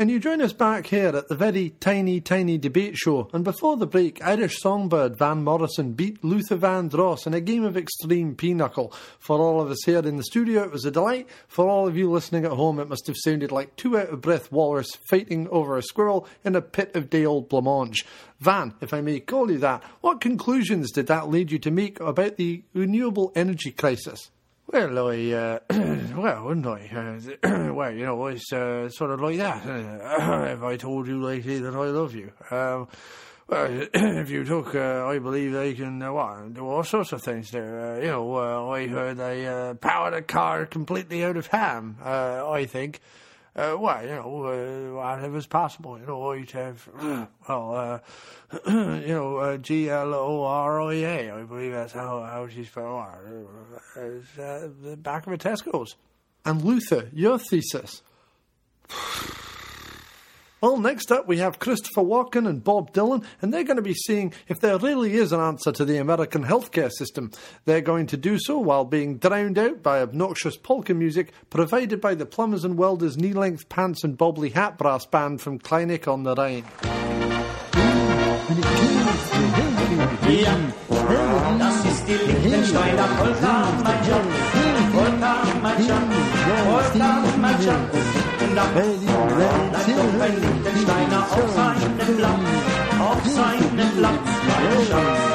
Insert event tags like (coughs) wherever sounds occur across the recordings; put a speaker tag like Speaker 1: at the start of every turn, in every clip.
Speaker 1: And you join us back here at the very tiny, tiny debate show. And before the break, Irish songbird Van Morrison beat Luther Vandross in a game of extreme pinochle. For all of us here in the studio, it was a delight. For all of you listening at home, it must have sounded like two out of breath walrus fighting over a squirrel in a pit of day old blancmange. Van, if I may call you that, what conclusions did that lead you to make about the renewable energy crisis?
Speaker 2: Well, I, uh, (clears throat) well, wouldn't I? Uh, (clears throat) well, you know, it's uh, sort of like that. (clears throat) if I told you lately that I love you. Um, well, if you took, uh, I believe they can uh, what, do all sorts of things there. Uh, you know, I heard they powered a car completely out of ham, I think. Uh, well, you know, uh, whatever's possible. You know, I'd have, (clears throat) well, uh, (clears throat) you know, uh, G L O R I A. I believe that's how, how she's spelled it. Uh, the back of a Tesco's.
Speaker 1: And Luther, your thesis. (sighs) (sighs) (sighs) Well, next up we have Christopher Walken and Bob Dylan, and they're going to be seeing if there really is an answer to the American healthcare system. They're going to do so while being drowned out by obnoxious polka music provided by the Plumbers and Welders Knee Length Pants and Bobbly Hat Brass Band from Kleinig on the Rhine.
Speaker 3: Ja, das ist die Lichtensteiner Polka, mein Schatz. Ab bleibt doch ein Lichtensteiner auf seinem Platz, auf seinem Platz, mein Schatz.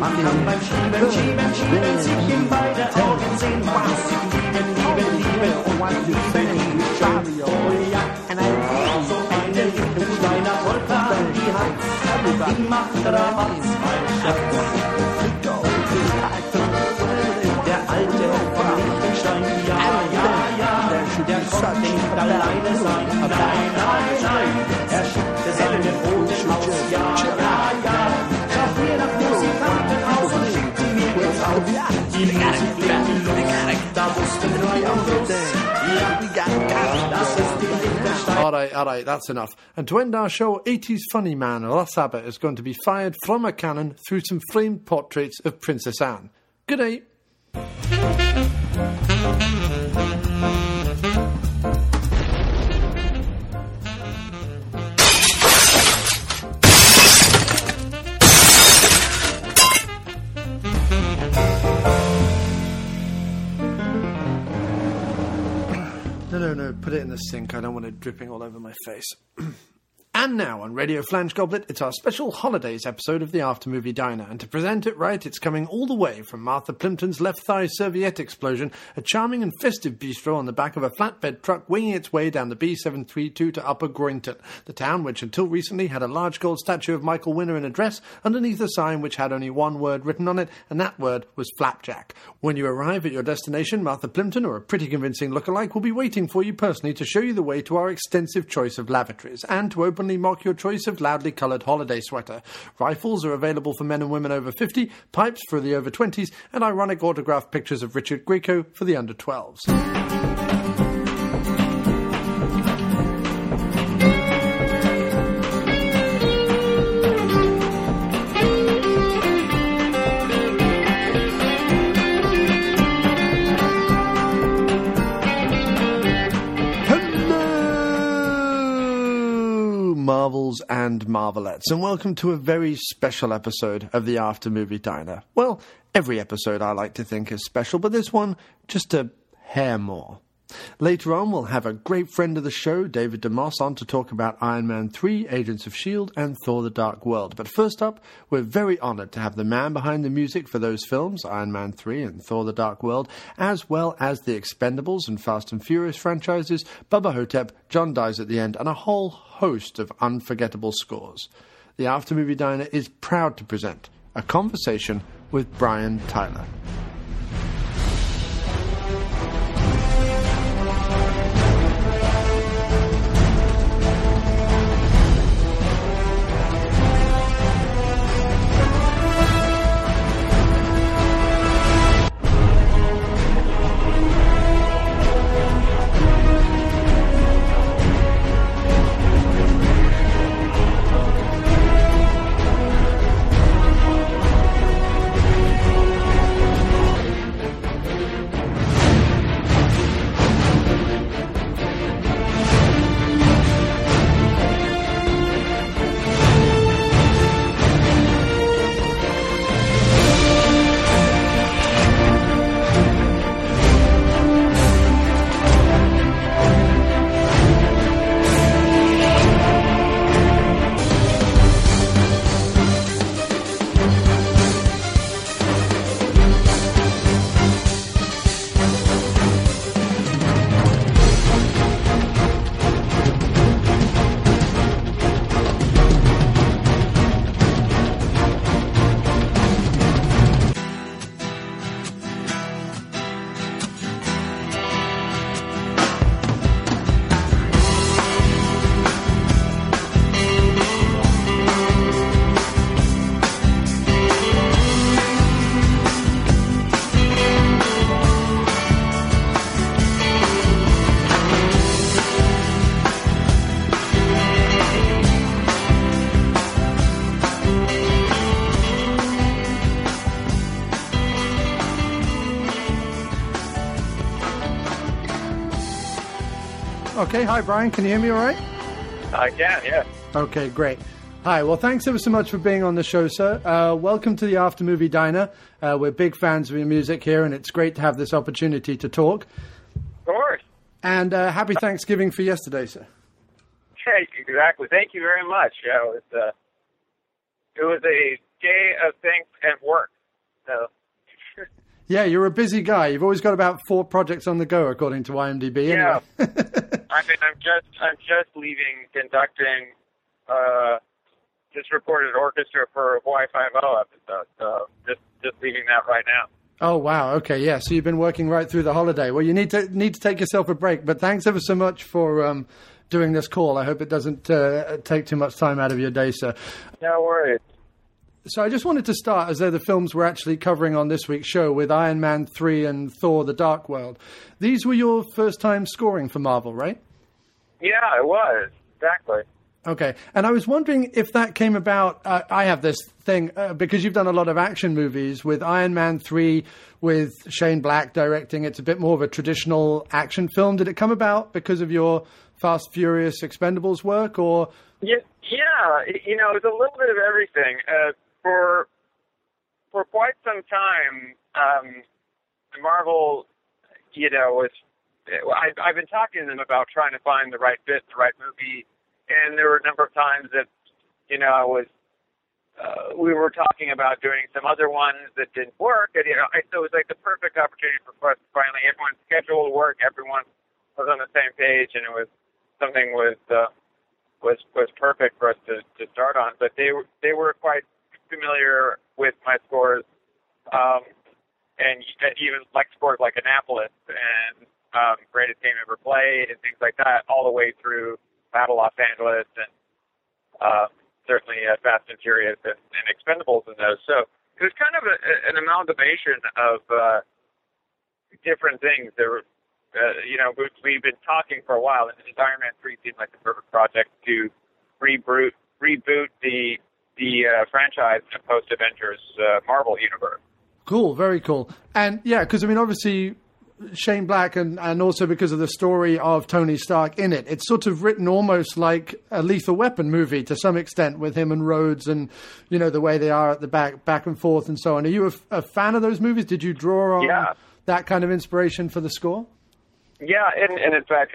Speaker 3: Man kann beim Schieben, Schieben, Schieben sich in beide Augen sehen, was sie lieben, lieben, lieben und was sie lieben, schön. Oh ja, so eine Lichtensteiner Polka, die hat, macht Rabatz, mein Schatz. Sein. Er schickte seine aus, ja, ja, ja. Mir nach Musikanten aus und schickt sie mir Haus. Die Musik los, da wussten ist die Lichtenstein.
Speaker 1: All right, all right, that's enough. And to end our show, 80s funny man Russ Abbott is going to be fired from a cannon through some framed portraits of Princess Anne. Good day. No, no, no, put it in the sink. I don't want it dripping all over my face. (clears throat) And now on Radio Flange Goblet, it's our special holidays episode of the Aftermovie Diner. And to present it right, it's coming all the way from Martha Plimpton's left thigh serviette explosion, a charming and festive bistro on the back of a flatbed truck winging its way down the B732 to Upper Groynton, the town which until recently had a large gold statue of Michael Winner in a dress underneath a sign which had only one word written on it, and that word was flapjack. When you arrive at your destination, Martha Plimpton, or a pretty convincing lookalike, will be waiting for you personally to show you the way to our extensive choice of lavatories and to mock your choice of loudly coloured holiday sweater. Rifles are available for men and women over 50, pipes for the over 20s, and ironic autographed pictures of Richard Grieco for the under 12s. Marvels and Marvelettes, and welcome to a very special episode of the After Movie Diner. Well, every episode I like to think is special, but this one just a hair more. Later on, we'll have a great friend of the show, David DeMoss, on to talk about Iron Man 3, Agents of S.H.I.E.L.D., and Thor the Dark World. But first up, we're very honored to have the man behind the music for those films, Iron Man 3 and Thor the Dark World, as well as the Expendables and Fast and Furious franchises, Bubba Ho-Tep, John Dies at the End, and a whole host of unforgettable scores. The After Movie Diner is proud to present a conversation with Brian Tyler. Okay, hi Brian, can you hear me all right?
Speaker 4: I can, yeah.
Speaker 1: Okay, great. Hi, well, thanks ever so much for being on the show, sir. Uh, welcome to the After Movie Diner. Uh, we're big fans of your music here, and it's great to have this opportunity to talk.
Speaker 4: Of course.
Speaker 1: And uh, happy Thanksgiving for yesterday, sir.
Speaker 4: Hey, exactly. Thank you very much. Yeah, it was, uh, it was a day of thanks and work. So,
Speaker 1: Yeah, you're a busy guy. You've always got about four projects on the go, according to IMDb.
Speaker 4: Yeah.
Speaker 1: Anyway. (laughs)
Speaker 4: I mean, I'm just I'm just leaving conducting uh, just recorded orchestra for Hawaii Five O episode. So just just leaving that right now.
Speaker 1: Oh wow. Okay. Yeah. So you've been working right through the holiday. Well, you need to need to take yourself a break. But thanks ever so much for um, doing this call. I hope it doesn't uh, take too much time out of your day, sir.
Speaker 4: No worries.
Speaker 1: So I just wanted to start as though the films we're actually covering on this week's show with Iron Man 3 and Thor the Dark World. These were your first time scoring for Marvel, right?
Speaker 4: Yeah, it was exactly.
Speaker 1: Okay. And I was wondering if that came about. Uh, I have this thing uh, because you've done a lot of action movies with Iron Man 3 with Shane Black directing. It's a bit more of a traditional action film. Did it come about because of your Fast Furious Expendables work or
Speaker 4: Yeah, yeah. You know, it's a little bit of everything. Uh, for for quite some time, um, Marvel, you know, was I, I've been talking to them about trying to find the right fit, the right movie, and there were a number of times that, you know, I was. Uh, we were talking about doing some other ones that didn't work, and you know, I, so it was like the perfect opportunity for us. Finally, everyone's schedule work, everyone was on the same page, and it was something was uh, was was perfect for us to, to start on. But they were they were quite familiar with my scores, um, and even like scores like Annapolis and um, Greatest Game Ever Played and things like that, all the way through Battle Los Angeles and uh, certainly uh, Fast and Furious and, and Expendables and those. So it was kind of a, an amalgamation of uh, different things. There were, uh, you know, we- we've been talking for a while, and Iron Man 3 seemed like the perfect project to reboot reboot the the uh, franchise in post Avengers uh, Marvel universe.
Speaker 1: Cool, very cool. And yeah, because I mean, obviously, Shane Black and, and also because of the story of Tony Stark in it. It's sort of written almost like a Lethal Weapon movie to some extent with him and Rhodes and you know the way they are at the back back and forth and so on. Are you a, a fan of those movies? Did you draw on
Speaker 4: Yeah.
Speaker 1: that kind of inspiration for the score?
Speaker 4: Yeah, and, and in fact,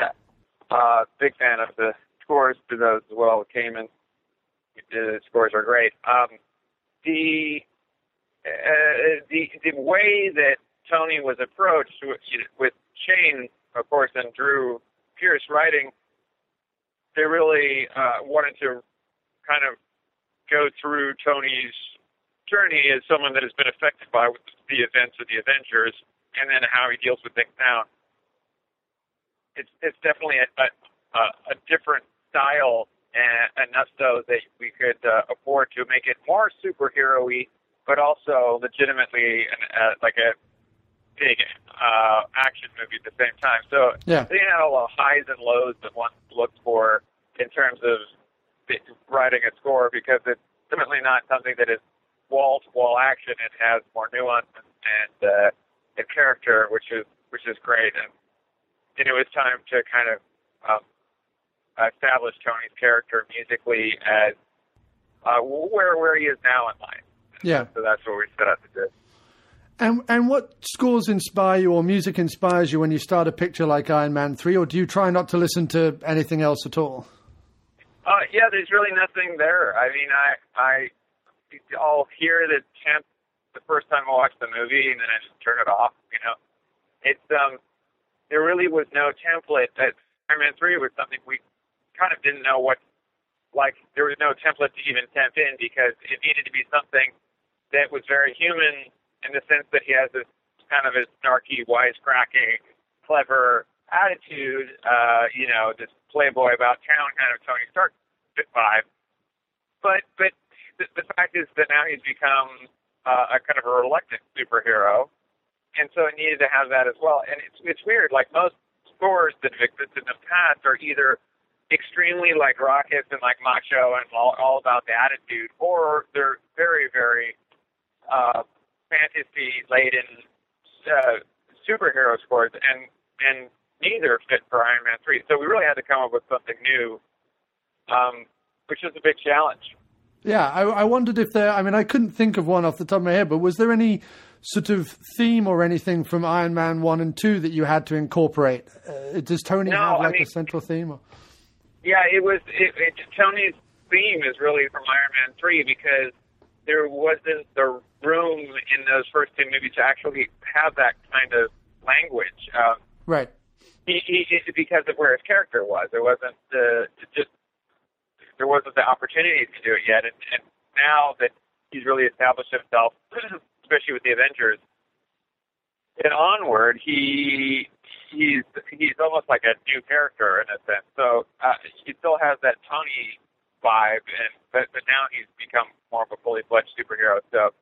Speaker 4: uh, big fan of the scores to those as well. Kamen, the scores are great. Um, the uh, the the way that Tony was approached with, with Shane, of course, and Drew Pearce writing, they really uh, wanted to kind of go through Tony's journey as someone that has been affected by the events of the Avengers, and then how he deals with things now it's it's definitely a a, a different style, and enough so that we could uh, afford to make it more superhero-y, but also legitimately an, uh, like a big uh, action movie at the same time. So
Speaker 1: Yeah.
Speaker 4: they had all the highs and lows that one looked for in terms of writing a score because it's definitely not something that is wall to wall action. It has more nuance and, and uh, and character, which is which is great. And and it was time to kind of um, establish Tony's character musically as uh, where where he is now in life.
Speaker 1: Yeah.
Speaker 4: So that's what we set out to do.
Speaker 1: And and what scores inspire you or music inspires you when you start a picture like Iron Man three, or do you try not to listen to anything else at all?
Speaker 4: Uh, yeah, there's really nothing there. I mean, I I I'll hear the temp the first time I watch the movie, and then I just turn it off. You know, it's um, there really was no template. That Iron Man three was something we kind of didn't know what. Like there was no template to even temp in because it needed to be something that was very human in the sense that he has this kind of a snarky, wisecracking, clever attitude. Uh, you know, this playboy about town kind of Tony Stark vibe. But but the, the fact is that now he's become uh, a kind of a reluctant superhero, and so it needed to have that as well. And it's it's weird. Like most scores that have existed in the past are either extremely like rockets and like macho and all, all about the attitude, or they're very very uh, fantasy laden uh, superhero scores, and and neither fit for Iron Man three. So we really had to come up with something new, um, which was a big challenge.
Speaker 1: Yeah, I, I wondered if there. I mean, I couldn't think of one off the top of my head, but was there any sort of theme or anything from Iron Man one and two that you had to incorporate? Uh, does Tony
Speaker 4: No,
Speaker 1: have
Speaker 4: I
Speaker 1: like
Speaker 4: mean-
Speaker 1: a central theme? Or?
Speaker 4: Yeah, it was. It, it, Tony's theme is really from Iron Man three because there wasn't the room in those first two movies to actually have that kind of language. Um,
Speaker 1: Right.
Speaker 4: he, he, because of where his character was, there wasn't the just there wasn't the opportunity to do it yet. And, and now that he's really established himself, (clears throat) especially with the Avengers, and onward, he he's he's almost like a new character in a sense. So uh, he still has that Tony vibe, and but but now he's become more of a fully fledged superhero. So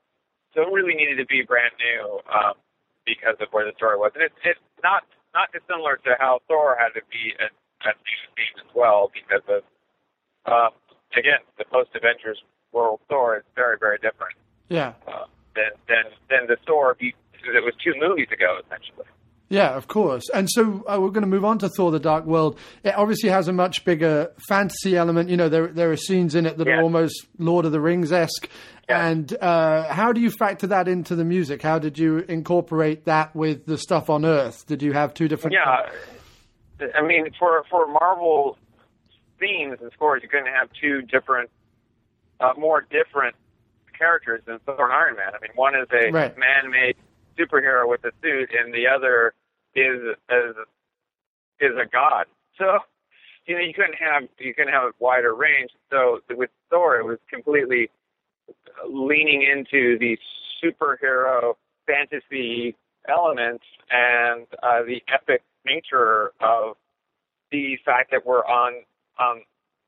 Speaker 4: so it really needed to be brand new um, because of where the story was, and it's it's not not dissimilar to how Thor had to be a, a new theme as well because of um, again the post Avengers world Thor is very very different
Speaker 1: Yeah.
Speaker 4: uh, than than than the Thor be- that was two movies ago essentially.
Speaker 1: Yeah, of course. And so uh, we're going to move on to Thor: The Dark World. It obviously has a much bigger fantasy element. You know, there there are scenes in it that are almost Lord of the Rings esque.
Speaker 4: Yeah.
Speaker 1: And uh, how do you factor that into the music? How did you incorporate that with the stuff on Earth? Did you have two different?
Speaker 4: Yeah, I mean, for for Marvel themes and scores, you're going to have two different, uh, more different characters than Thor and Iron Man. I mean, one is a
Speaker 1: Right.
Speaker 4: man-made superhero with a suit, and the other is is is a god. So, you know, you couldn't have you couldn't have a wider range. So with Thor, it was completely leaning into the superhero fantasy elements and uh, the epic nature of the fact that we're on um,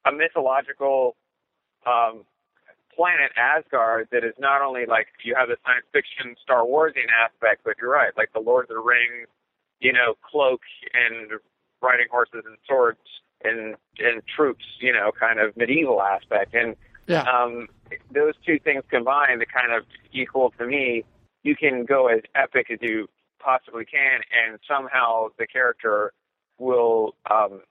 Speaker 4: a mythological um, planet Asgard that is not only like you have the science fiction Star Warsian aspect, but you're right, like the Lord of the Rings, you know, cloak and riding horses and swords and and troops, you know, kind of medieval aspect. And
Speaker 1: Yeah.
Speaker 4: um, those two things combined to kind of equal to me. You can go as epic as you possibly can, and somehow the character will um,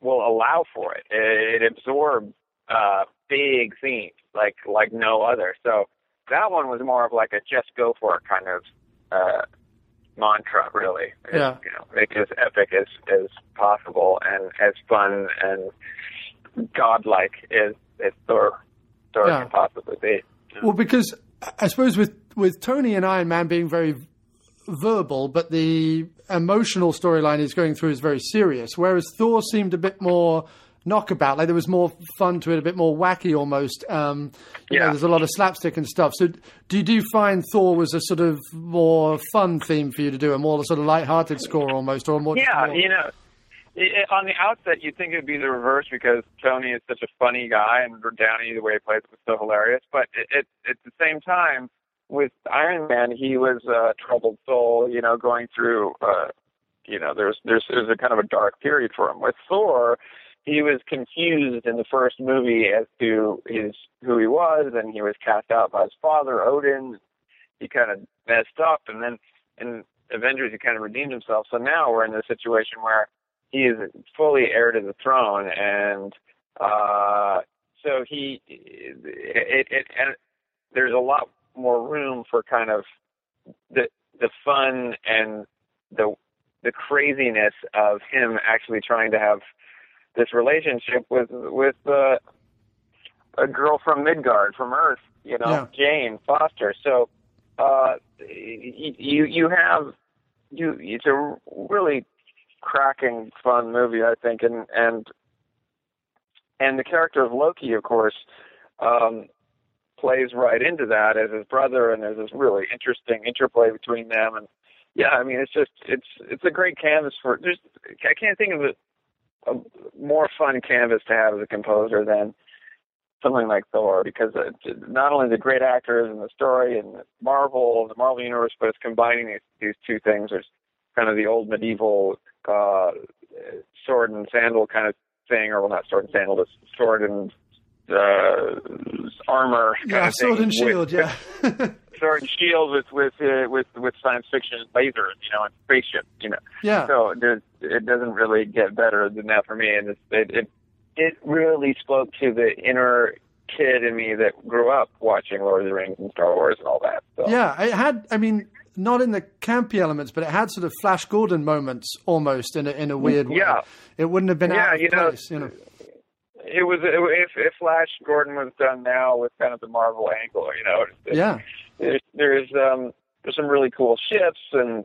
Speaker 4: will allow for it. It, it absorbs uh, big themes like like no other. So that one was more of like a just go for it kind of uh, mantra, really.
Speaker 1: Yeah.
Speaker 4: You know, make it as epic as as possible and as fun and godlike as as Thor Thor
Speaker 1: Yeah.
Speaker 4: can possibly be.
Speaker 1: Well, because I suppose with with Tony and Iron Man being very verbal, but the emotional storyline he's going through is very serious. Whereas Thor seemed a bit more knockabout, like there was more fun to it, a bit more wacky almost. Um, you know,
Speaker 4: Yeah.
Speaker 1: there's a lot of slapstick and stuff. So, do you, do you find Thor was a sort of more fun theme for you to do, a more sort of light-hearted score almost, or more?
Speaker 4: Yeah,
Speaker 1: more-
Speaker 4: you know, it, it- on the outset, you'd think it would be the reverse because Tony is such a funny guy and Downey, the way he plays, was so hilarious. But it, it, at the same time, with Iron Man, he was a troubled soul, you know, going through, uh, you know, there's there's there's a kind of a dark period for him. With Thor, he was confused in the first movie as to his who he was, and he was cast out by his father, Odin. He kind of messed up, and then in Avengers, he kind of redeemed himself. So now we're in this situation where he is fully heir to the throne, and uh, so he it, it, and there's a lot more room for kind of the the fun and the the craziness of him actually trying to have this relationship with with uh, a girl from Midgard from Earth, you know,
Speaker 1: Yeah.
Speaker 4: Jane Foster. So uh, you you have you it's a really cracking fun movie, I think, and and and the character of Loki, of course, um, plays right into that as his brother, and there's this really interesting interplay between them. And yeah, I mean, it's just it's it's a great canvas for. There's I can't think of a, a more fun canvas to have as a composer than something like Thor, because it's not only the great actors and the story and Marvel, the Marvel universe, but it's combining these, these two things. There's kind of the old medieval uh, sword and sandal kind of thing, or well, not sword and sandal, but sword and uh, armor kind
Speaker 1: yeah, sword and shield,
Speaker 4: with,
Speaker 1: yeah. (laughs)
Speaker 4: sword and shield with with uh, with with science fiction lasers, you know, and spaceships, you know.
Speaker 1: Yeah.
Speaker 4: So it doesn't really get better than that for me, and it's, it it it really spoke to the inner kid in me that grew up watching Lord of the Rings and Star Wars and all that. So.
Speaker 1: Yeah, it had. I mean, not in the campy elements, but it had sort of Flash Gordon moments almost in a in a weird way.
Speaker 4: Yeah.
Speaker 1: it wouldn't have been
Speaker 4: Yeah,
Speaker 1: out of
Speaker 4: you know,
Speaker 1: place. You know,
Speaker 4: It was if if Flash Gordon was done now with kind of the Marvel angle, you know.
Speaker 1: Yeah,
Speaker 4: there's there's um there's some really cool ships and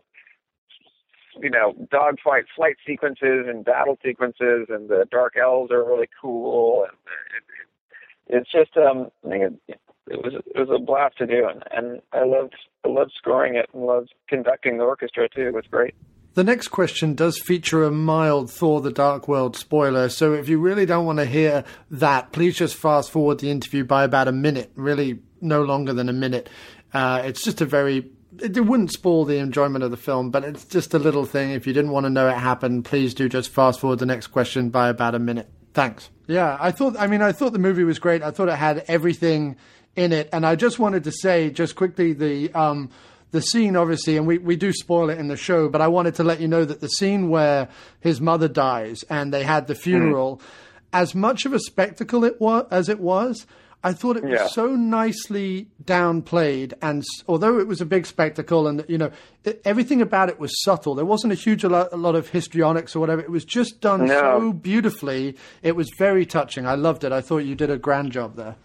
Speaker 4: you know dogfight flight sequences and battle sequences and the dark elves are really cool and it, it, it's just um I think it, it was it was a blast to do and, and I loved I loved scoring it and loved conducting the orchestra too. It was great.
Speaker 1: The next question does feature a mild Thor the Dark World spoiler, so if you really don't want to hear that, please just fast forward the interview by about a minute, really no longer than a minute. Uh, it's just a very. It, wouldn't spoil the enjoyment of the film, but it's just a little thing. If you didn't want to know it happened, please do just fast forward the next question by about a minute. Thanks. Yeah, I thought. I mean, I thought the movie was great. I thought it had everything in it, and I just wanted to say, just quickly, the um, the scene, obviously, and we, we do spoil it in the show, but I wanted to let you know that the scene where his mother dies and they had the hmm. funeral, as much of a spectacle it was as it was, I thought it was
Speaker 4: Yeah.
Speaker 1: so nicely downplayed. And although it was a big spectacle, and you know it, everything about it was subtle, there wasn't a huge a lot, a lot of histrionics or whatever. It was just done
Speaker 4: No.
Speaker 1: so beautifully. It was very touching. I loved it. I thought you did a grand job there.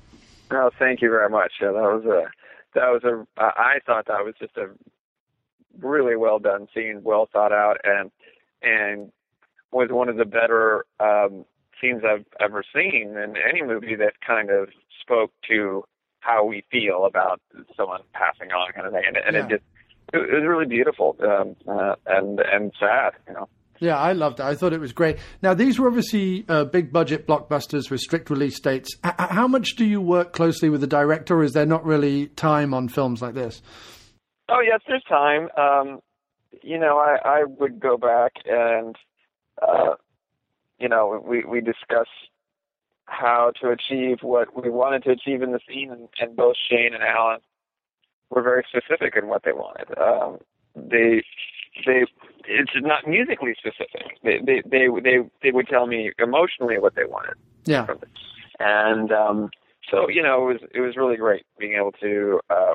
Speaker 4: Oh, thank you very much. Yeah, that was a that was a I I thought that was just a really well done scene, well thought out, and and was one of the better um, scenes I've ever seen in any movie that kind of spoke to how we feel about someone passing on, kind of thing, and, and
Speaker 1: Yeah.
Speaker 4: it just it, it was really beautiful um, uh, and and sad, you know.
Speaker 1: Yeah, I loved it. I thought it was great. Now, these were obviously uh, big budget blockbusters with strict release dates. H- how much do you work closely with the director, or is there not really time on films like this?
Speaker 4: Oh yes, there's time. Um, you know, I, I would go back and uh, you know we we discuss how to achieve what we wanted to achieve in the scene, and, and both Shane and Alan were very specific in what they wanted. Um, they they it's not musically specific. They they they they, they would tell me emotionally what they wanted
Speaker 1: Yeah.
Speaker 4: And um, so you know, it was it was really great being able to uh,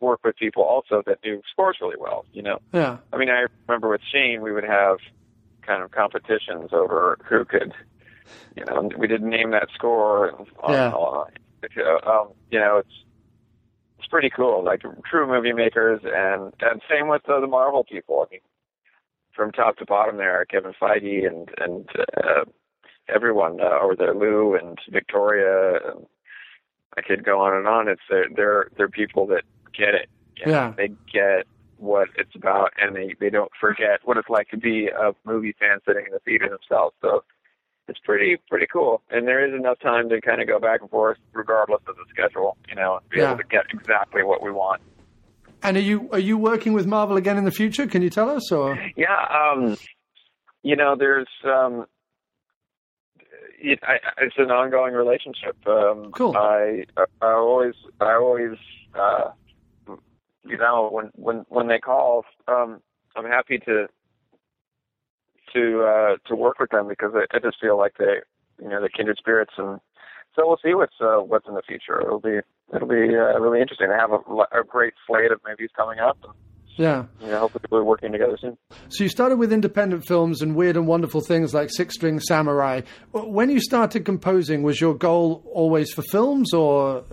Speaker 4: work with people also that knew scores really well. You know,
Speaker 1: Yeah.
Speaker 4: I mean, I remember with Shane, we would have kind of competitions over who could, you know, we didn't name that score and on
Speaker 1: Yeah.
Speaker 4: and on. Um, you know, it's it's pretty cool. Like true movie makers, and and same with uh, the Marvel people. I mean, from top to bottom, there, are Kevin Feige and and uh, everyone uh, over there, Lou and Victoria, and I could go on and on. It's they're they're they're people that get it. You know,
Speaker 1: Yeah.
Speaker 4: they get what it's about, and they they don't forget what it's like to be a movie fan sitting in the theater themselves. So it's pretty pretty cool, and there is enough time to kind of go back and forth, regardless of the schedule. You know, and be
Speaker 1: Yeah.
Speaker 4: able to get exactly what we want.
Speaker 1: And are you are you working with Marvel again in the future? Can you tell us or
Speaker 4: Yeah, um, you know, there's um, it, I, it's an ongoing relationship. Um,
Speaker 1: Cool.
Speaker 4: I I always I always uh, you know when when when they call, um, I'm happy to to uh, to work with them because I, I just feel like they you know they're kindred spirits and so we'll see what's uh, what's in the future. It'll be it'll be uh, really interesting. They have a, a great slate of movies coming up. And,
Speaker 1: yeah?
Speaker 4: you know, hopefully we're working together soon.
Speaker 1: So you started with independent films and weird and wonderful things like Six String Samurai. When you started composing, was your goal always for films, or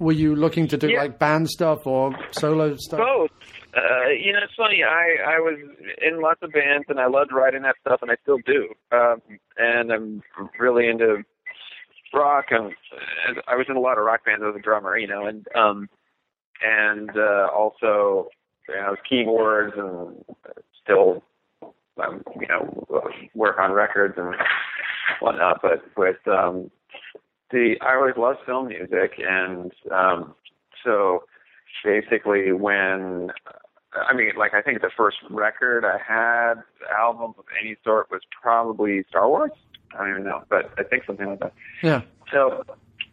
Speaker 1: were you looking to do
Speaker 4: Yeah.
Speaker 1: like band stuff or solo stuff?
Speaker 4: Both. Uh, you know, it's funny. I I was in lots of bands, and I loved writing that stuff, and I still do. Um, and I'm really into rock, and I was in a lot of rock bands as a drummer. You know, and um, and uh, also, you know, keyboards, and still, um, you know, work on records and whatnot. But with um, the I always loved film music, and um, so basically when I mean, like I think the first record I had album of any sort was probably Star Wars. I don't even know, but I think something like that.
Speaker 1: Yeah,
Speaker 4: So,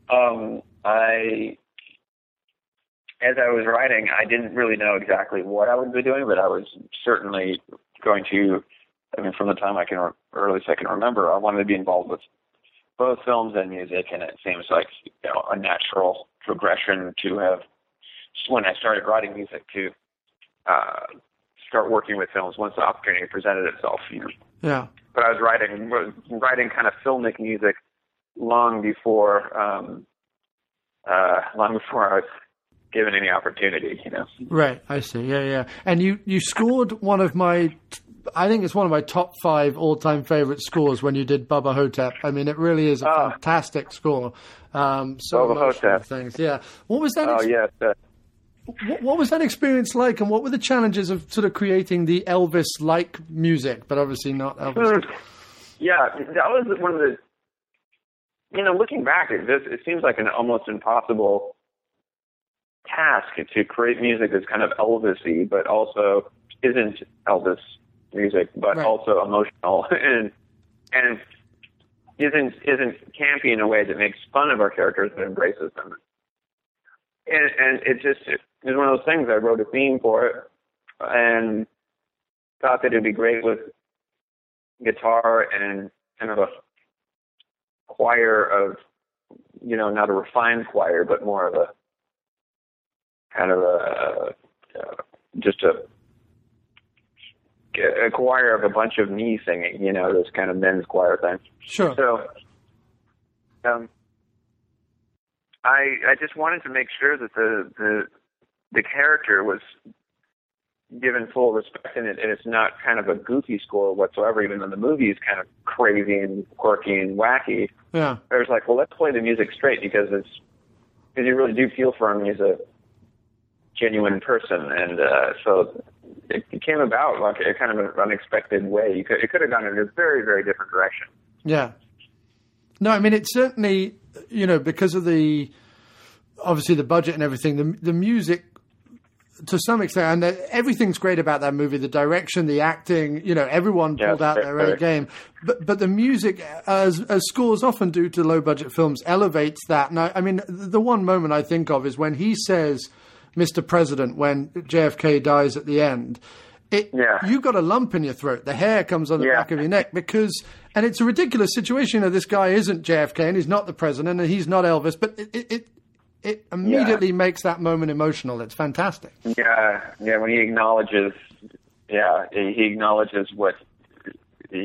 Speaker 4: um, I, as I was writing, I didn't really know exactly what I would be doing, but I was certainly going to. I mean, from the time I can, or at least I can remember, I wanted to be involved with both films and music, and it seems like you know a natural progression to have when I started writing music to uh, start working with films once the opportunity presented itself. You know
Speaker 1: yeah,
Speaker 4: but I was writing writing kind of filmic music long before um, uh, long before I was given any opportunity. You know.
Speaker 1: right. I see. Yeah, yeah. And you you scored one of my. I think it's one of my top five all-time favorite scores when you did Bubba Ho-Tep. I mean, it really is a
Speaker 4: Oh.
Speaker 1: fantastic score. Um, so
Speaker 4: Bubba Ho-Tep.
Speaker 1: things. Yeah. What was that?
Speaker 4: Oh yes. Uh,
Speaker 1: What, what was that experience like, and what were the challenges of sort of creating the Elvis-like music, but obviously not Elvis? Hmm.
Speaker 4: yeah, that was one of the. You know, looking back, it just it seems like an almost impossible task to create music that's kind of Elvis-y, but also isn't Elvis music, but
Speaker 1: Right.
Speaker 4: also emotional (laughs) and and isn't isn't campy in a way that makes fun of our characters but embraces them. And and it just it was one of those things. I wrote a theme for it and thought that it'd be great with guitar and kind of a choir of, you know, not a refined choir, but more of a kind of a uh, just a a choir of a bunch of me singing, you know, this kind of men's choir thing.
Speaker 1: Sure.
Speaker 4: So, um, I I just wanted to make sure that the the the character was given full respect in it, and it's not kind of a goofy score whatsoever. Even though the movie is kind of crazy and quirky and wacky,
Speaker 1: Yeah.
Speaker 4: I was like, well, let's play the music straight because it's because you really do feel for him. He's a genuine person, and uh, so it, it came about like a kind of an unexpected way. You could it could have gone in a very very different direction.
Speaker 1: Yeah. No, I mean it's certainly you know because of the obviously the budget and everything. The the music to some extent, and everything's great about that movie. The direction, the acting, you know, everyone
Speaker 4: Yeah,
Speaker 1: pulled out their
Speaker 4: very-
Speaker 1: game. But but the music, as as scores often do to low budget films, elevates that. I, I mean, the one moment I think of is when he says. Mr. President when JFK dies at the end. It,
Speaker 4: Yeah.
Speaker 1: You've got a lump in your throat. The hair comes on the
Speaker 4: Yeah.
Speaker 1: back of your neck because, and it's a ridiculous situation. You know, this guy isn't JFK and he's not the president and he's not Elvis, but it it it, it immediately makes that moment emotional. It's fantastic.
Speaker 4: Yeah, yeah. When he acknowledges, yeah, he acknowledges what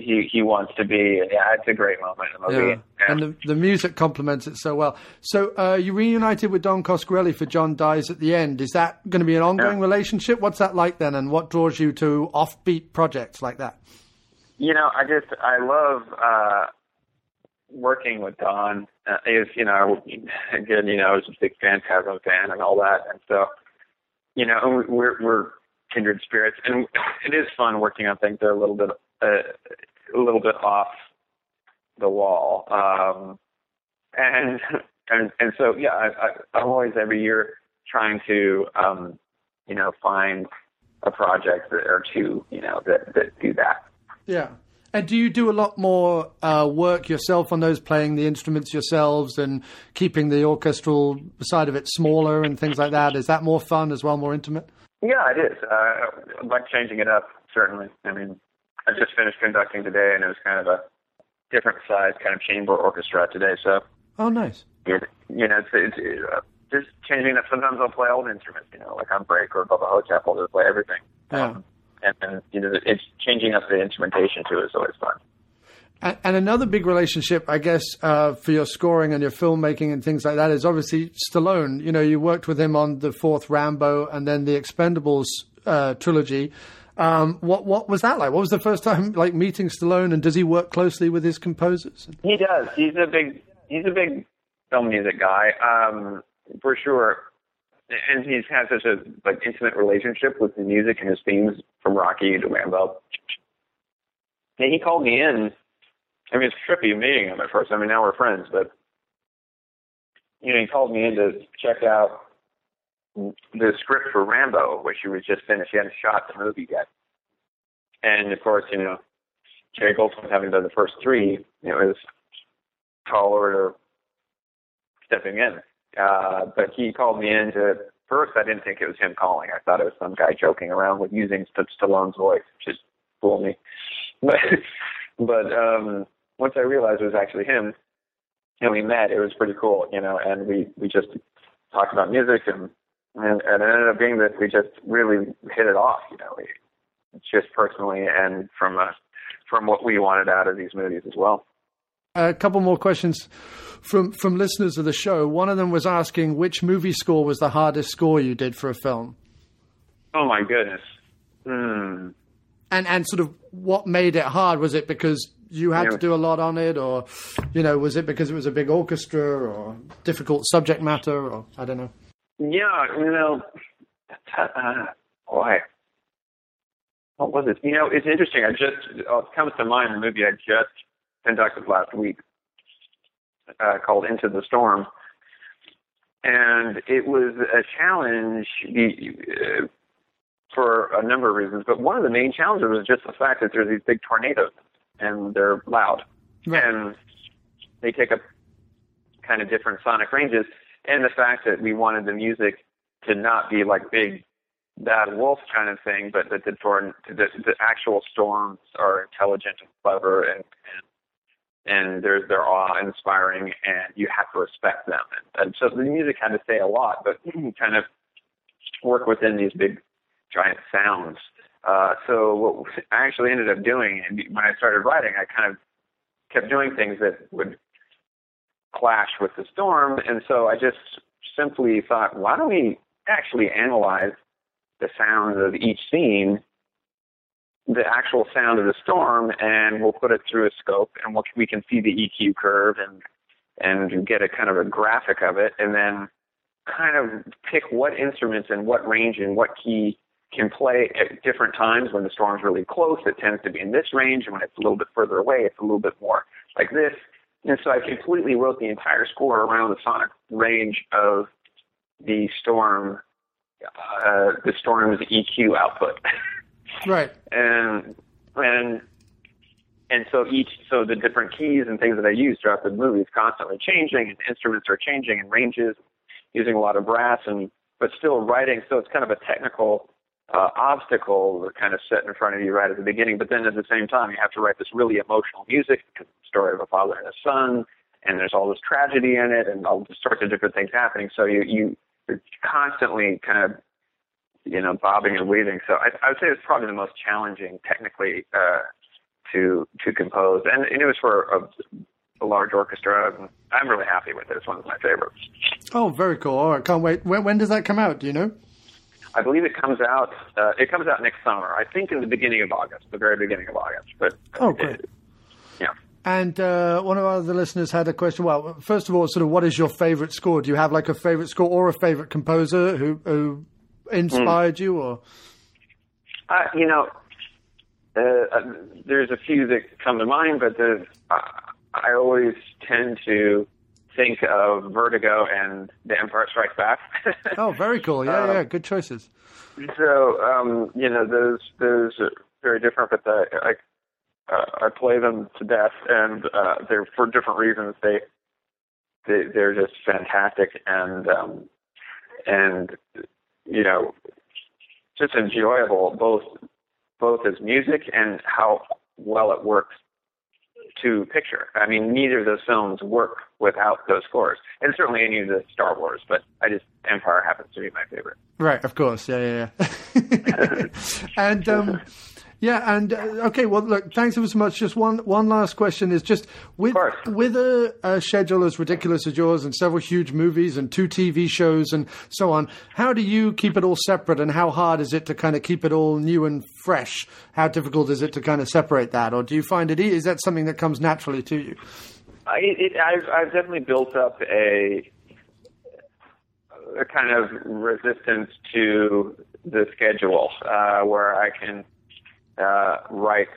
Speaker 4: he he wants to be. And yeah, it's a great moment in the movie. Yeah.
Speaker 1: And the, the music complements it so well. So uh, you reunited with Don Coscarelli for John Dies at the End. Is that going to be an ongoing
Speaker 4: Yeah.
Speaker 1: relationship? What's that like then? And what draws you to offbeat projects like that?
Speaker 4: you know, I just I love uh working with Don. Uh, is you know, again, you know, I was a big Phantasm fan and all that, and so you know, we're we're kindred spirits, and it is fun working on things that are a little bit uh, a little bit off the wall. Um, and and and so yeah, I, I, I'm always every year trying to um, you know find a project that, or two you know that that do that.
Speaker 1: Yeah. And do you do a lot more uh, work yourself on those, playing the instruments yourselves and keeping the orchestral side of it smaller and things like that? Is that more fun as well, more intimate?
Speaker 4: Yeah, it is. Uh, I like changing it up, certainly. I mean, I just finished conducting today, and it was kind of a different size kind of chamber orchestra today. So,
Speaker 1: Oh, nice.
Speaker 4: it, you know, it's, it's uh, just changing up. Sometimes I'll play old instruments, you know, like on break or Bubba Ho-Tep, I'll just play everything.
Speaker 1: Yeah.
Speaker 4: Um, and, and, you know, it's changing up the instrumentation too is always fun.
Speaker 1: And, another big relationship, I guess, uh, for your scoring and your filmmaking and things like that is obviously Stallone. You know, you worked with him on the fourth Rambo and then the Expendables uh, trilogy. Um, what what was that like? What was the first time like meeting Stallone, and does he work closely with his composers?
Speaker 4: He does. He's a big he's a big film music guy, um, for sure. And he's had such a like intimate relationship with the music and his themes from Rocky to Rambo. And he called me in. I mean, it's trippy meeting him at first. I mean, now we're friends, but you know, he called me in to check out the script for Rambo, which he was just finished. He hadn't shot the movie yet, and of course, you know, Jerry Goldsmith having done the first three, it was tall order stepping in. Uh, but he called me in to, first I didn't think it was him calling. I thought it was some guy joking around with using St- Stallone's voice, which just fooled me. But, (laughs) but, um, once I realized it was actually him and we met, it was pretty cool, you know, and we, we just talked about music and, and, and it ended up being that we just really hit it off, you know, we, just personally and from a, from what we wanted out of these movies as well.
Speaker 1: A couple more questions from from listeners of the show. One of them was asking which movie score was the hardest score you did for a film,
Speaker 4: Oh my goodness. Hmm.
Speaker 1: and and sort of what made it hard. Was it because you had
Speaker 4: Yeah.
Speaker 1: to do a lot on it, or you know, was it because it was a big orchestra, or difficult subject matter, or I don't know.
Speaker 4: Yeah, you know, uh, boy, what was it? You know, it's interesting. I just uh, it comes to mind the movie I just conducted last week uh, called Into the Storm, and it was a challenge uh, for a number of reasons. But one of the main challenges was just the fact that there's these big tornadoes and they're loud, and they take up kind of different sonic ranges, and the fact that we wanted the music to not be like big bad wolf kind of thing, but that the torn the, the actual storms are intelligent and clever and and and they're they're awe inspiring and you have to respect them. And, and so the music had to say a lot, but (clears throat) kind of work within these big giant sounds. Uh, so what I actually ended up doing, and when I started writing, I kind of kept doing things that would clash with the storm, and so I just simply thought, why don't we actually analyze the sounds of each scene, the actual sound of the storm, and we'll put it through a scope, and we'll, we can see the EQ curve and and get a kind of a graphic of it, and then kind of pick what instruments and what range and what key can play at different times. When the storm's really close, it tends to be in this range, and when it's a little bit further away, it's a little bit more like this. And so I completely wrote the entire score around the sonic range of the storm, uh, the storm's EQ output. (laughs)
Speaker 1: Right.
Speaker 4: and and and so each so the different keys and things that I use throughout the movie is constantly changing, and instruments are changing and ranges, using a lot of brass and but still writing. So it's kind of a technical uh, obstacle kind of set in front of you right at the beginning. But then at the same time, you have to write this really emotional music because it's the story of a father and a son, and there's all this tragedy in it, and all sorts of different things happening. So you you you're constantly kind of you know bobbing and weaving. So I, I would say it's probably the most challenging technically uh, to to compose, and, and it was for a, a large orchestra. I'm really happy with it. It's one of my favorites.
Speaker 1: Oh, very cool. All right, can't wait. When, when does that come out? Do you know?
Speaker 4: I believe it comes out. Uh, it comes out next summer. I think in the beginning of August, the very beginning of August. But
Speaker 1: Oh, great.
Speaker 4: yeah.
Speaker 1: And uh, one of our other listeners had a question. Well, first of all, sort of, what is your favorite score? Do you have like a favorite score or a favorite composer who who inspired you? Or
Speaker 4: Uh, you know, uh, uh, there's a few that come to mind, but uh, I always tend to think of Vertigo and The Empire Strikes Back. (laughs)
Speaker 1: oh, very cool. Yeah, yeah, good choices.
Speaker 4: so um, you know, those those are very different, but the, I uh, I play them to death, and uh, they're for different reasons. They they they're just fantastic, and um, and you know, just enjoyable both both as music and how well it works to picture. I mean, neither of those films work without those scores, and certainly any of the Star Wars. But I just Empire happens to be my favorite.
Speaker 1: Right, of course. Yeah, yeah, yeah. (laughs) (laughs) and um, yeah, and uh, okay. Well, look, thanks ever so much. Just one one last question is just with with a, a schedule as ridiculous as yours and several huge movies and two TV shows and so on. How do you keep it all separate, and how hard is it to kind of keep it all new and fresh? How difficult is it to kind of separate that, or do you find it? e- that something that comes naturally to you?
Speaker 4: I, it, I've, I've definitely built up a a kind of resistance to the schedule uh, where I can uh, write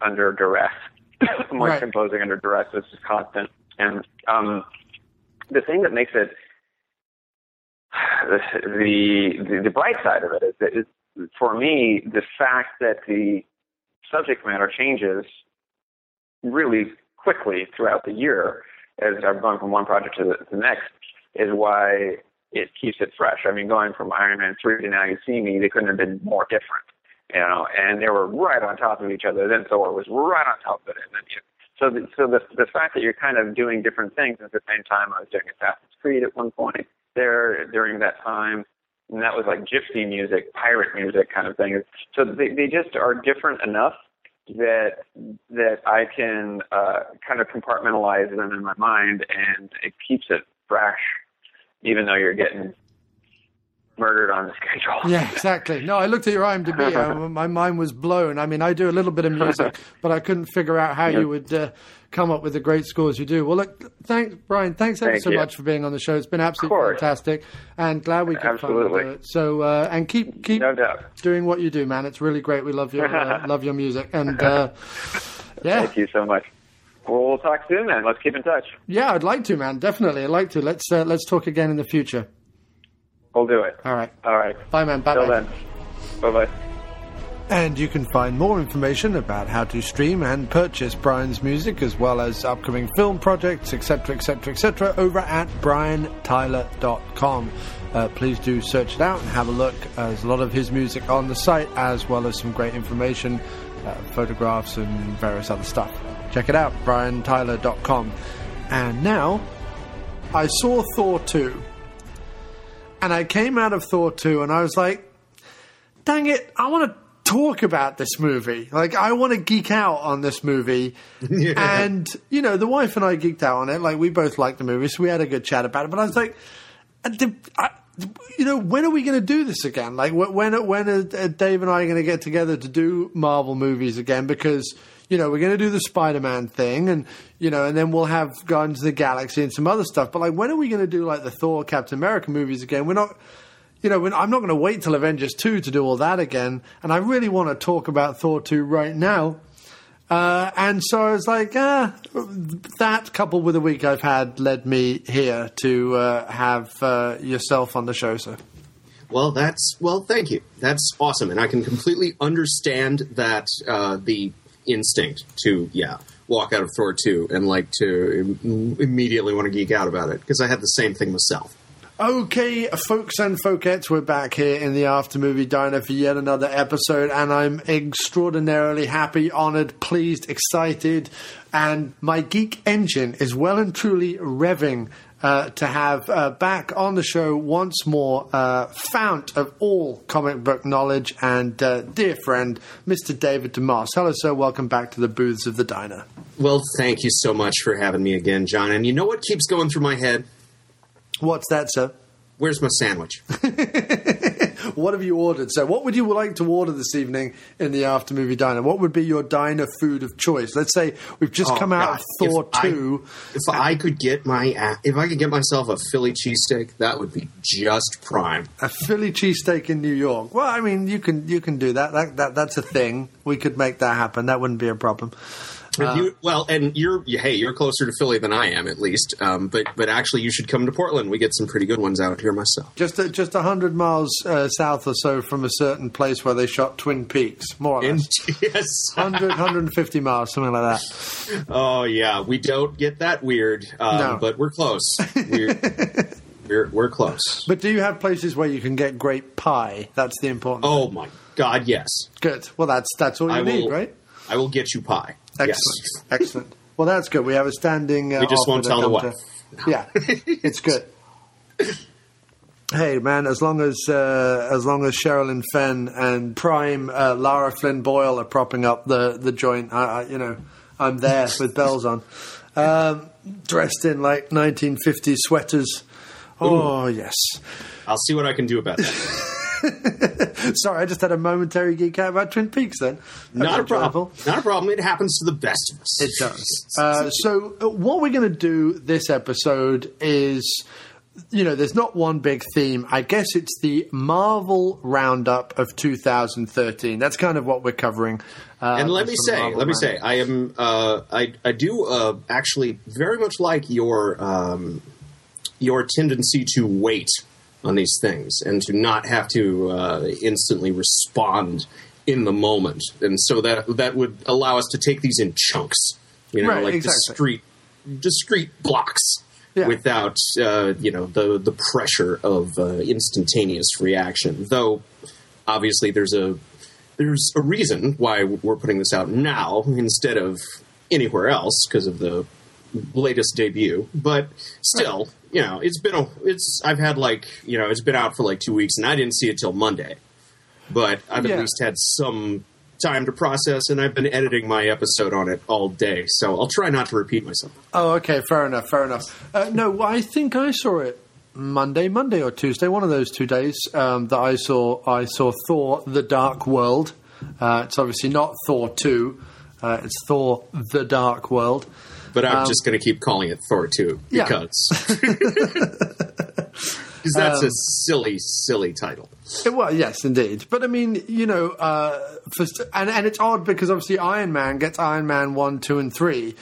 Speaker 4: under duress. (coughs) Like
Speaker 5: Right.
Speaker 4: composing under duress. This is constant, and um, the thing that makes it (sighs) the, the the bright side of it is that is for me the fact that the subject matter changes really quickly throughout the year as I've gone from one project to the, to the next is why it keeps it fresh. I mean, going from Iron Man 3 to Now You See Me, they couldn't have been more different, you know, and they were right on top of each other. Then Thor was right on top of it. And then, you so the, so the, the fact that you're kind of doing different things at the same time, I was doing Assassin's Creed at one point there during that time, and that was like gypsy music, pirate music kind of thing. So they, they just are different enough that that I can uh, kind of compartmentalize them in my mind, and it keeps it fresh, even though you're getting murdered on the schedule. (laughs)
Speaker 1: Yeah, exactly. No, I looked at your IMDb. (laughs) my mind was blown. I mean, I do a little bit of music, (laughs) but I couldn't figure out how you would uh, come up with the great scores you do. Well, look, thanks, Brian. Thanks ever
Speaker 4: Thank
Speaker 1: so
Speaker 4: you.
Speaker 1: much for being on the show. It's been absolutely fantastic, and glad we could
Speaker 4: Absolutely.
Speaker 1: do it. So, uh, and keep keep doing what you do, man. It's really great. We love your uh, love your music, and uh, yeah,
Speaker 4: Thank you so much. Well, we'll talk soon, then. Let's keep in touch.
Speaker 1: yeah, I'd like to, man. Definitely, I'd like to. Let's uh, let's talk again in the future.
Speaker 4: We'll do it.
Speaker 1: All right.
Speaker 4: All right.
Speaker 1: Bye, man. Bye.
Speaker 4: Till then. Bye bye.
Speaker 1: And you can find more information about how to stream and purchase Brian's music, as well as upcoming film projects, etc., etc., etc., over at briantyler.com. Uh, please do search it out and have a look. Uh, there's a lot of his music on the site, as well as some great information, uh, photographs, and various other stuff. Check it out, briantyler.com. And now, I saw Thor 2. And I came out of Thor 2 and I was like, dang it, I want to talk about this movie. Like, I want to geek out on this movie. (laughs) And, you know, the wife and I geeked out on it. Like, we both liked the movie, so we had a good chat about it. But I was like, uh, I, you know, when are we going to do this again? Like, when, when are uh, Dave and I going to get together to do Marvel movies again? Because, you know, we're going to do the Spider Man thing and, you know, and then we'll have Guardians of the Galaxy and some other stuff. But, like, when are we going to do, like, the Thor, Captain America movies again? We're not you know, I'm not going to wait till Avengers 2 to do all that again. And I really want to talk about Thor 2 right now. Uh, and so I was like, ah, that coupled with the week I've had led me here to uh, have uh, yourself on the show, sir.
Speaker 6: Well, that's well. Thank you. That's awesome, and I can completely understand that uh, the instinct to yeah walk out of Thor two and like to Im- immediately want to geek out about it because I had the same thing myself.
Speaker 1: Okay, folks and folkettes, we're back here in the After Movie Diner for yet another episode, and I'm extraordinarily happy, honoured, pleased, excited, and my geek engine is well and truly revving uh, to have uh, back on the show once more, uh, fount of all comic book knowledge and uh, dear friend, Mr. David DeMoss. Hello, sir. Welcome back to the booths of the diner.
Speaker 6: Well, thank you so much for having me again, John. And you know what keeps going through my head?
Speaker 1: What's that, sir?
Speaker 6: Where's my sandwich? (laughs)
Speaker 1: What have you ordered? So, what would you like to order this evening in the after movie diner? What would be your diner food of choice? Let's say we've just
Speaker 6: Oh,
Speaker 1: come out
Speaker 6: God.
Speaker 1: of Thor
Speaker 6: If I-
Speaker 1: two.
Speaker 6: If I could get my uh, if I could get myself a Philly cheesesteak, that would be just prime.
Speaker 1: A Philly cheesesteak in New York. Well, I mean, you can you can do that. That, that. That's a thing. We could make that happen. That wouldn't be a problem.
Speaker 6: If you, well, and you're hey, you're closer to Philly than I am, at least. Um, but but actually, you should come to Portland. We get some pretty good ones out here myself.
Speaker 1: Just a, just a hundred miles uh, south or so from a certain place where they shot Twin Peaks, more or less. (laughs)
Speaker 6: yes,
Speaker 1: 100, 150 miles, something like that.
Speaker 6: oh yeah, we don't get that weird, um,
Speaker 1: No.
Speaker 6: but we're close. We're, (laughs) we're we're close.
Speaker 1: But do you have places where you can get great pie? That's the important.
Speaker 6: Oh my God, yes,
Speaker 1: good. Well, that's that's all you
Speaker 6: I
Speaker 1: need,
Speaker 6: will.
Speaker 1: right?
Speaker 6: I will get you pie.
Speaker 1: Excellent,
Speaker 6: Yes.
Speaker 1: excellent. Well, that's good. We have a standing. Uh,
Speaker 6: We just won't tell the wife.
Speaker 1: Yeah, it's good. (laughs) Hey man, as long as uh, as long as Sherilyn Fenn and prime uh, Lara Flynn Boyle are propping up the the joint, I, I you know I'm there (laughs) with bells on, um, dressed in like 1950s sweaters. Oh yes.
Speaker 6: I'll see what I can do about that. (laughs) (laughs)
Speaker 1: Sorry, I just had a momentary geek out about Twin Peaks. Then
Speaker 6: Not a problem. Not a problem. It happens to the best of us.
Speaker 1: It does. Uh, so, uh, what we're going to do this episode is, you know, there's not one big theme. I guess it's the Marvel Roundup of 2013. That's kind of what we're covering. Uh,
Speaker 6: and let me say,
Speaker 1: Marvel
Speaker 6: let me
Speaker 1: Roundup.
Speaker 6: say, I am, uh, I, I do uh, actually very much like your, um, your tendency to wait on these things and to not have to uh, instantly respond in the moment, and so that that would allow us to take these in chunks, you know,
Speaker 1: Right,
Speaker 6: like
Speaker 1: exactly.
Speaker 6: discrete, discrete blocks.
Speaker 1: Yeah.
Speaker 6: Without uh, you know the the pressure of uh, instantaneous reaction, though obviously there's a there's a reason why we're putting this out now instead of anywhere else because of the latest debut. But still, you know, it's been a it's I've had like you know it's been out for like two weeks and I didn't see it till Monday, but I've
Speaker 1: Yeah.
Speaker 6: at least had some time to process and I've been editing my episode on it all day, so I'll try not to repeat myself.
Speaker 1: Oh, okay, fair enough, fair enough. Uh, no, I think I saw it Monday, Monday or Tuesday, one of those two days um, that I saw. I saw Thor: The Dark World. Uh, it's obviously not Thor two. Uh, it's Thor: The Dark World.
Speaker 6: But I'm
Speaker 1: Um,
Speaker 6: just going to keep calling it Thor 2
Speaker 1: Yeah.
Speaker 6: because (laughs) (laughs) because that's a silly, silly title.
Speaker 1: Uh, Well, yes, indeed. But I mean, you know, uh, for, and and it's odd because obviously Iron Man gets Iron Man one, two, and three,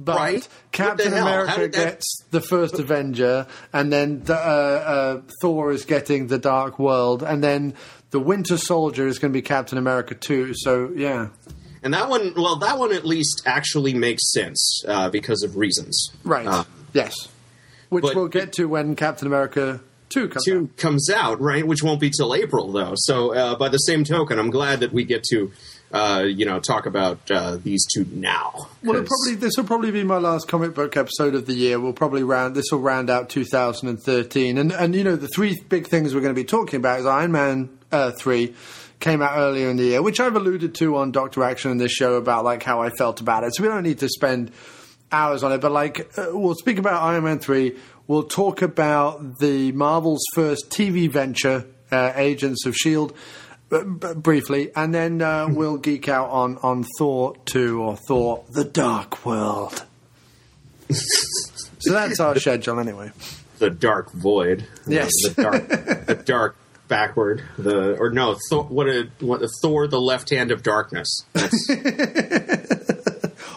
Speaker 1: but
Speaker 6: Right.
Speaker 1: Captain
Speaker 6: the hell? How
Speaker 1: America
Speaker 6: that-
Speaker 1: gets the first Avenger, and then the, uh, uh, Thor is getting the Dark World, and then the Winter Soldier is going to be Captain America two. So yeah,
Speaker 6: And that one, well, that one at least actually makes sense uh, because of reasons.
Speaker 1: right,
Speaker 6: Uh,
Speaker 1: yes, which
Speaker 6: but-
Speaker 1: we'll get to when Captain America two comes.
Speaker 6: two
Speaker 1: out.
Speaker 6: comes out, right? Which won't be till April, though. So, uh, by the same token, I'm glad that we get to, uh, you know, talk about uh, these two now.
Speaker 1: Well, probably this will probably be my last comic book episode of the year. We'll probably round this will round out 2013, and and you know the three big things we're going to be talking about is Iron Man uh, three came out earlier in the year, which I've alluded to on Doctor Action in this show about like how I felt about it. So we don't need to spend hours on it, but like uh, we'll speak about Iron Man three. We'll talk about the Marvel's first TV venture, uh, Agents of Shield b- b- briefly, and then uh, we'll geek out on, on Thor 2 or Thor The Dark World. (laughs) so that's our schedule anyway.
Speaker 6: the Dark Void.
Speaker 1: Yes.
Speaker 6: the dark, the dark backward. The or no, Thor, what a what a Thor, the left hand of darkness. (laughs)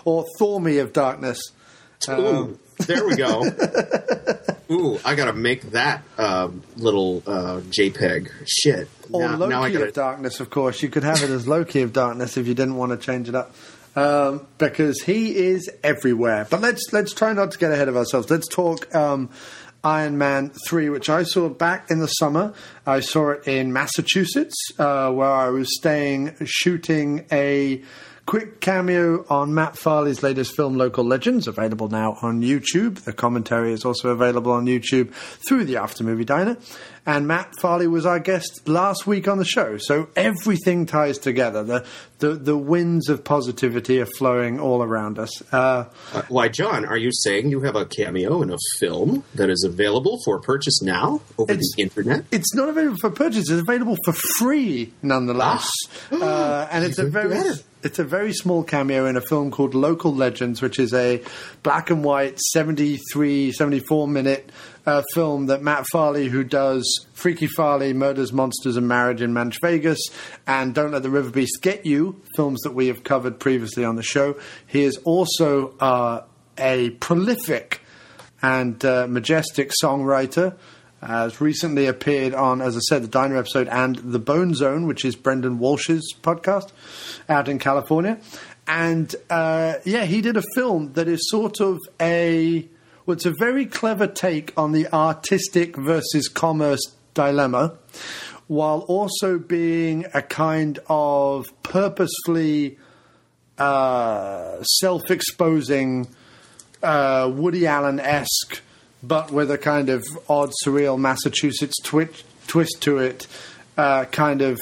Speaker 1: Or Thor Me of Darkness.
Speaker 6: ooh, there we go. (laughs) Ooh, I gotta make that um, little uh, JPEG. Shit.
Speaker 1: Or
Speaker 6: now,
Speaker 1: Loki
Speaker 6: now I gotta,
Speaker 1: of Darkness, of course. You could have it as Loki of Darkness if you didn't want to change it up. Um, because he is everywhere. But let's let's try not to get ahead of ourselves. Let's talk um, Iron Man 3, which I saw back in the summer. I saw it in Massachusetts, uh, where I was staying shooting a quick cameo on Matt Farley's latest film, Local Legends, available now on YouTube. The commentary is also available on YouTube through the After Movie Diner. And Matt Farley was our guest last week on the show. So everything ties together. The the, the winds of positivity are flowing all around us. Uh,
Speaker 6: Uh, why, John, are you saying you have a cameo in a film that is available for purchase now over the internet?
Speaker 1: It's not available for purchase. It's available for free, nonetheless. (gasps) uh, and it's a very
Speaker 6: better.
Speaker 1: It's a very small cameo in a film called Local Legends, which is a black and white 73, 74 minute uh, film that Matt Farley, who does Freaky Farley, Murders, Monsters, and Marriage in Manch Vegas, and Don't Let the River Beast Get You, films that we have covered previously on the show. He is also uh, a prolific and uh, majestic songwriter. Has recently appeared on, as I said, the Diner episode and the Bone Zone, which is Brendon Walsh's podcast out in California. And uh, yeah, he did a film that is sort of a well, it's a very clever take on the artistic versus commerce dilemma, while also being a kind of purposefully uh, self-exposing uh, Woody Allen esque, but with a kind of odd, surreal Massachusetts twitch, twist to it, uh, kind of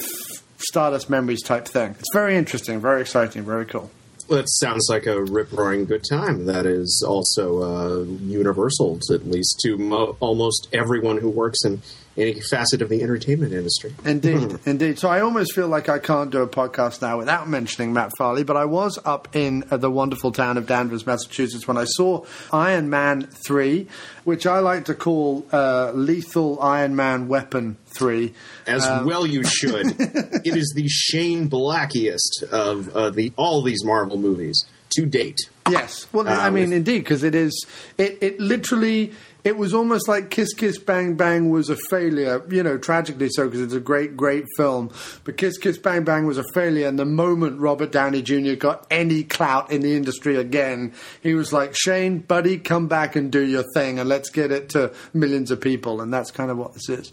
Speaker 1: Stardust Memories type thing. It's very interesting, very exciting, very cool.
Speaker 6: Well, it sounds like a rip roaring good time. That is also uh, universal, at least to mo- almost everyone who works in any facet of the entertainment industry.
Speaker 1: Indeed, indeed. So I almost feel like I can't do a podcast now without mentioning Matt Farley, but I was up in uh, the wonderful town of Danvers, Massachusetts, when I saw Iron Man 3, which I like to call uh, Lethal Iron Man Weapon 3.
Speaker 6: As
Speaker 1: Um,
Speaker 6: well, you (laughs) should. it is the Shane Blackiest of uh, the all these Marvel movies to date.
Speaker 1: Yes. Well,
Speaker 6: Uh,
Speaker 1: I mean,
Speaker 6: with-
Speaker 1: indeed, because it is. It, it literally. It was almost like Kiss Kiss Bang Bang was a failure, you know, tragically so, because it's a great, great film. But Kiss Kiss Bang Bang was a failure, and the moment Robert Downey Jr. got any clout in the industry again, he was like, Shane, buddy, come back and do your thing, and let's get it to millions of people. And that's kind of what this is.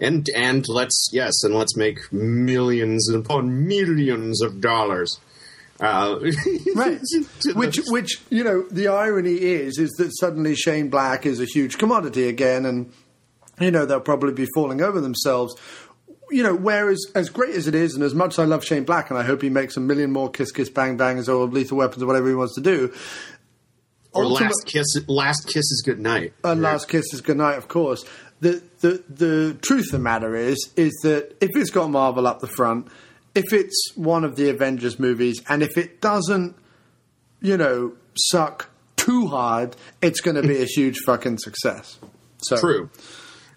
Speaker 6: And and let's yes, and let's make millions upon millions of dollars. Uh, (laughs)
Speaker 1: right. which, which you know, the irony is, is that suddenly Shane Black is a huge commodity again, and you know they'll probably be falling over themselves. You know, whereas as great as it is, and as much as I love Shane Black, and I hope he makes a million more Kiss Kiss Bang Bangs or Lethal Weapons or whatever he wants to do.
Speaker 6: or
Speaker 1: ultimate-
Speaker 6: last kiss, last kiss is good night.
Speaker 1: and Last Kiss is good night, of course. The, the the truth of the matter is is that if it's got Marvel up the front, if it's one of the Avengers movies, and if it doesn't, you know, suck too hard, it's going to be a (laughs) huge fucking success. So
Speaker 6: True.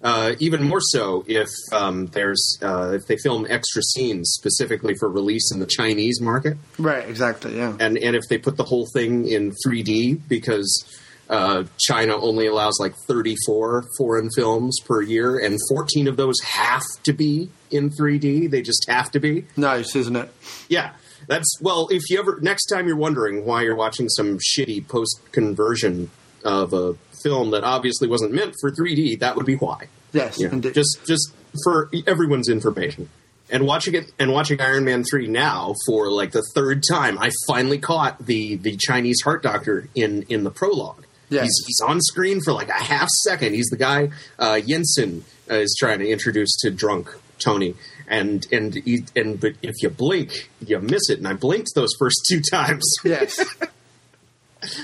Speaker 6: Uh, even more so if um, there's uh, if they film extra scenes specifically for release in the Chinese market,
Speaker 1: right? Exactly. Yeah.
Speaker 6: and and if they put the whole thing in 3D because uh, China only allows like 34 foreign films per year, and 14 of those have to be in 3D. They just have to be.
Speaker 1: Nice, isn't it?
Speaker 6: Yeah. That's well. If you ever next time you're wondering why you're watching some shitty post conversion of a film that obviously wasn't meant for 3D, that would be why.
Speaker 1: Yes,
Speaker 6: Yeah.
Speaker 1: indeed.
Speaker 6: Just just for everyone's information. And watching it and watching Iron Man three now for like the third time, I finally caught the the Chinese heart doctor in in the prologue.
Speaker 1: Yes.
Speaker 6: He's he's on screen for like a half second. He's the guy uh, Yinsen uh, is trying to introduce to drunk Tony. And and and but if you blink, you miss it. And I blinked those first two times. (laughs)
Speaker 1: Yes.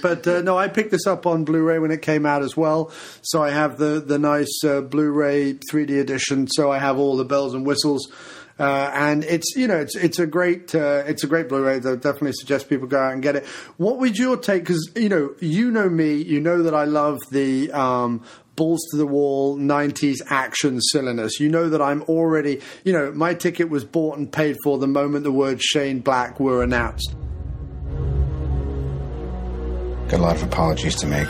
Speaker 1: But uh, no, I picked this up on Blu-ray when it came out as well. So I have the the nice uh, Blu-ray 3D edition. So I have all the bells and whistles, uh, and it's you know it's it's a great uh, it's a great Blu-ray. I definitely suggest people go out and get it. What would your take? Because you know you know me, you know that I love the. Um, balls to the wall 90s action silliness you know that i'm already you know my ticket was bought and paid for the moment the words shane black were announced
Speaker 5: Got a lot of apologies to make.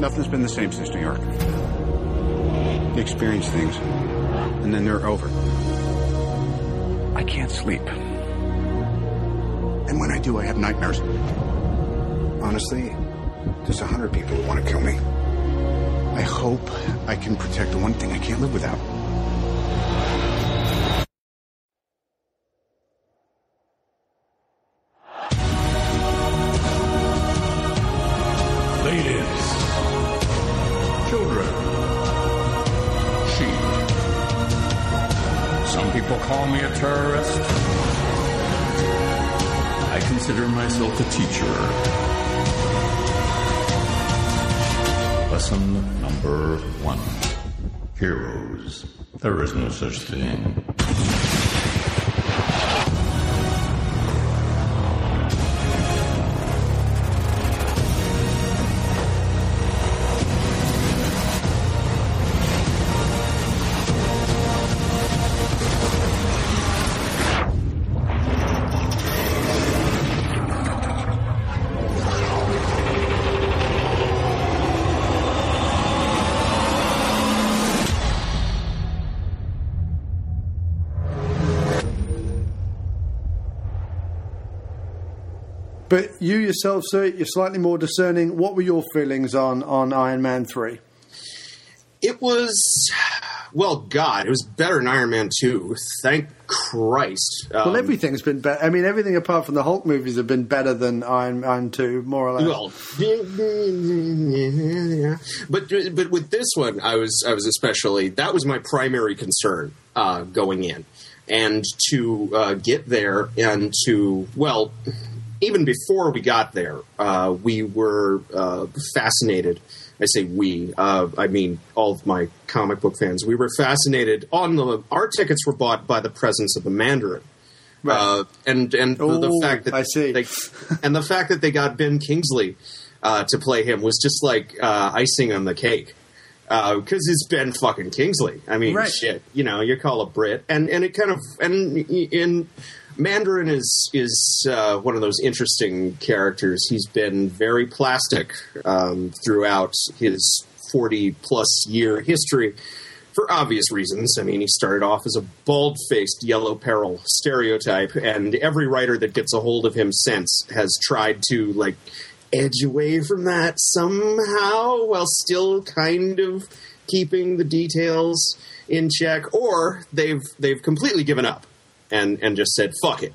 Speaker 5: Nothing's been the same since New York. You experience things, and then they're over. I can't sleep. And when I do, I have nightmares. Honestly, there's a hundred people who want to kill me. I hope I can protect the one thing I can't live without.
Speaker 7: There is no such thing.
Speaker 1: Yourself, sir, you're slightly more discerning. What were your feelings on on Iron Man three?
Speaker 6: It was, well, God, it was better than Iron Man 2. Thank Christ. Um,
Speaker 1: well, everything's been better. I mean, everything apart from the Hulk movies have been better than Iron Man two, more or less.
Speaker 6: Well, (laughs) but but with this one, I was I was especially that was my primary concern uh, going in, and to uh, get there and to well, even before we got there, uh, we were uh, fascinated. I say we, uh, I mean all of my comic book fans. We were fascinated. On the our tickets were bought by the presence of the Mandarin. Uh, and and the, the
Speaker 1: Oh,
Speaker 6: fact that
Speaker 1: I see.
Speaker 6: they, and the fact that they got Ben Kingsley uh, to play him was just like uh, icing on the cake because it's Ben fucking Kingsley. I mean,
Speaker 1: Right.
Speaker 6: shit, you know, you call a Brit, and and it kind of and in Mandarin is is uh, one of those interesting characters. He's been very plastic um, throughout his forty plus year history. For obvious reasons. I mean, he started off as a bald faced yellow peril stereotype, and every writer that gets a hold of him since has tried to, like, edge away from that somehow while still kind of keeping the details in check, or they've they've completely given up and and just said fuck it.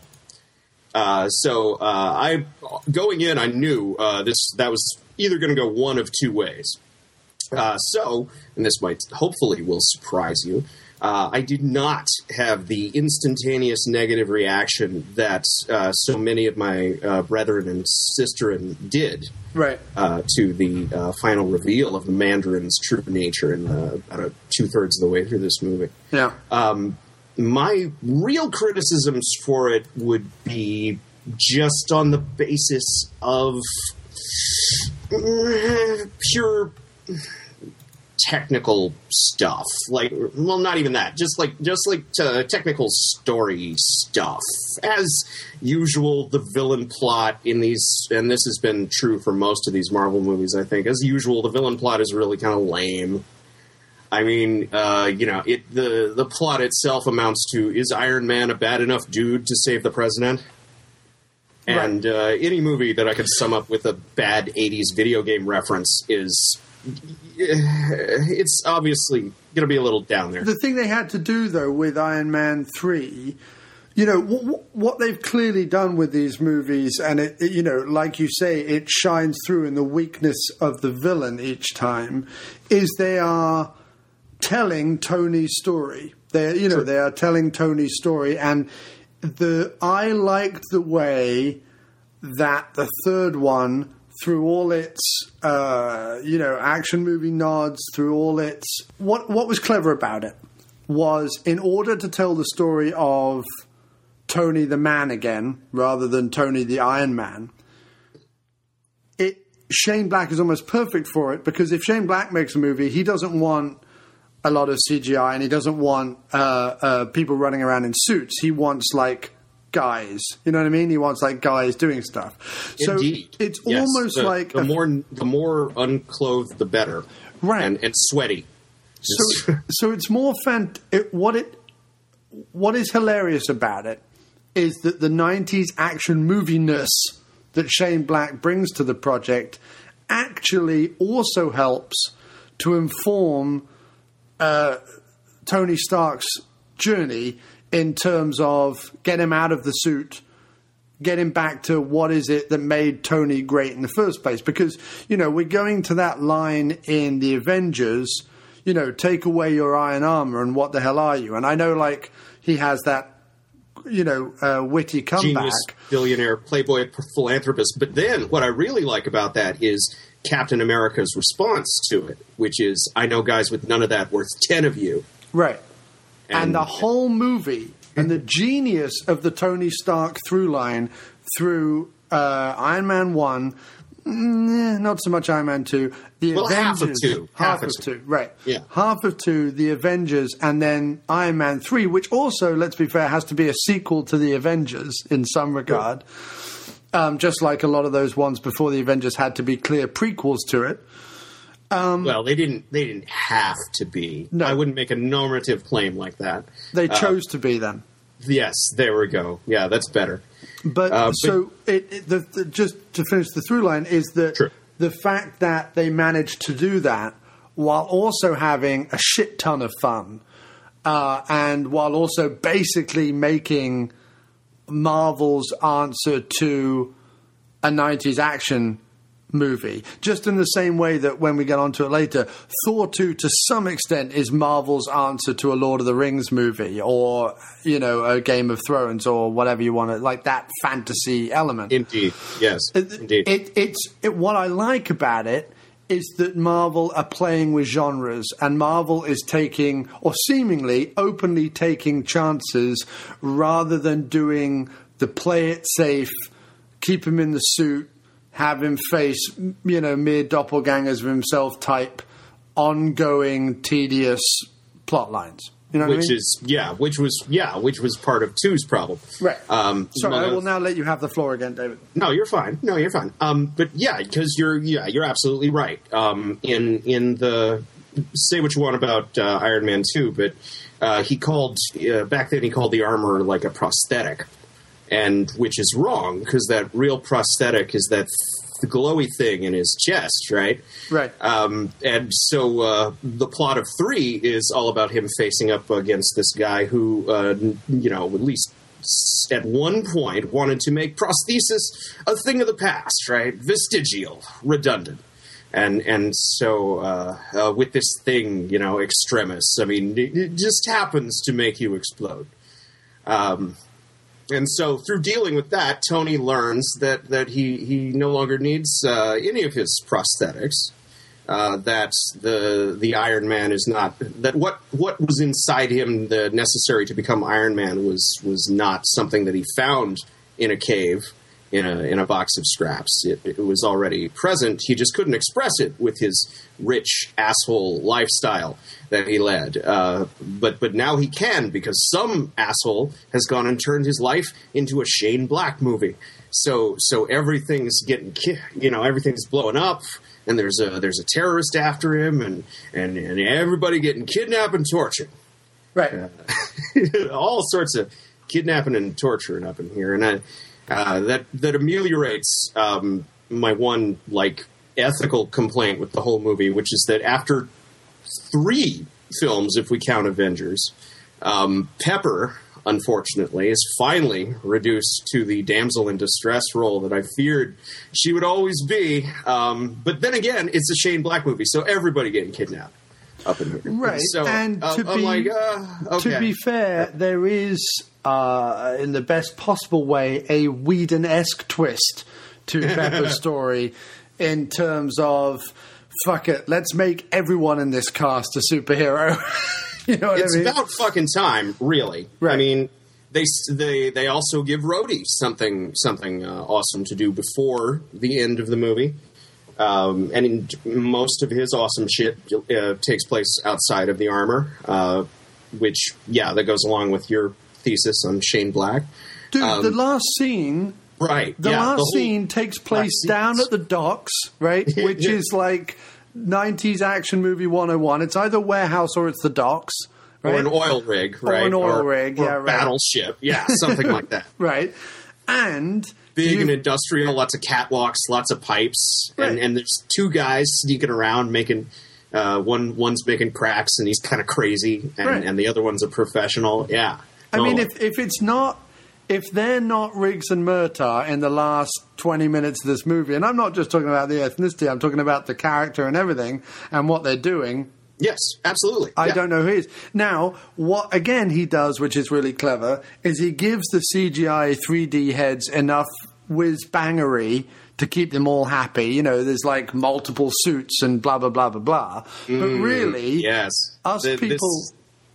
Speaker 6: Uh, so uh, I going in, I knew uh, this that was either going to go one of two ways. Uh, so, and this might hopefully will surprise you. Uh, I did not have the instantaneous negative reaction that uh, so many of my uh, brethren and sisterin did
Speaker 1: Right.
Speaker 6: uh, to the uh, final reveal of the Mandarin's true nature in the, about two thirds of the way through this movie.
Speaker 1: Yeah.
Speaker 6: Um, my real criticisms for it would be just on the basis of mm, pure technical stuff. Like well not even that. Just like just like uh, technical story stuff. As usual the villain plot in these and this has been true for most of these marvel movies i think. As usual the villain plot is really kind of lame I mean, uh, you know, it the the plot itself amounts to is Iron Man a bad enough dude to save the president? And uh, any movie that I could sum up with a bad '80s video game reference is, it's obviously going to be a little down there.
Speaker 1: The thing they had to do, though, with Iron Man 3, you know, what, what they've clearly done with these movies, and it- you know, like you say, it shines through in the weakness of the villain each time, is they are telling Tony's story. They, you know, they are telling Tony's story, and the I liked the way that the third one, through all its, uh, you know, action movie nods, through all its, what what was clever about it was in order to tell the story of Tony the Man again, rather than Tony the Iron Man. It Shane Black is almost perfect for it because if Shane Black makes a movie, he doesn't want a lot of CGI and he doesn't want uh, uh, people running around in suits. He wants like guys. You know what I mean? He wants like guys doing stuff. So
Speaker 6: Indeed,
Speaker 1: it's
Speaker 6: Yes,
Speaker 1: almost
Speaker 6: the,
Speaker 1: like
Speaker 6: the
Speaker 1: a-
Speaker 6: more the more unclothed, the better,
Speaker 1: right?
Speaker 6: And, and sweaty.
Speaker 1: So, so it's more fan. It, what it, what is hilarious about it is that the 90s action moviness that Shane Black brings to the project actually also helps to inform uh, Tony Stark's journey in terms of get him out of the suit, get him back to what is it that made Tony great in the first place. Because, you know, we're going to that line in the Avengers, you know, take away your iron armor and what the hell are you? And I know, like, he has that, you know, uh, witty comeback.
Speaker 6: Genius, billionaire, playboy, philanthropist. But then what I really like about that is Captain America's response to it, which is, I know guys with none of that worth 10 of you.
Speaker 1: Right. And, the whole movie and the genius of the Tony Stark through line through uh, Iron Man 1, eh, not so much Iron Man 2, the
Speaker 6: Well, half
Speaker 1: Avengers.
Speaker 6: of two.
Speaker 1: Half,
Speaker 6: Half
Speaker 1: of
Speaker 6: two.
Speaker 1: two, right.
Speaker 6: Yeah.
Speaker 1: Half of two, the Avengers, and then Iron Man 3, which also, let's be fair, has to be a sequel to the Avengers in some regard. Um, just like a lot of those ones before the Avengers had to be clear prequels to it. Um,
Speaker 6: well, they didn't. They didn't have to be. No. I wouldn't make a normative claim like that.
Speaker 1: They
Speaker 6: Uh,
Speaker 1: chose to be then.
Speaker 6: yes, there we go. Yeah, that's better.
Speaker 1: But,
Speaker 6: Uh, but-
Speaker 1: so it, it, the, the, just to finish the through line is that the fact that they managed to do that while also having a shit ton of fun, uh, and while also basically making Marvel's answer to a '90s action movie, just in the same way that when we get onto it later, Thor 2 to some extent is Marvel's answer to a Lord of the Rings movie or, you know, a Game of Thrones or whatever you want to, like that fantasy element.
Speaker 6: Indeed, yes, indeed.
Speaker 1: It, it's it, what I like about it is that Marvel are playing with genres, and Marvel is taking, or seemingly openly taking chances, rather than doing the play it safe, keep him in the suit, have him face, you know, mere doppelgangers of himself type, ongoing, tedious plot lines. You know
Speaker 6: which
Speaker 1: I mean?
Speaker 6: is yeah, which was yeah, which was part of two's problem.
Speaker 1: right.
Speaker 6: Um,
Speaker 1: so I will now let you have the floor again, David.
Speaker 6: No, you're fine. No, you're fine. Um, but yeah, because you're yeah, you're absolutely right. Um, in in the say what you want about uh, Iron Man two, but uh, he called uh, back then he called the armor like a prosthetic, and which is wrong because that real prosthetic is that f- glowy thing in his chest, right?
Speaker 1: Right.
Speaker 6: Um, and so uh, the plot of three is all about him facing up against this guy who, uh, you know, at least at one point wanted to make prosthesis a thing of the past, right? Vestigial, redundant. And and so uh, uh, with this thing, you know, extremis. I mean, it, it just happens to make you explode. Um, and so through dealing with that, Tony learns that that he he no longer needs uh, any of his prosthetics. Uh, that the the Iron Man is not that what what was inside him the necessary to become Iron Man was was not something that he found in a cave in a in a box of scraps. It, it was already present. He just couldn't express it with his rich asshole lifestyle that he led. Uh, but but now he can because some asshole has gone and turned his life into a Shane Black movie. So so everything's getting ki- you know everything's blowing up. And there's a there's a terrorist after him, and and, and everybody getting kidnapped and tortured
Speaker 1: right? (laughs)
Speaker 6: all sorts of kidnapping and torturing up in here, and I, uh, that that ameliorates um, my one like ethical complaint with the whole movie, which is that after three films, if we count Avengers, um, Pepper unfortunately is finally reduced to the damsel in distress role that I feared she would always be. Um, but then again, it's a Shane Black movie, so everybody getting kidnapped up in here,
Speaker 1: Right,
Speaker 6: So
Speaker 1: and
Speaker 6: uh,
Speaker 1: to
Speaker 6: I'm
Speaker 1: be
Speaker 6: like, uh,
Speaker 1: to be fair, there is, uh, in the best possible way, a Whedon esque twist to (laughs) Pepper's story in terms of fuck it, let's make everyone in this cast a superhero. (laughs) you know what
Speaker 6: it's
Speaker 1: I mean?
Speaker 6: about fucking time, really. I mean, they they they also give Rhodey something something uh, awesome to do before the end of the movie. Um, and in, most of his awesome shit uh, takes place outside of the armor, uh, which yeah, that goes along with your thesis on Shane Black.
Speaker 1: Dude,
Speaker 6: Um,
Speaker 1: the last scene.
Speaker 6: right?
Speaker 1: The
Speaker 6: yeah,
Speaker 1: last
Speaker 6: the
Speaker 1: scene takes place down at the docks, right? (laughs) Which is like 90s action movie 101. It's either warehouse or it's the docks, Right?
Speaker 6: or an oil rig, right?
Speaker 1: Or an oil rig,
Speaker 6: or
Speaker 1: yeah,
Speaker 6: a
Speaker 1: right.
Speaker 6: battleship, yeah, something like that. (laughs)
Speaker 1: right? And
Speaker 6: Big and industrial, lots of catwalks, lots of pipes, and, and there's two guys sneaking around making. Uh, one one's making cracks and he's kind of crazy, and,
Speaker 1: Right.
Speaker 6: and the other one's a professional. Yeah,
Speaker 1: I mean, if if it's not. If they're not Riggs and Murtaugh in the last 20 minutes of this movie, and I'm not just talking about the ethnicity, I'm talking about the character and everything and what they're doing,
Speaker 6: yes, absolutely.
Speaker 1: I
Speaker 6: Yeah.
Speaker 1: don't know who he is. Now, what again he does, which is really clever, is he gives the CGI 3D heads enough whiz bangery to keep them all happy. You know, there's like multiple suits and blah blah blah blah blah. but
Speaker 6: Mm,
Speaker 1: really,
Speaker 6: yes,
Speaker 1: us
Speaker 6: Th- this-
Speaker 1: people-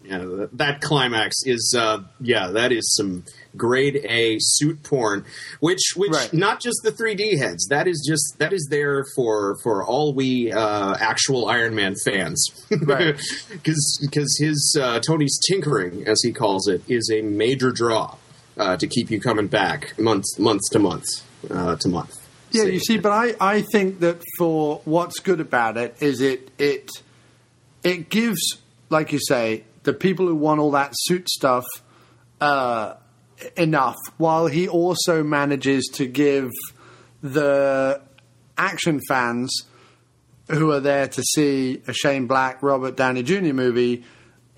Speaker 6: yeah, th- that climax is, uh, yeah, that is some grade A suit porn. Which, which,
Speaker 1: Right.
Speaker 6: not just the 3D heads. That is just that is there for for all we uh, actual Iron Man fans,
Speaker 1: Right. (laughs)
Speaker 6: Because his uh, Tony's tinkering, as he calls it, is a major draw uh, to keep you coming back month month to month uh, to month.
Speaker 1: Yeah, you see, but I, I think that for what's good about it is it it it gives, like you say, the people who want all that suit stuff uh, enough, while he also manages to give the action fans who are there to see a Shane Black, Robert Downey Jr. movie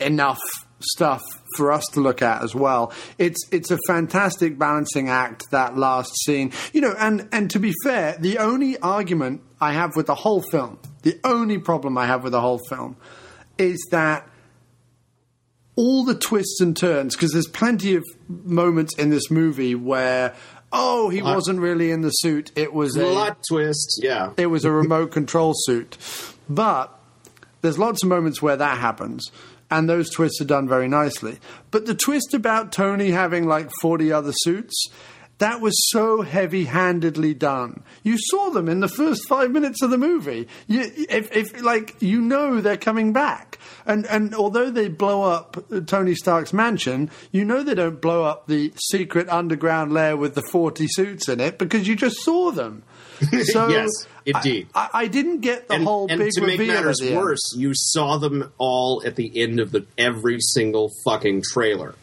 Speaker 1: enough stuff for us to look at as well. It's it's a fantastic balancing act that last scene. You know, and and to be fair, the only argument I have with the whole film, the only problem I have with the whole film is that all the twists and turns because there's plenty of moments in this movie where oh he
Speaker 6: Lot-
Speaker 1: wasn't really in the suit it was a
Speaker 6: Plot twist, yeah.
Speaker 1: it was a (laughs) remote control suit. But there's lots of moments where that happens, and those twists are done very nicely. But the twist about Tony having like 40 other suits. That was so heavy-handedly done. You saw them in the first five minutes of the movie. You, if, if, like, you know they're coming back, and and although they blow up Tony Stark's mansion, you know they don't blow up the secret underground lair with the forty suits in it because you just saw them. (laughs) So
Speaker 6: yes, indeed.
Speaker 1: I, I didn't get the
Speaker 6: and,
Speaker 1: whole
Speaker 6: and
Speaker 1: big
Speaker 6: to make matters
Speaker 1: at the end.
Speaker 6: worse, you saw them all at the end of the every single fucking trailer.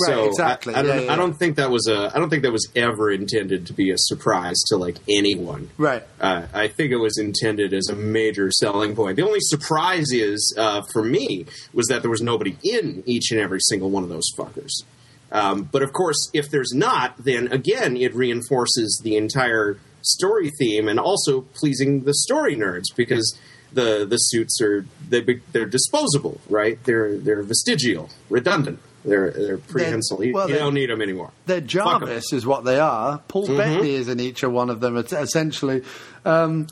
Speaker 1: Right,
Speaker 6: so
Speaker 1: exactly.
Speaker 6: I, I don't.
Speaker 1: Yeah, yeah,
Speaker 6: I don't think that was a. I don't think that was ever intended to be a surprise to like anyone.
Speaker 1: Right.
Speaker 6: Uh, I think it was intended as a major selling point. The only surprise is uh, for me was that there was nobody in each and every single one of those fuckers. Um, but of course, if there's not, then again, it reinforces the entire story theme and also pleasing the story nerds because the the suits are they they're disposable, right? They're they're vestigial, redundant. They're they're prehensile. You,
Speaker 1: well,
Speaker 6: you don't need them anymore.
Speaker 1: They're. Jarvis, is what they are. Paul
Speaker 6: Mhm.
Speaker 1: Bettany is in each of one of them, it's essentially. Um,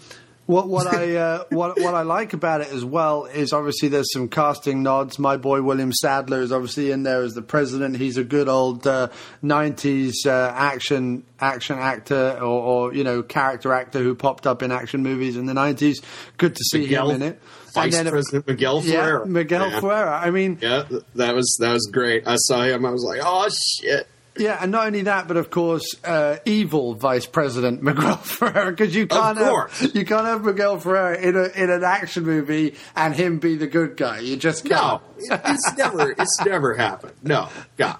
Speaker 1: what what I uh, (laughs) what what I like about it as well is obviously there's some casting nods. My boy William Sadler is obviously in there as the president. He's a good old uh, '90s uh, action action actor or, or you know character actor who popped up in action movies in the '90s. Good to see
Speaker 6: Miguel-
Speaker 1: him in it.
Speaker 6: Vice
Speaker 1: then-
Speaker 6: President Miguel
Speaker 1: yeah,
Speaker 6: Ferrer.
Speaker 1: Miguel
Speaker 6: Yeah.
Speaker 1: Ferrer. I mean,
Speaker 6: Yeah, that was that was great. I saw him. I was like, oh shit.
Speaker 1: Yeah, and not only that, but of course, uh, evil Vice President (laughs) Miguel Ferrer, because you can't have you can't have Miguel Ferrer in a in an action movie and him be the good guy. You just
Speaker 6: No,
Speaker 1: can't.
Speaker 6: it's never it's never happened. No, God.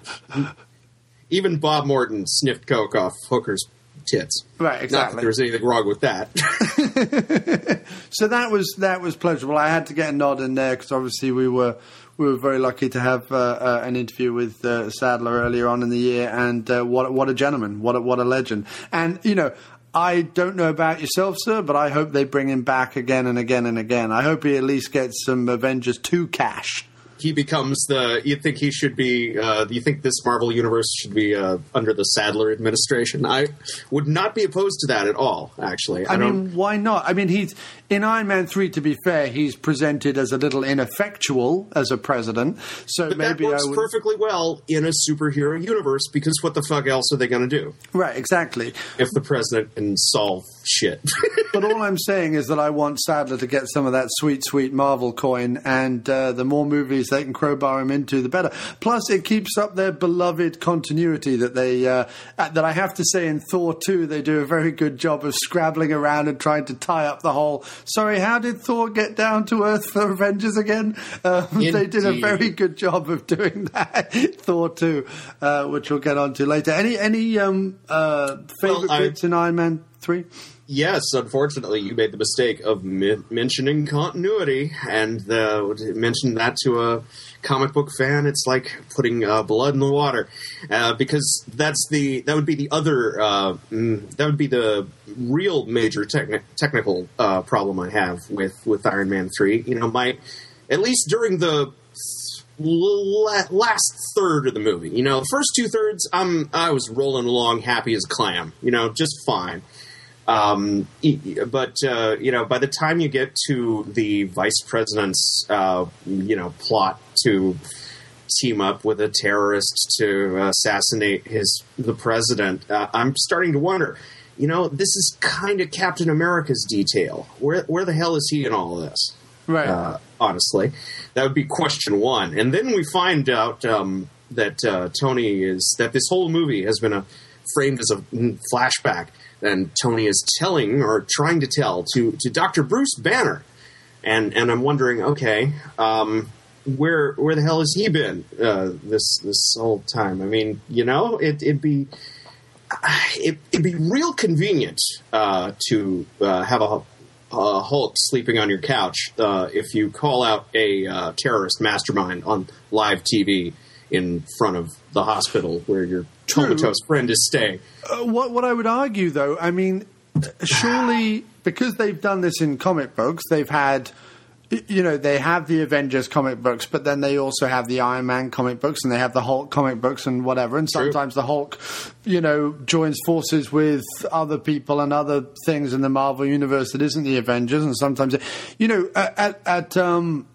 Speaker 6: Even Bob Morton sniffed coke off Hooker's tits.
Speaker 1: Right,
Speaker 6: Not that
Speaker 1: exactly.
Speaker 6: there was anything wrong with that. (laughs)
Speaker 1: So that was that was pleasurable. I had to get a nod in there because obviously we were we were very lucky to have uh, uh, an interview with uh, Sadler earlier on in the year, and uh, what what a gentleman, what a, what a legend. And you know, I don't know about yourself, sir, but I hope they bring him back again and again and again. I hope he at least gets some Avengers two cash.
Speaker 6: He becomes the. You think he should be? Uh, you think this Marvel universe should be uh, under the Sadler administration? I would not be opposed to that at all. Actually, I,
Speaker 1: I,
Speaker 6: don't.
Speaker 1: mean, why not? I mean, he's in Iron Man three. To be fair, he's presented as a little ineffectual as a president. So
Speaker 6: but
Speaker 1: maybe
Speaker 6: that works
Speaker 1: I would.
Speaker 6: perfectly well in a superhero universe because what the fuck else are they going to do
Speaker 1: Right, exactly.
Speaker 6: if the president can solve shit? (laughs)
Speaker 1: but all I'm saying is that I want Sadler to get some of that sweet, sweet Marvel coin, and uh, the more movies they can crowbar him into, the better. Plus, it keeps up their beloved continuity that they uh, uh, that I have to say in Thor two they do a very good job of scrabbling around and trying to tie up the whole. Sorry, how did Thor get down to Earth for Avengers again? Um, they did a very good job of doing that. (laughs) Thor two, uh, which we'll get on to later. Any any um, uh, favorite
Speaker 6: Well,
Speaker 1: bits in Iron Man three?
Speaker 6: Yes, unfortunately, you made the mistake of mi- mentioning continuity, and uh, mention that to a comic book fan. It's like putting uh, blood in the water, uh, because that's the that would be the other uh, mm, that would be the real major techni- technical uh, problem I have with with Iron Man three. You know, my at least during the last third of the movie. You know, the first two thirds, I'm I was rolling along happy as clam. You know, just fine. Um, but uh, you know, by the time you get to the vice president's, uh, you know, plot to team up with a terrorist to assassinate his the president, uh, I'm starting to wonder. You know, this is kind of Captain America's detail. Where where the hell is he in all of this?
Speaker 1: Right.
Speaker 6: Uh, honestly, that would be question one. And then we find out um, that uh, Tony is that this whole movie has been a, framed as a mm, flashback, and Tony is telling or trying to tell to to Doctor Bruce Banner, and and I'm wondering, okay. Um, where where the hell has he been uh, this this whole time? I mean, you know, it, it'd be it, it'd be real convenient uh, to uh, have a, a Hulk sleeping on your couch uh, if you call out a uh, terrorist mastermind on live TV in front of the hospital where your comatose friend is staying.
Speaker 1: Uh, what what I would argue, though, I mean, surely because they've done this in comic books, they've had. You know, they have the Avengers comic books, but then they also have the Iron Man comic books and they have the Hulk comic books and whatever. And sometimes the Hulk, you know, joins forces with other people and other things in the Marvel universe that isn't the Avengers. And sometimes, you know, at, at um,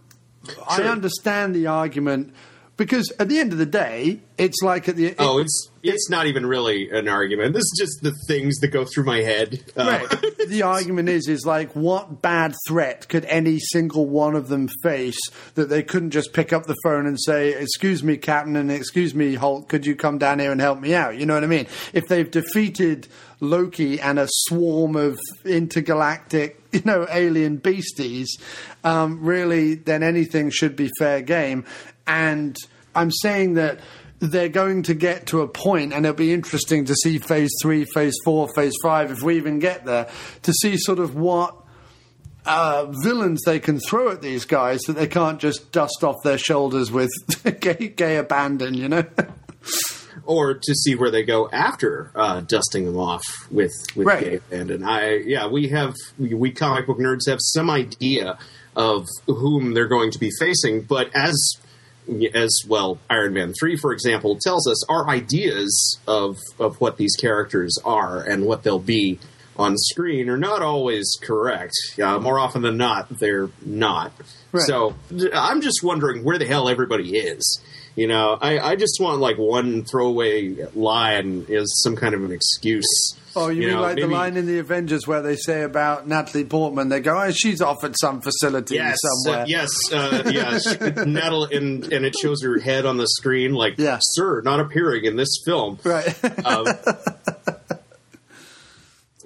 Speaker 1: I understand the argument because at the end of the day, it's like at the
Speaker 6: Oh, it's it's not even really an argument. This is just the things that go through my head. Uh,
Speaker 1: Right. (laughs) the argument is, is like, what bad threat could any single one of them face that they couldn't just pick up the phone and say, "Excuse me, Captain," and "Excuse me, Hulk, could you come down here and help me out?" You know what I mean? If they've defeated Loki and a swarm of intergalactic, (laughs) you know, alien beasties, um, really, then anything should be fair game. And I'm saying that they're going to get to a point, and it'll be interesting to see phase three, phase four, phase five, if we even get there, to see sort of what uh, villains they can throw at these guys that they can't just dust off their shoulders with (laughs) gay, gay abandon, you know? (laughs)
Speaker 6: or to see where they go after uh, dusting them off with with
Speaker 1: Right.
Speaker 6: gay abandon. I yeah, we have we, we comic book nerds have some idea of whom they're going to be facing, but as as well, Iron Man three, for example, tells us our ideas of of what these characters are and what they'll be on screen are not always correct. Uh, more often than not, they're not.
Speaker 1: Right.
Speaker 6: So I'm just wondering where the hell everybody is. You know, I, I just want like one throwaway line is some kind of an excuse.
Speaker 1: Oh, you, mean
Speaker 6: know,
Speaker 1: like the line in the Avengers where they say about Natalie Portman? They go, "Oh, she's off at some facility
Speaker 6: Yes,
Speaker 1: somewhere."
Speaker 6: uh, yes, uh, yes. (laughs) Nettle, and and it shows her head on the screen, like,
Speaker 1: Yeah.
Speaker 6: "Sir, not appearing in this film."
Speaker 1: Right.
Speaker 6: Um, (laughs)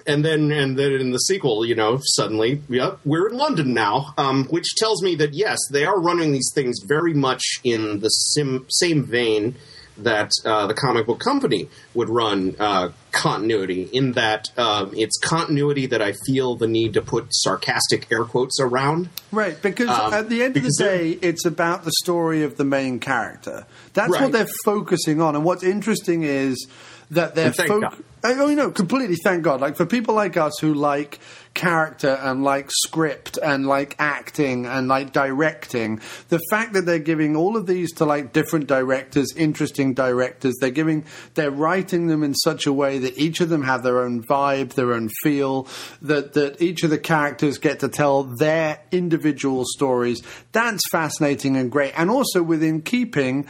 Speaker 6: and then and then in the sequel, you know, suddenly, yep, we're in London now, um, which tells me that yes, they are running these things very much in the sim, same vein that uh, the comic book company would run uh, continuity. In that um, it's continuity that I feel the need to put sarcastic air quotes around.
Speaker 1: Right, because
Speaker 6: Um,
Speaker 1: at the end of the day, it's about the story of the main character. That's
Speaker 6: Right.
Speaker 1: what they're focusing on. And what's interesting is that they're
Speaker 6: And thank
Speaker 1: foc-
Speaker 6: God.
Speaker 1: Oh, you know, completely. Thank God. Like for people like us who like character and like script and like acting and like directing, the fact that they're giving all of these to like different directors, interesting directors, they're giving, they're writing them in such a way that each of them have their own vibe, their own feel, that that each of the characters get to tell their individual stories. That's fascinating and great, and also within keeping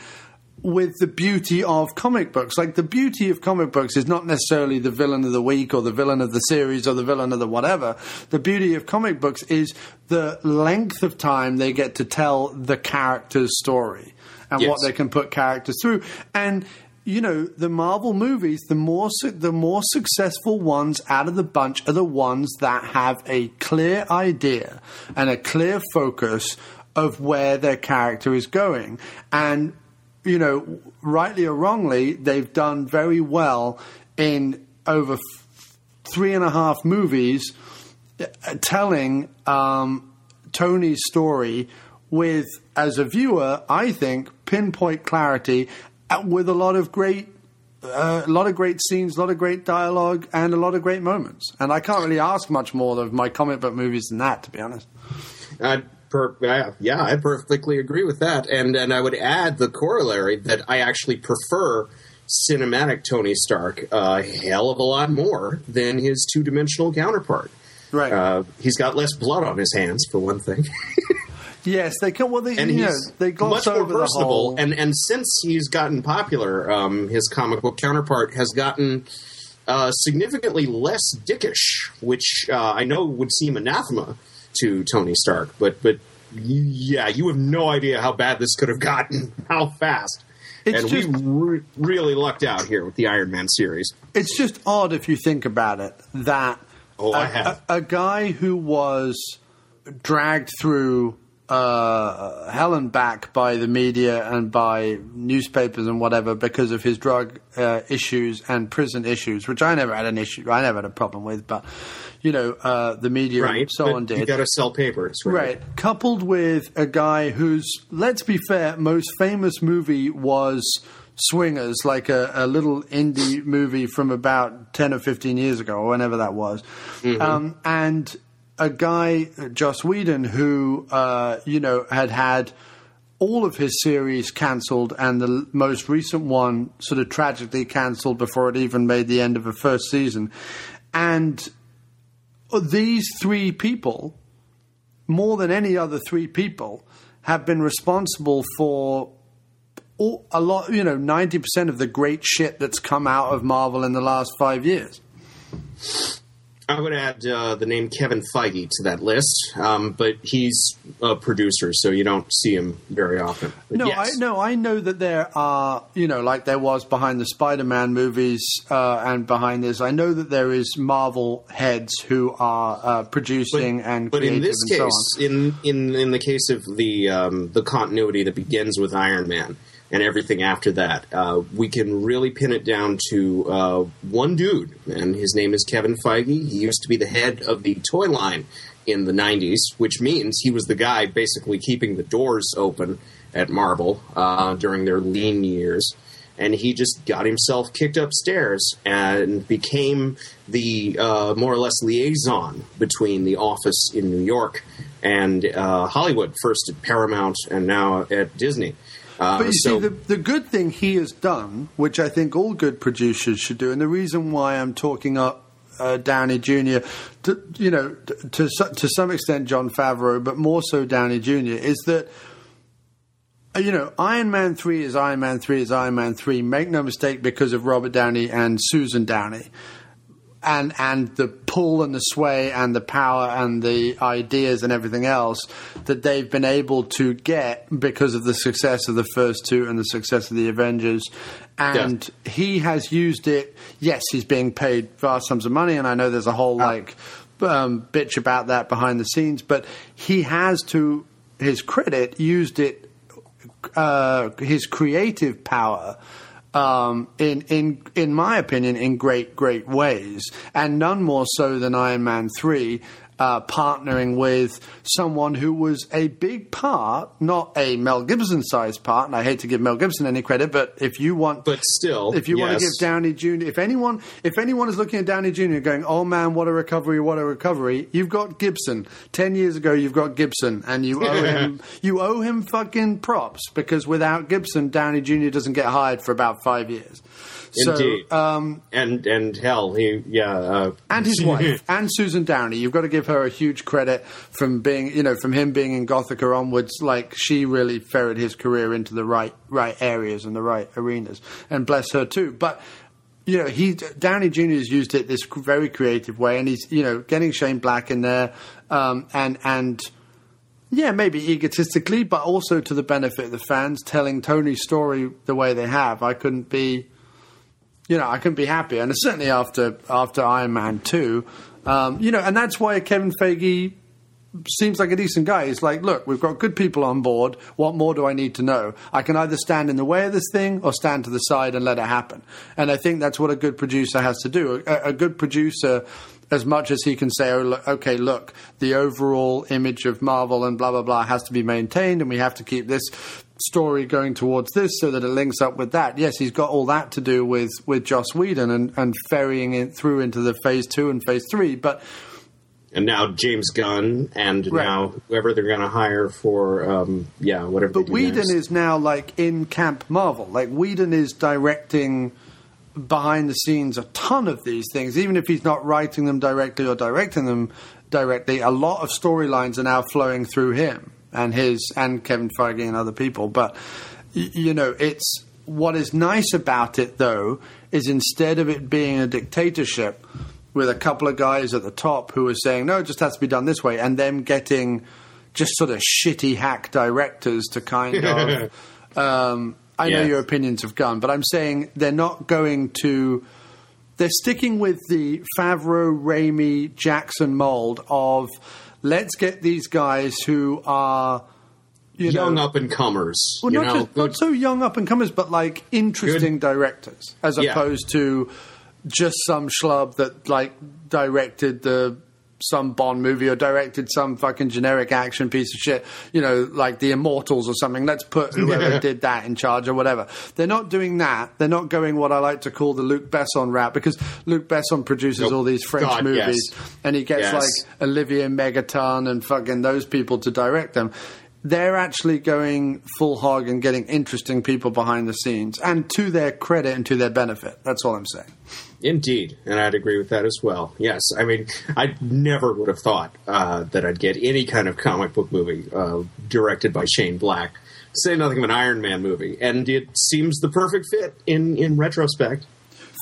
Speaker 1: with the beauty of comic books. Like the beauty of comic books is not necessarily the villain of the week or the villain of the series or the villain of the whatever. The beauty of comic books is the length of time they get to tell the character's story and
Speaker 6: Yes.
Speaker 1: what they can put characters through. And you know, the Marvel movies, the more su- the more successful ones out of the bunch are the ones that have a clear idea and a clear focus of where their character is going. And you know, rightly or wrongly, they've done very well in over three and a half movies uh, telling um, Tony's story with, as a viewer, I think, pinpoint clarity uh, with a lot of great. Uh, a lot of great scenes, a lot of great dialogue, and a lot of great moments. And I can't really ask much more of my comic book movies than that, to be honest.
Speaker 6: I per, yeah, yeah, I perfectly agree with that, and and I would add the corollary that I actually prefer cinematic Tony Stark a hell of a lot more than his two dimensional counterpart.
Speaker 1: Right.
Speaker 6: Uh, he's got less blood on his hands, for one thing. (laughs)
Speaker 1: Yes, they can. Well, they
Speaker 6: and
Speaker 1: you know
Speaker 6: he's
Speaker 1: they gloss
Speaker 6: much more
Speaker 1: over the
Speaker 6: personable.
Speaker 1: whole.
Speaker 6: And and since he's gotten popular, um, his comic book counterpart has gotten uh, significantly less dickish, which uh, I know would seem anathema to Tony Stark. But but yeah, you have no idea how bad this could have gotten, (laughs) how fast.
Speaker 1: It's
Speaker 6: and
Speaker 1: just-
Speaker 6: we re- really lucked out here with the Iron Man series.
Speaker 1: It's just odd if you think about it that
Speaker 6: Oh,
Speaker 1: a,
Speaker 6: I have.
Speaker 1: a, a guy who was dragged through uh, hell and back by the media and by newspapers and whatever because of his drug uh, issues and prison issues, which I never had an issue, I never had a problem with, but you know, uh, the media
Speaker 6: Right,
Speaker 1: and so on did.
Speaker 6: you got to sell papers, right?
Speaker 1: Right. Coupled with a guy whose, let's be fair, most famous movie was Swingers, like a, a little indie movie from about 10 or 15 years ago, or whenever that was. Um, and a guy, Joss Whedon, who, uh, you know, had had all of his series cancelled and the most recent one sort of tragically cancelled before it even made the end of the first season. And these three people, more than any other three people, have been responsible for all, a lot, you know, 90% of the great shit that's come out of Marvel in the last five years.
Speaker 6: I would add uh, the name Kevin Feige to that list, um, but he's a producer, so you don't see him very often. But
Speaker 1: No,
Speaker 6: yes.
Speaker 1: I no, I know that there are, you know, like there was behind the Spider-Man movies uh, and behind this. I know that there is Marvel heads who are uh, producing and
Speaker 6: But in this
Speaker 1: and so
Speaker 6: case, in, in in the case of the um, the continuity that begins with Iron Man and everything after that, uh, we can really pin it down to uh, one dude, and his name is Kevin Feige. He used to be the head of the toy line in the '90s, which means he was the guy basically keeping the doors open at Marvel uh, during their lean years. And he just got himself kicked upstairs and became the uh, more or less liaison between the office in New York and uh, Hollywood, first at Paramount and now at Disney. Uh,
Speaker 1: But you
Speaker 6: so,
Speaker 1: see, the, the good thing he has done, which I think all good producers should do, and the reason why I'm talking up uh, Downey Jr., to, you know, to, to to some extent Jon Favreau, but more so Downey Jr., is that uh, you know, Iron Man 3 is Iron Man 3 is Iron Man 3. Make no mistake, because of Robert Downey and Susan Downey. And, and the pull and the sway and the power and the ideas and everything else that they've been able to get because of the success of the first two and the success of the Avengers. And he has used it. Yes, he's being paid vast sums of money, and I know there's a whole like um, bitch about that behind the scenes, but he has, to his credit, used it uh, his creative power um, in in in my opinion in great great ways, and none more so than Iron Man three. Uh, partnering with someone who was a big part, not a Mel Gibson sized part, and I hate to give Mel Gibson any credit, but if you want,
Speaker 6: but still,
Speaker 1: if you want to give Downey Jr. If anyone, if anyone is looking at Downey Jr. going, "Oh man, what a recovery! What a recovery!" You've got Gibson. Ten years ago, you've got Gibson, and you owe him. (laughs) You owe him fucking props because without Gibson, Downey Jr. doesn't get hired for about five years.
Speaker 6: Indeed.
Speaker 1: So, um,
Speaker 6: and and hell, he yeah, uh,
Speaker 1: and his wife, (laughs) and Susan Downey. You've got to give her a huge credit from being, you know, from him being in Gothika onwards. Like she really ferreted his career into the right right areas and the right arenas, and bless her too. But you know, he Downey Jr. has used it this very creative way, and he's you know getting Shane Black in there, um, and and yeah, maybe egotistically, but also to the benefit of the fans, telling Tony's story the way they have. I couldn't be, you know, I couldn't be happier, and certainly after after Iron Man two, um, you know, and that's why Kevin Feige seems like a decent guy. He's like, look, we've got good people on board. What more do I need to know? I can either stand in the way of this thing or stand to the side and let it happen. And I think that's what a good producer has to do. A, a good producer, as much as he can say, oh, look, okay, look, the overall image of Marvel and blah, blah, blah has to be maintained and we have to keep this story going towards this so that it links up with that. Yes, he's got all that to do with, with Joss Whedon and, and ferrying it through into the phase two and phase three. But
Speaker 6: and now James Gunn, and
Speaker 1: Right.
Speaker 6: now whoever they're going to hire for, um, yeah, whatever.
Speaker 1: But Whedon
Speaker 6: next.
Speaker 1: is now like in Camp Marvel. Like Whedon is directing behind the scenes a ton of these things, even if he's not writing them directly or directing them directly. A lot of storylines are now flowing through him and his and Kevin Feige and other people. But you know, it's what is nice about it though is instead of it being a dictatorship with a couple of guys at the top who are saying no, it just has to be done this way, and them getting just sort of shitty hack directors to kind of. (laughs) um, I know your opinions have gone, but I'm saying they're not going to. They're sticking with the Favreau, Raimi, Jackson mold of let's get these guys who are you
Speaker 6: young
Speaker 1: know,
Speaker 6: up and comers.
Speaker 1: well,
Speaker 6: you
Speaker 1: not,
Speaker 6: know,
Speaker 1: just, not so young up and comers, but like interesting directors, as
Speaker 6: Yeah.
Speaker 1: opposed to just some schlub that like directed the some Bond movie or directed some fucking generic action piece of shit, you know, like The Immortals or something. Let's put (laughs) whoever did that in charge or whatever. They're not doing that. They're not going what I like to call the Luc Besson route because Luc Besson produces
Speaker 6: Nope.
Speaker 1: all these French
Speaker 6: God,
Speaker 1: movies
Speaker 6: yes.
Speaker 1: and he gets
Speaker 6: Yes.
Speaker 1: like Olivier Megaton and fucking those people to direct them. They're actually going full hog and getting interesting people behind the scenes, and to their credit and to their benefit. That's all I'm saying.
Speaker 6: Indeed, and I'd agree with that as well. Yes, I mean, I never would have thought uh, that I'd get any kind of comic book movie uh, directed by Shane Black. Say nothing of an Iron Man movie, and it seems the perfect fit in in retrospect.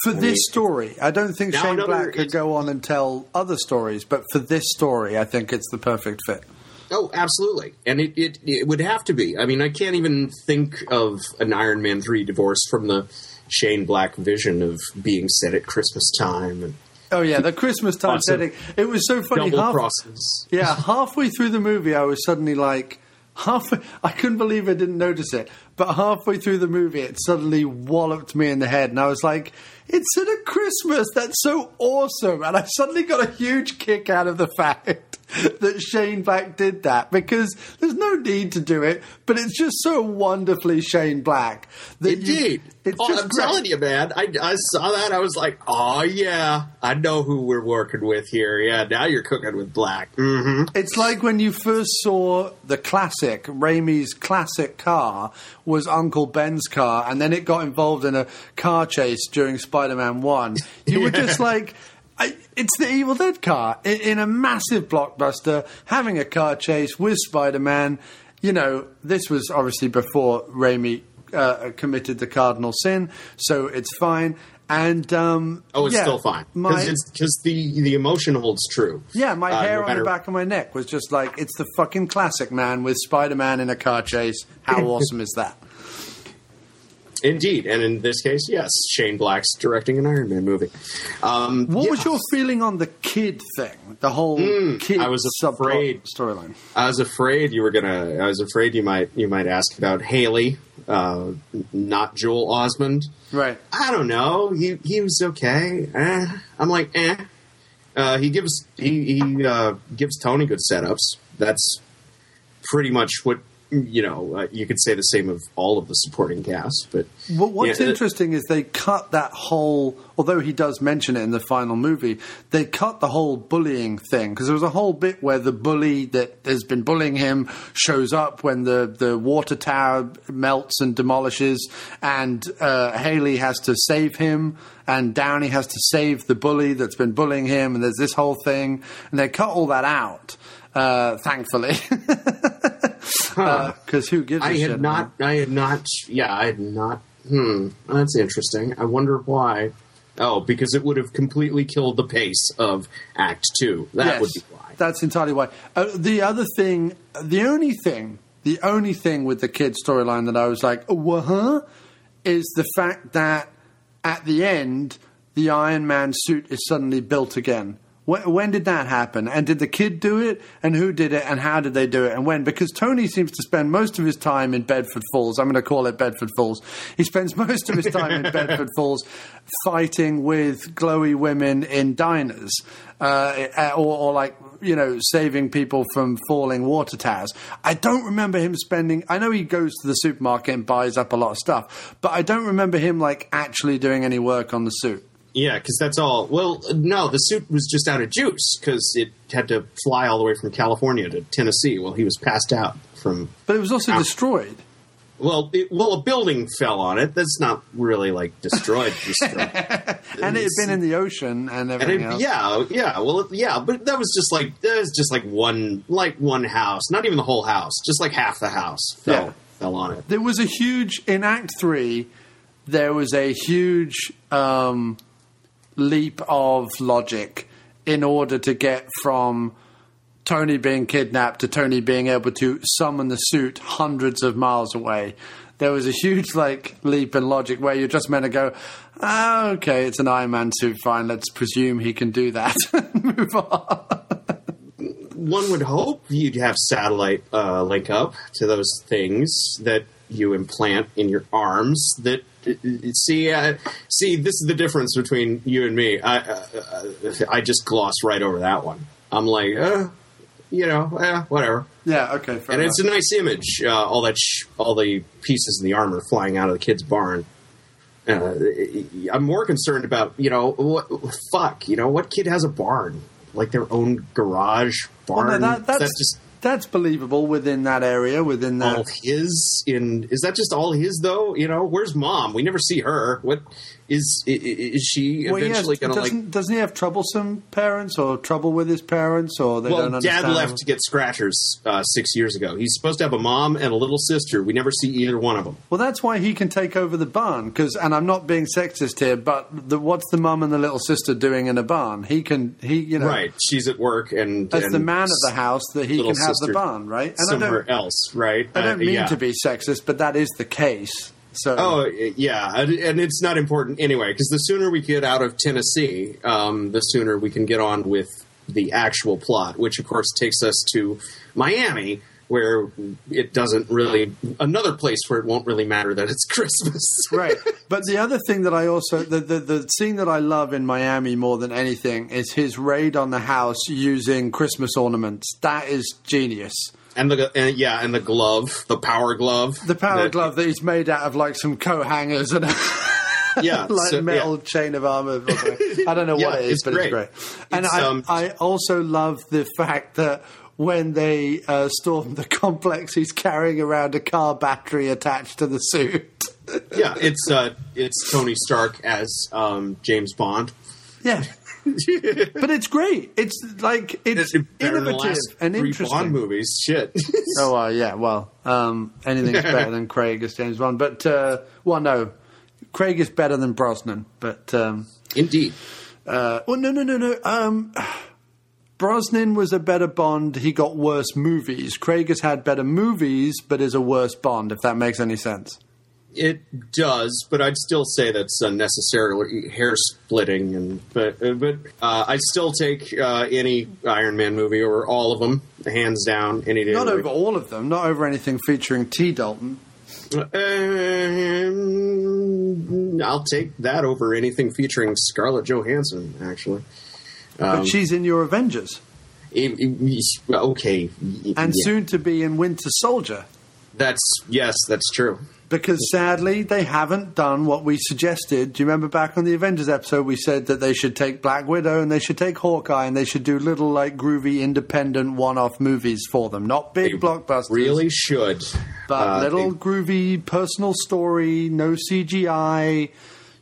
Speaker 1: For this story, I don't think Shane
Speaker 6: another-
Speaker 1: Black could go on and tell other stories, but for this story, I think it's the perfect fit.
Speaker 6: Oh, absolutely, and it, it it would have to be. I mean, I can't even think of an Iron Man three divorced from the Shane Black vision of being set at Christmas time and
Speaker 1: Oh yeah, the Christmas time setting. It was so funny.
Speaker 6: double
Speaker 1: Half-
Speaker 6: crosses.
Speaker 1: Yeah, halfway through the movie, I was suddenly like, half. I couldn't believe I didn't notice it. But halfway through the movie, it suddenly walloped me in the head, and I was like, "It's at a Christmas. That's so awesome!" And I suddenly got a huge kick out of the fact (laughs) that Shane Black did that because there's no need to do it, but it's just so wonderfully Shane Black. That you-
Speaker 6: Indeed.
Speaker 1: it's
Speaker 6: oh,
Speaker 1: just
Speaker 6: I'm
Speaker 1: great.
Speaker 6: telling you, man. I, I saw that. I was like, oh, yeah. I know who we're working with here. Yeah, now you're cooking with Black. Mm-hmm.
Speaker 1: It's like when you first saw the classic, Raimi's classic car was Uncle Ben's car, and then it got involved in a car chase during Spider Man 1. You were (laughs) just like, I, it's the Evil Dead car in, in a massive blockbuster, having a car chase with Spider Man. You know, this was obviously before Raimi uh, committed the cardinal sin, so it's fine. And um,
Speaker 6: Oh, it's
Speaker 1: yeah,
Speaker 6: still fine. Because the, the emotion holds true.
Speaker 1: yeah, my
Speaker 6: Uh,
Speaker 1: hair
Speaker 6: no
Speaker 1: on the back of my neck was just like, it's the fucking classic, man, with Spider Man in a car chase. How (laughs) awesome is that?
Speaker 6: Indeed. And in this case, yes, Shane Black's directing an Iron Man movie. Um,
Speaker 1: What
Speaker 6: yeah.
Speaker 1: was your feeling on the kid thing? The whole kid
Speaker 6: Hmm, I was afraid.
Speaker 1: storyline.
Speaker 6: I was afraid you were gonna. I was afraid you might you might ask about Haley, uh, not Joel Osment.
Speaker 1: Right.
Speaker 6: I don't know. He he was okay. Eh. I'm like, eh. Uh, he gives he he uh, gives Tony good setups. That's pretty much what you know, uh, you could say the same of all of the supporting cast. But
Speaker 1: Well, what's interesting is they cut that whole. Although he does mention it in the final movie, they cut the whole bullying thing because there was a whole bit where the bully that has been bullying him shows up when the the water tower melts and demolishes, and uh, Haley has to save him, and Downey has to save the bully that's been bullying him, and there's this whole thing, and they cut all that out. Uh, thankfully, (laughs) because who gives a
Speaker 6: I
Speaker 1: shit?
Speaker 6: I had not. I had not. Yeah, I had not. Hmm. That's interesting. I wonder why. Oh, because it would have completely killed the pace of Act Two. That
Speaker 1: Yes,
Speaker 6: would be why.
Speaker 1: That's entirely why. Uh, the other thing, the only thing, the only thing with the kid storyline that I was like, oh, huh, is the fact that at the end, the Iron Man suit is suddenly built again. When, when did that happen? And did the kid do it? And who did it? And how did they do it? And when? Because Tony seems to spend most of his time in Bedford Falls. I'm going to call it Bedford Falls. He spends (laughs) most of his time in Bedford (laughs) Falls fighting with glowy women in diners, uh, or, or like you know saving people from falling water towers. I don't remember him spending. I know he goes to the supermarket and buys up a lot of stuff, but I don't remember him like actually doing any work on the suit.
Speaker 6: Yeah, because that's all. Well, no, the suit was just out of juice because it had to fly all the way from California to Tennessee. Well, he was passed out from.
Speaker 1: But it was also
Speaker 6: Ow.
Speaker 1: destroyed.
Speaker 6: Well, it, well, a building fell on it. That's not really like destroyed. destroyed. (laughs)
Speaker 1: and it had been in the ocean and
Speaker 6: And
Speaker 1: everything
Speaker 6: it,
Speaker 1: else.
Speaker 6: yeah, yeah, well, yeah, but that was just like that was just like one, like one house, not even the whole house, just like half the house fell
Speaker 1: Yeah.
Speaker 6: fell on it.
Speaker 1: There was a huge in Act Three. There was a huge um, leap of logic in order to get from Tony being kidnapped to Tony being able to summon the suit hundreds of miles away. There was a huge like leap in logic where you're just meant to go, ah, okay, it's an Iron Man suit, fine. Let's presume he can do that. (laughs) Move on.
Speaker 6: One would hope you'd have satellite uh, link up to those things that you implant in your arms. That see, uh, see, this is the difference between you and me. I, uh, uh, I just gloss right over that one. I'm like, uh, you know, eh, whatever.
Speaker 1: Yeah, okay, fair
Speaker 6: and
Speaker 1: enough.
Speaker 6: it's a nice image. Uh, all that, sh- all the pieces of the armor flying out of the kid's barn. Uh, I'm more concerned about, you know, what, fuck, you know, what kid has a barn, like their own garage barn?
Speaker 1: Well, no, that, that's,
Speaker 6: that just
Speaker 1: that's believable within that area, within that.
Speaker 6: all his? In is that just all his though? You know, where's mom? We never see her. What is is she
Speaker 1: Well,
Speaker 6: eventually going to
Speaker 1: doesn't,
Speaker 6: like?
Speaker 1: doesn't he have troublesome parents or trouble with his parents or they don't
Speaker 6: Well, dad
Speaker 1: understand?
Speaker 6: left to get scratchers uh, six years ago. He's supposed to have a mom and a little sister. We never see either one of them.
Speaker 1: Well, that's why he can take over the barn. Because, and I'm not being sexist here, but the, what's the mom and the little sister doing in a barn? He can, he, you know,
Speaker 6: Right, she's at work, and
Speaker 1: as
Speaker 6: and
Speaker 1: the man of the house, that he can have the barn, right? And
Speaker 6: somewhere
Speaker 1: don't,
Speaker 6: else, right?
Speaker 1: I don't
Speaker 6: Uh,
Speaker 1: mean
Speaker 6: yeah.
Speaker 1: to be sexist, but that is the case. So,
Speaker 6: Oh yeah, and it's not important anyway because the sooner we get out of Tennessee, um, the sooner we can get on with the actual plot, which of course takes us to Miami, where it doesn't really another place where it won't really matter that it's (laughs) Christmas.
Speaker 1: right. But the other thing that I also the, the the scene that I love in Miami more than anything is his raid on the house using Christmas ornaments. That is genius.
Speaker 6: And the and, yeah, and the glove, the power glove,
Speaker 1: The power
Speaker 6: that-
Speaker 1: glove that is made out of like some coat hangers and (laughs)
Speaker 6: Yeah, (laughs)
Speaker 1: like
Speaker 6: so-
Speaker 1: metal chain of armor. I don't know (laughs)
Speaker 6: Yeah,
Speaker 1: what it is,
Speaker 6: it's
Speaker 1: but
Speaker 6: great.
Speaker 1: it's great. And
Speaker 6: It's,
Speaker 1: I,
Speaker 6: um,
Speaker 1: I also love the fact that when they uh, storm the complex, he's carrying around a car battery attached to the suit.
Speaker 6: yeah, it's uh, it's Tony Stark as um, James Bond.
Speaker 1: Yeah. (laughs) but it's great. It's like it's,
Speaker 6: the
Speaker 1: innovative and interesting.
Speaker 6: Bond movies. Shit. (laughs)
Speaker 1: Oh uh, yeah, well, um, anything's better than Craig as James Bond, but uh, well, no, Craig is better than Brosnan, but um,
Speaker 6: indeed.
Speaker 1: Uh, well, no, no, no, no. Um, (sighs) Brosnan was a better Bond. He got worse movies. Craig has had better movies, but is a worse Bond. If that makes any sense.
Speaker 6: It does, but I'd still say that's unnecessarily hair splitting. And but but uh, I'd still take uh, any Iron Man movie over all of them, hands down, any day.
Speaker 1: Not over all of them. Not over anything featuring T. Dalton.
Speaker 6: Um, I'll take that over anything featuring Scarlett Johansson. Actually,
Speaker 1: but
Speaker 6: Um,
Speaker 1: she's in your Avengers,
Speaker 6: it- it- okay,
Speaker 1: and
Speaker 6: yeah.
Speaker 1: soon to be in Winter Soldier.
Speaker 6: That's yes, that's true.
Speaker 1: Because sadly, they haven't done what we suggested. Do you remember back on the Avengers episode, we said that they should take Black Widow and they should take Hawkeye and they should do little, like, groovy, independent one off movies for them. Not big blockbusters.
Speaker 6: Really should.
Speaker 1: But
Speaker 6: Uh,
Speaker 1: little
Speaker 6: they-
Speaker 1: groovy personal story, no CGI.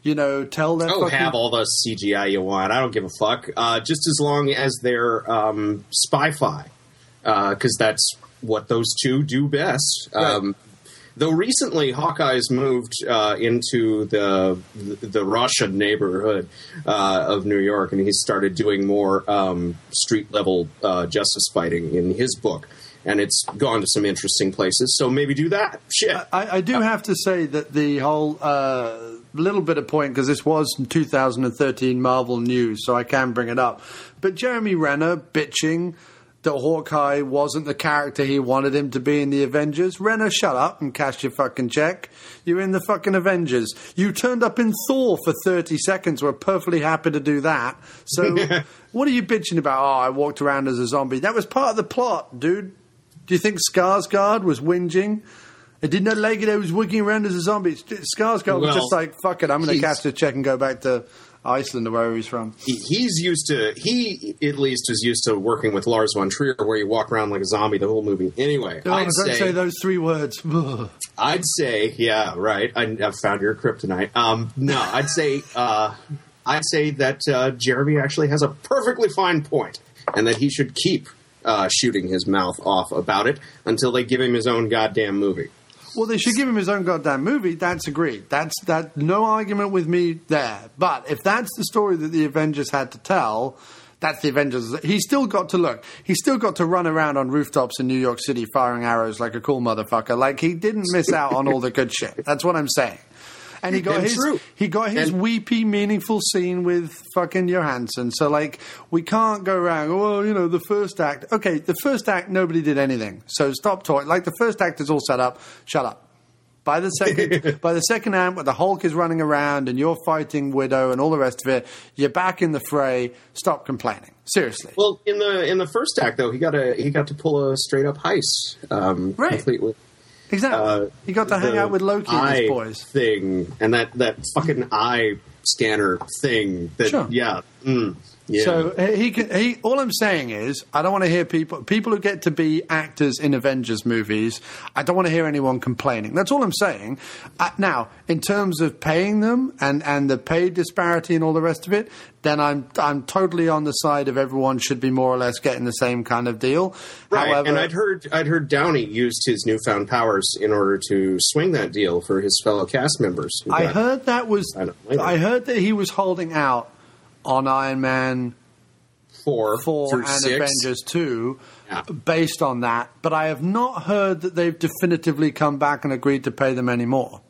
Speaker 1: You know, tell their
Speaker 6: Oh,
Speaker 1: fucking
Speaker 6: have all the CGI you want. I don't give a fuck. Uh, just as long as they're um, spy-fi, because that's what those two do best. Um, though recently, Hawkeye's moved uh, into the the Russian neighborhood uh, of New York, and he's started doing more um, street level uh, justice fighting in his book. And it's gone to some interesting places, so maybe do that. Shit.
Speaker 1: I, I do have to say that the whole uh, little bit of point because this was 2013 Marvel news, so I can bring it up. But Jeremy Renner bitching that Hawkeye wasn't the character he wanted him to be in the Avengers. Renner, shut up and cash your fucking check. You're in the fucking Avengers. You turned up in Thor for 30 seconds. We're perfectly happy to do that. So, (laughs) what are you bitching about? Oh, I walked around as a zombie. That was part of the plot, dude. Do you think Skarsgård was whinging? I did not like it. I was walking around as a zombie. Skarsgård was just like, fuck it, I'm going to cash the check and go back to Iceland or wherever he's from.
Speaker 6: he- he's used to he at least is used to working with Lars von Trier, where you walk around like a zombie the whole movie. Anyway,
Speaker 1: Oh,
Speaker 6: I'd say,
Speaker 1: say those three words. (laughs)
Speaker 6: I'd say yeah, right. I, I've found your kryptonite. Um, no, I'd say uh, I'd say that uh, Jeremy actually has a perfectly fine point, and that he should keep uh, shooting his mouth off about it until they give him his own goddamn movie.
Speaker 1: Well, they should give him his own goddamn movie. That's agreed. That's that. No argument with me there. But if that's the story that the Avengers had to tell, that's the Avengers. He's still got to look. He's still got to run around on rooftops in New York City firing arrows like a cool motherfucker. Like he didn't miss out on all the good shit. That's what I'm saying. And he got
Speaker 6: And
Speaker 1: his
Speaker 6: true.
Speaker 1: he got his
Speaker 6: And-
Speaker 1: weepy, meaningful scene with fucking Johansson. So like we can't go around. Oh, well, you know, the first act. Okay, the first act nobody did anything. So stop talking. Like the first act is all set up. Shut up. By the second, (laughs) by the second act, where the Hulk is running around and you're fighting Widow and all the rest of it, you're back in the fray. Stop complaining. Seriously.
Speaker 6: Well, in the in the first act though, he got a he got to pull a straight up heist, um,
Speaker 1: Right.
Speaker 6: complete with
Speaker 1: Exactly.
Speaker 6: uh,
Speaker 1: he got to hang out with Loki and his boys.
Speaker 6: thing, and that that fucking eye scanner thing. That
Speaker 1: Sure.
Speaker 6: yeah, mm, yeah.
Speaker 1: So he can. He. All I'm saying is, I don't want to hear people people who get to be actors in Avengers movies. I don't want to hear anyone complaining. That's all I'm saying. Uh, now, in terms of paying them and and the pay disparity and all the rest of it, then I'm I'm totally on the side of everyone should be more or less getting the same kind of deal.
Speaker 6: Right,
Speaker 1: However,
Speaker 6: and I'd heard I'd heard Downey used his newfound powers in order to swing that deal for his fellow cast members.
Speaker 1: I heard that was.
Speaker 6: I.
Speaker 1: I heard that he was holding out on Iron Man
Speaker 6: four,
Speaker 1: four and
Speaker 6: six.
Speaker 1: Avengers two,
Speaker 6: Yeah.
Speaker 1: based on that. But I have not heard that they've definitively come back and agreed to pay them any more.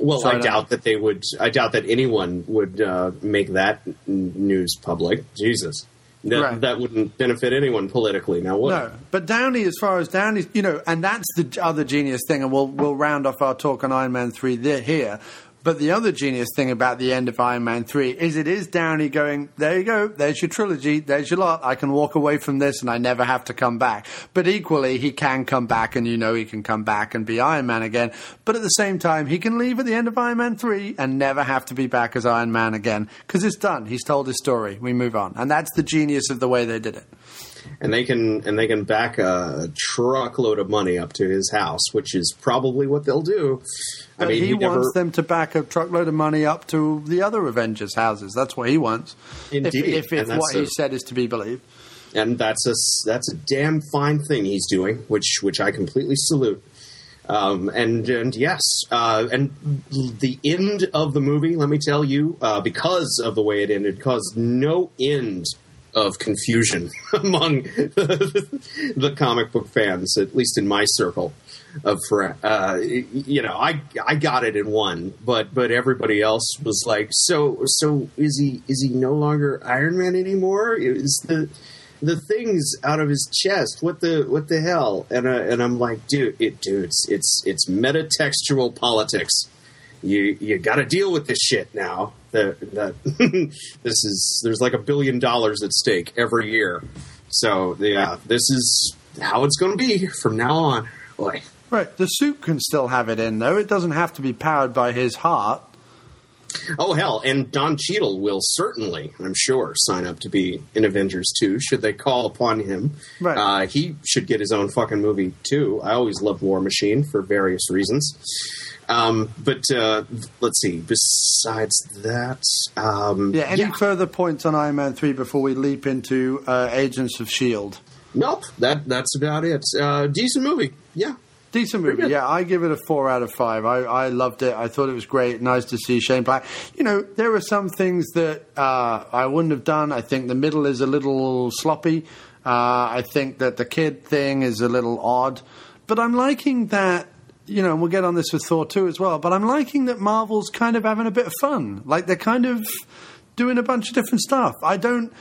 Speaker 6: Well,
Speaker 1: So I
Speaker 6: I doubt that they would. I doubt that anyone would uh, make that news public. Jesus, that
Speaker 1: Right.
Speaker 6: that wouldn't benefit anyone politically. Now, what?
Speaker 1: No, but Downey, as far as Downey, you know, and that's the other genius thing, and we'll we'll round off our talk on Iron Man three there, here. But the other genius thing about the end of Iron Man 3 is it is Downey going, there you go, there's your trilogy, there's your lot. I can walk away from this and I never have to come back. But equally, he can come back and you know he can come back and be Iron Man again. But at the same time, he can leave at the end of Iron Man 3 and never have to be back as Iron Man again. Because it's done. He's told his story. We move on. And that's the genius of the way they did it.
Speaker 6: And they can and they can back a truckload of money up to his house, which is probably what they'll do. I mean,
Speaker 1: he,
Speaker 6: he, never.
Speaker 1: wants them to back a truckload of money up to the other Avengers houses. That's what he wants.
Speaker 6: Indeed,
Speaker 1: If, if, if what he said is to be believed.
Speaker 6: and that's a that's a damn fine thing he's doing, which which I completely salute. Um, and and yes, uh, and the end of the movie, let me tell you, uh, because of the way it ended, caused no end of confusion (laughs) among the comic book fans, at least in my circle of friends. Uh, you know, I I got it in one, but but everybody else was like, so so is he is he no longer Iron Man anymore? Is the the things out of his chest. What the what the hell? And uh, and I'm like, dude, it, dude, it's it's, it's metatextual politics. You you got to deal with this shit now. The, the (laughs) this is there's like a billion dollars at stake every year. So yeah, this is how it's going to be from now on. Boy,
Speaker 1: Right. The suit can still have it in, though. It doesn't have to be powered by his heart.
Speaker 6: Oh hell, and Don Cheadle will certainly, I'm sure, sign up to be in Avengers 2 should they call upon him.
Speaker 1: Right.
Speaker 6: Uh, he should get his own fucking movie too. I always loved War Machine for various reasons. Um, but uh, let's see. Besides that, um,
Speaker 1: Yeah. Any further points on Iron Man 3 before we leap into uh, Agents of S.H.I.E.L.D.?
Speaker 6: Nope. That that's about it. Uh, decent movie. Yeah.
Speaker 1: Decent movie, yeah. I give it a four out of five. I, I loved it. I thought it was great. Nice to see Shane Black. You know, there are some things that uh, I wouldn't have done. I think the middle is a little sloppy. Uh, I think that the kid thing is a little odd. But I'm liking that, you know, and we'll get on this with Thor 2 as well, but I'm liking that Marvel's kind of having a bit of fun. Like they're kind of doing a bunch of different stuff. I don't.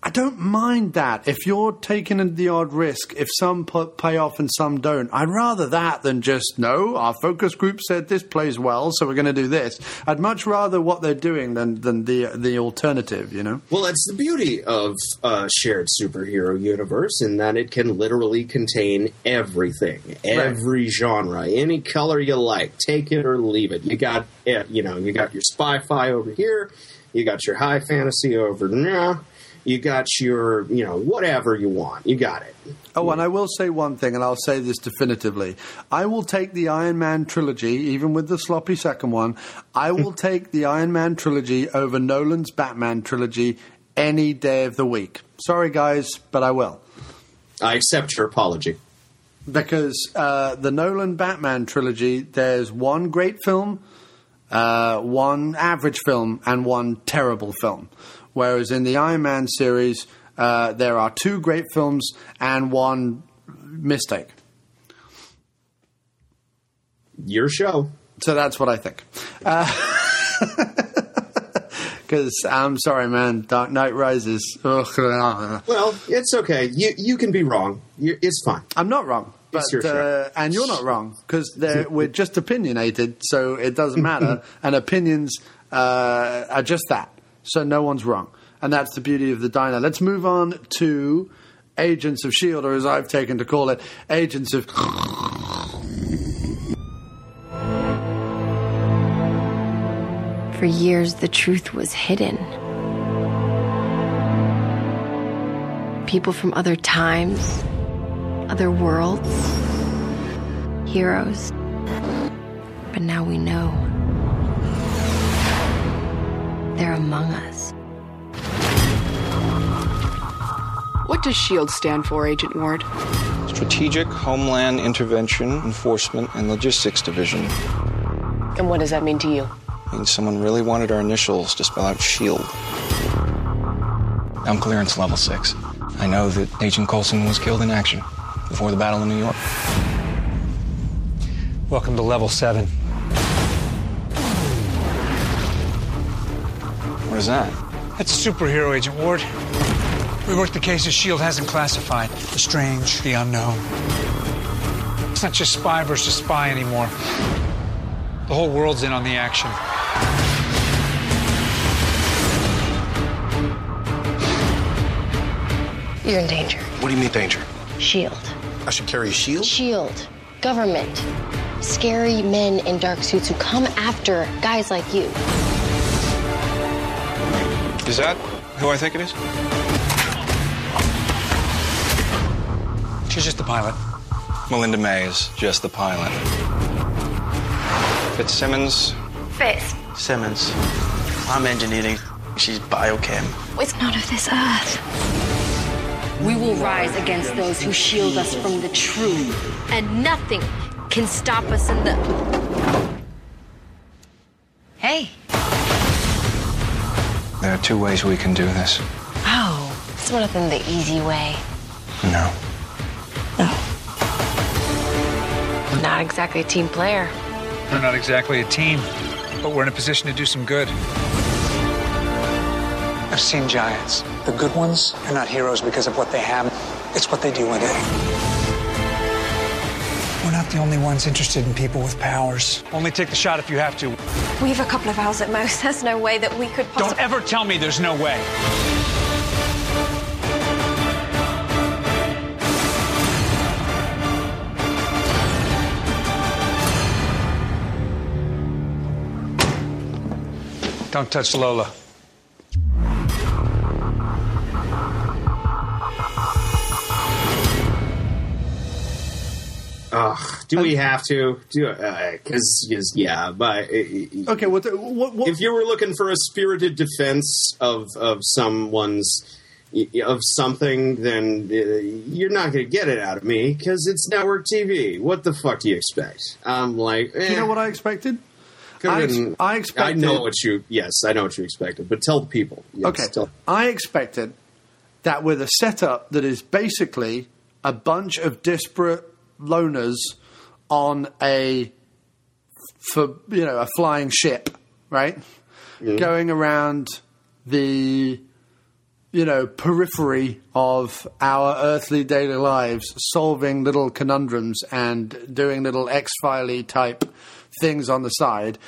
Speaker 1: I don't mind that. If you're taking the odd risk, if some pay off and some don't, I'd rather that than just, no, our focus group said this plays well, so we're going to do this. I'd much rather what they're doing than, than the, the alternative, you know?
Speaker 6: Well, that's the beauty of a shared superhero universe in that it can literally contain everything, every genre, any color you like. Take it or leave it. You got, you know, you got your spy-fi over here. You got your high fantasy over there. You got your, you know, whatever you want. You got it.
Speaker 1: Oh, and I will say one thing, and I'll say this definitively. I will take the Iron Man trilogy, even with the sloppy second one. I will (laughs) take the Iron Man trilogy over Nolan's Batman trilogy any day of the week. Sorry, guys, but I will.
Speaker 6: I accept your apology.
Speaker 1: Because uh, the Nolan Batman trilogy, there's one great film, uh, one average film, and one terrible film. Whereas in the Iron Man series, uh, there are two great films and one mistake.
Speaker 6: Your show.
Speaker 1: So that's what I think. (laughs) Because I'm sorry, man. Dark Knight Rises.
Speaker 6: Well, it's okay. You you can be wrong. You, it's fine.
Speaker 1: I'm not wrong. But,
Speaker 6: It's your show.
Speaker 1: uh, and you're not wrong because (laughs) we're just opinionated, so it doesn't matter. (laughs) and opinions uh, are just that, so no one's wrong, and that's the beauty of the diner. Let's move on to Agents of Shield, or as I've taken to call it, Agents of.
Speaker 8: For years, the truth was hidden. People from other times, other worlds, heroes. But now we know. They're among us.
Speaker 9: What does SHIELD stand for, Agent Ward?
Speaker 10: Strategic Homeland Intervention Enforcement and Logistics Division.
Speaker 9: And what does that mean to you?
Speaker 10: Means someone really wanted our initials to spell out SHIELD. I'm clearance level 6. I know that Agent Coulson was killed in action before the Battle of New York.
Speaker 11: Welcome to level 7.
Speaker 10: What is that?
Speaker 11: That's a superhero, Agent Ward. We work the cases S.H.I.E.L.D. hasn't classified the strange, the unknown. It's not just spy versus spy anymore. The whole world's in on the action.
Speaker 8: You're in danger.
Speaker 12: What do you mean danger?
Speaker 8: Shield.
Speaker 12: I should carry a shield?
Speaker 8: Shield. Government. Scary men in dark suits who come after guys like you.
Speaker 10: Is that who I think it is?
Speaker 11: She's just the pilot.
Speaker 10: Melinda May is just the pilot. Fitzsimmons.
Speaker 13: Fitz.
Speaker 14: Simmons. I'm engineering. She's biochem.
Speaker 13: It's not of this earth.
Speaker 15: We will rise against those who shield us from the truth, and nothing can stop us in the.
Speaker 10: There are two ways we can do this.
Speaker 8: Oh, it's not than the easy way.
Speaker 10: No. No.
Speaker 8: Not exactly a team player.
Speaker 11: We're not exactly a team, but we're in a position to do some good. I've seen giants. The good ones are not heroes because of what they have, it's what they do with it the only ones interested in people with powers. Only take the shot if you have to.
Speaker 13: We have a couple of hours at most. (laughs) There's no way that we could possibly.
Speaker 11: Don't ever tell me there's no way. Don't touch Lola.
Speaker 6: Ugh, do we have to? Do because yeah, but
Speaker 1: okay. What, what, what,
Speaker 6: if you were looking for a spirited defense of of someone's of something, then uh, you're not going to get it out of me because it's network TV. What the fuck do you expect? I'm like, eh,
Speaker 1: you know what I expected? I, ex- I expected.
Speaker 6: I know what you. Yes, I know what you expected, but tell the people. Yes,
Speaker 1: Okay.
Speaker 6: tell-
Speaker 1: I expected that with a setup that is basically a bunch of disparate loners on a for you know a flying ship, right? Going around the you know periphery of our earthly daily lives, solving little conundrums and doing little X Filey type things on the side.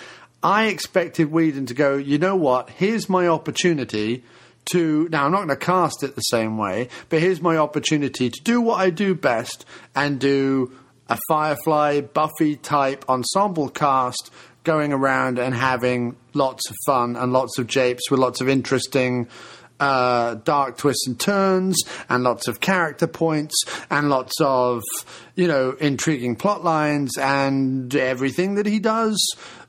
Speaker 1: I expected Whedon to go, you know what? Here's my opportunity to. Now, I'm not going to cast it the same way, but here's my opportunity to do what I do best and do a Firefly, Buffy type ensemble cast going around and having lots of fun and lots of japes with lots of interesting uh, dark twists and turns and lots of character points and lots of you know intriguing plot lines and everything that he does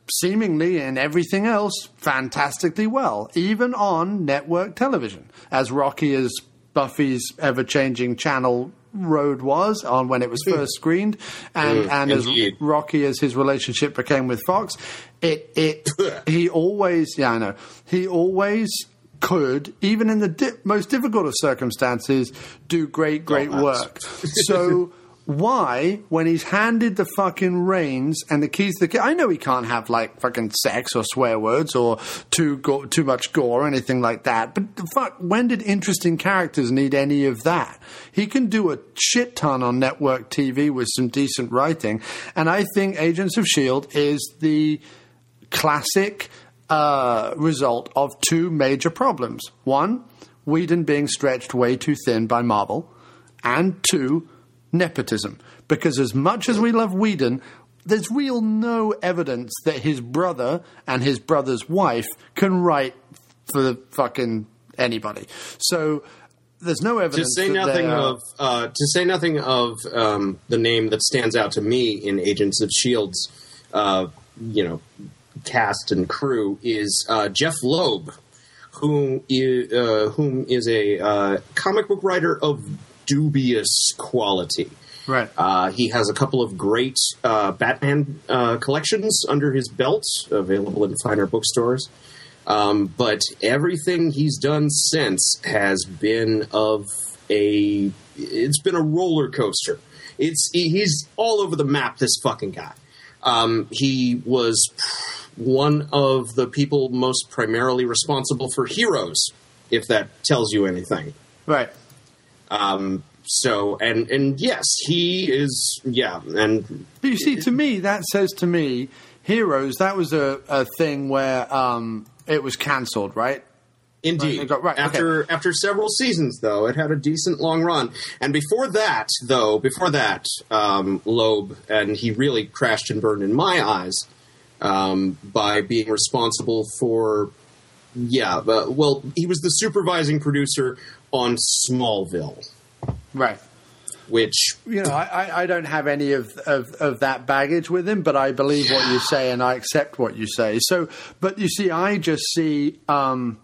Speaker 1: seemingly in everything else fantastically well even on network television. As rocky as buffy's ever-changing channel road was on when it was first screened and,
Speaker 6: Mm,
Speaker 1: and as
Speaker 6: indeed.
Speaker 1: rocky as his relationship became with fox it it (coughs) he always yeah i know he always could even in the di- most difficult of circumstances do great great
Speaker 6: Oh,
Speaker 1: work. So (laughs) why when he's handed the fucking reins and the keys to the I know he can't have like fucking sex or swear words or too go- too much gore or anything like that but fuck when did interesting characters need any of that he can do a shit ton on network TV with some decent writing and I think Agents of Shield is the classic uh, result of two major problems. One, Whedon being stretched way too thin by Marvel, and two, nepotism. Because as much as we love Whedon, there's real no evidence that his brother and his brother's wife can write for the fucking anybody. So there's no evidence.
Speaker 6: to
Speaker 1: say
Speaker 6: nothing
Speaker 1: are-
Speaker 6: of uh, to say nothing of um, the name that stands out to me in Agents of Shield's, uh, you know, cast and crew is uh, Jeph Loeb, who is, uh, whom is a uh, comic book writer of dubious quality.
Speaker 1: Right.
Speaker 6: Uh, he has a couple of great uh, Batman uh, collections under his belt, available in finer bookstores. Um, but everything he's done since has been of a. It's been a roller coaster. It's he's all over the map. This fucking guy. Um, he was one of the people most primarily responsible for Heroes, if that tells you anything.
Speaker 1: right.
Speaker 6: Um, so and and yes, he is. Yeah, and
Speaker 1: But you see, to me, that says to me, Heroes, that was a, a thing where um, it was cancelled, right?
Speaker 6: Indeed.
Speaker 1: Right, got- right, okay.
Speaker 6: after after several seasons, though, it had a decent long run. And before that, though, before that, um, Loeb and he really crashed and burned in my eyes um, by being responsible for. Yeah, but, well, he was the supervising producer on Smallville,
Speaker 1: Right.
Speaker 6: which
Speaker 1: You know, I, I, I don't have any of, of, of that baggage with him, but I believe what you say and I accept what you say. So, but you see, I just see. Um,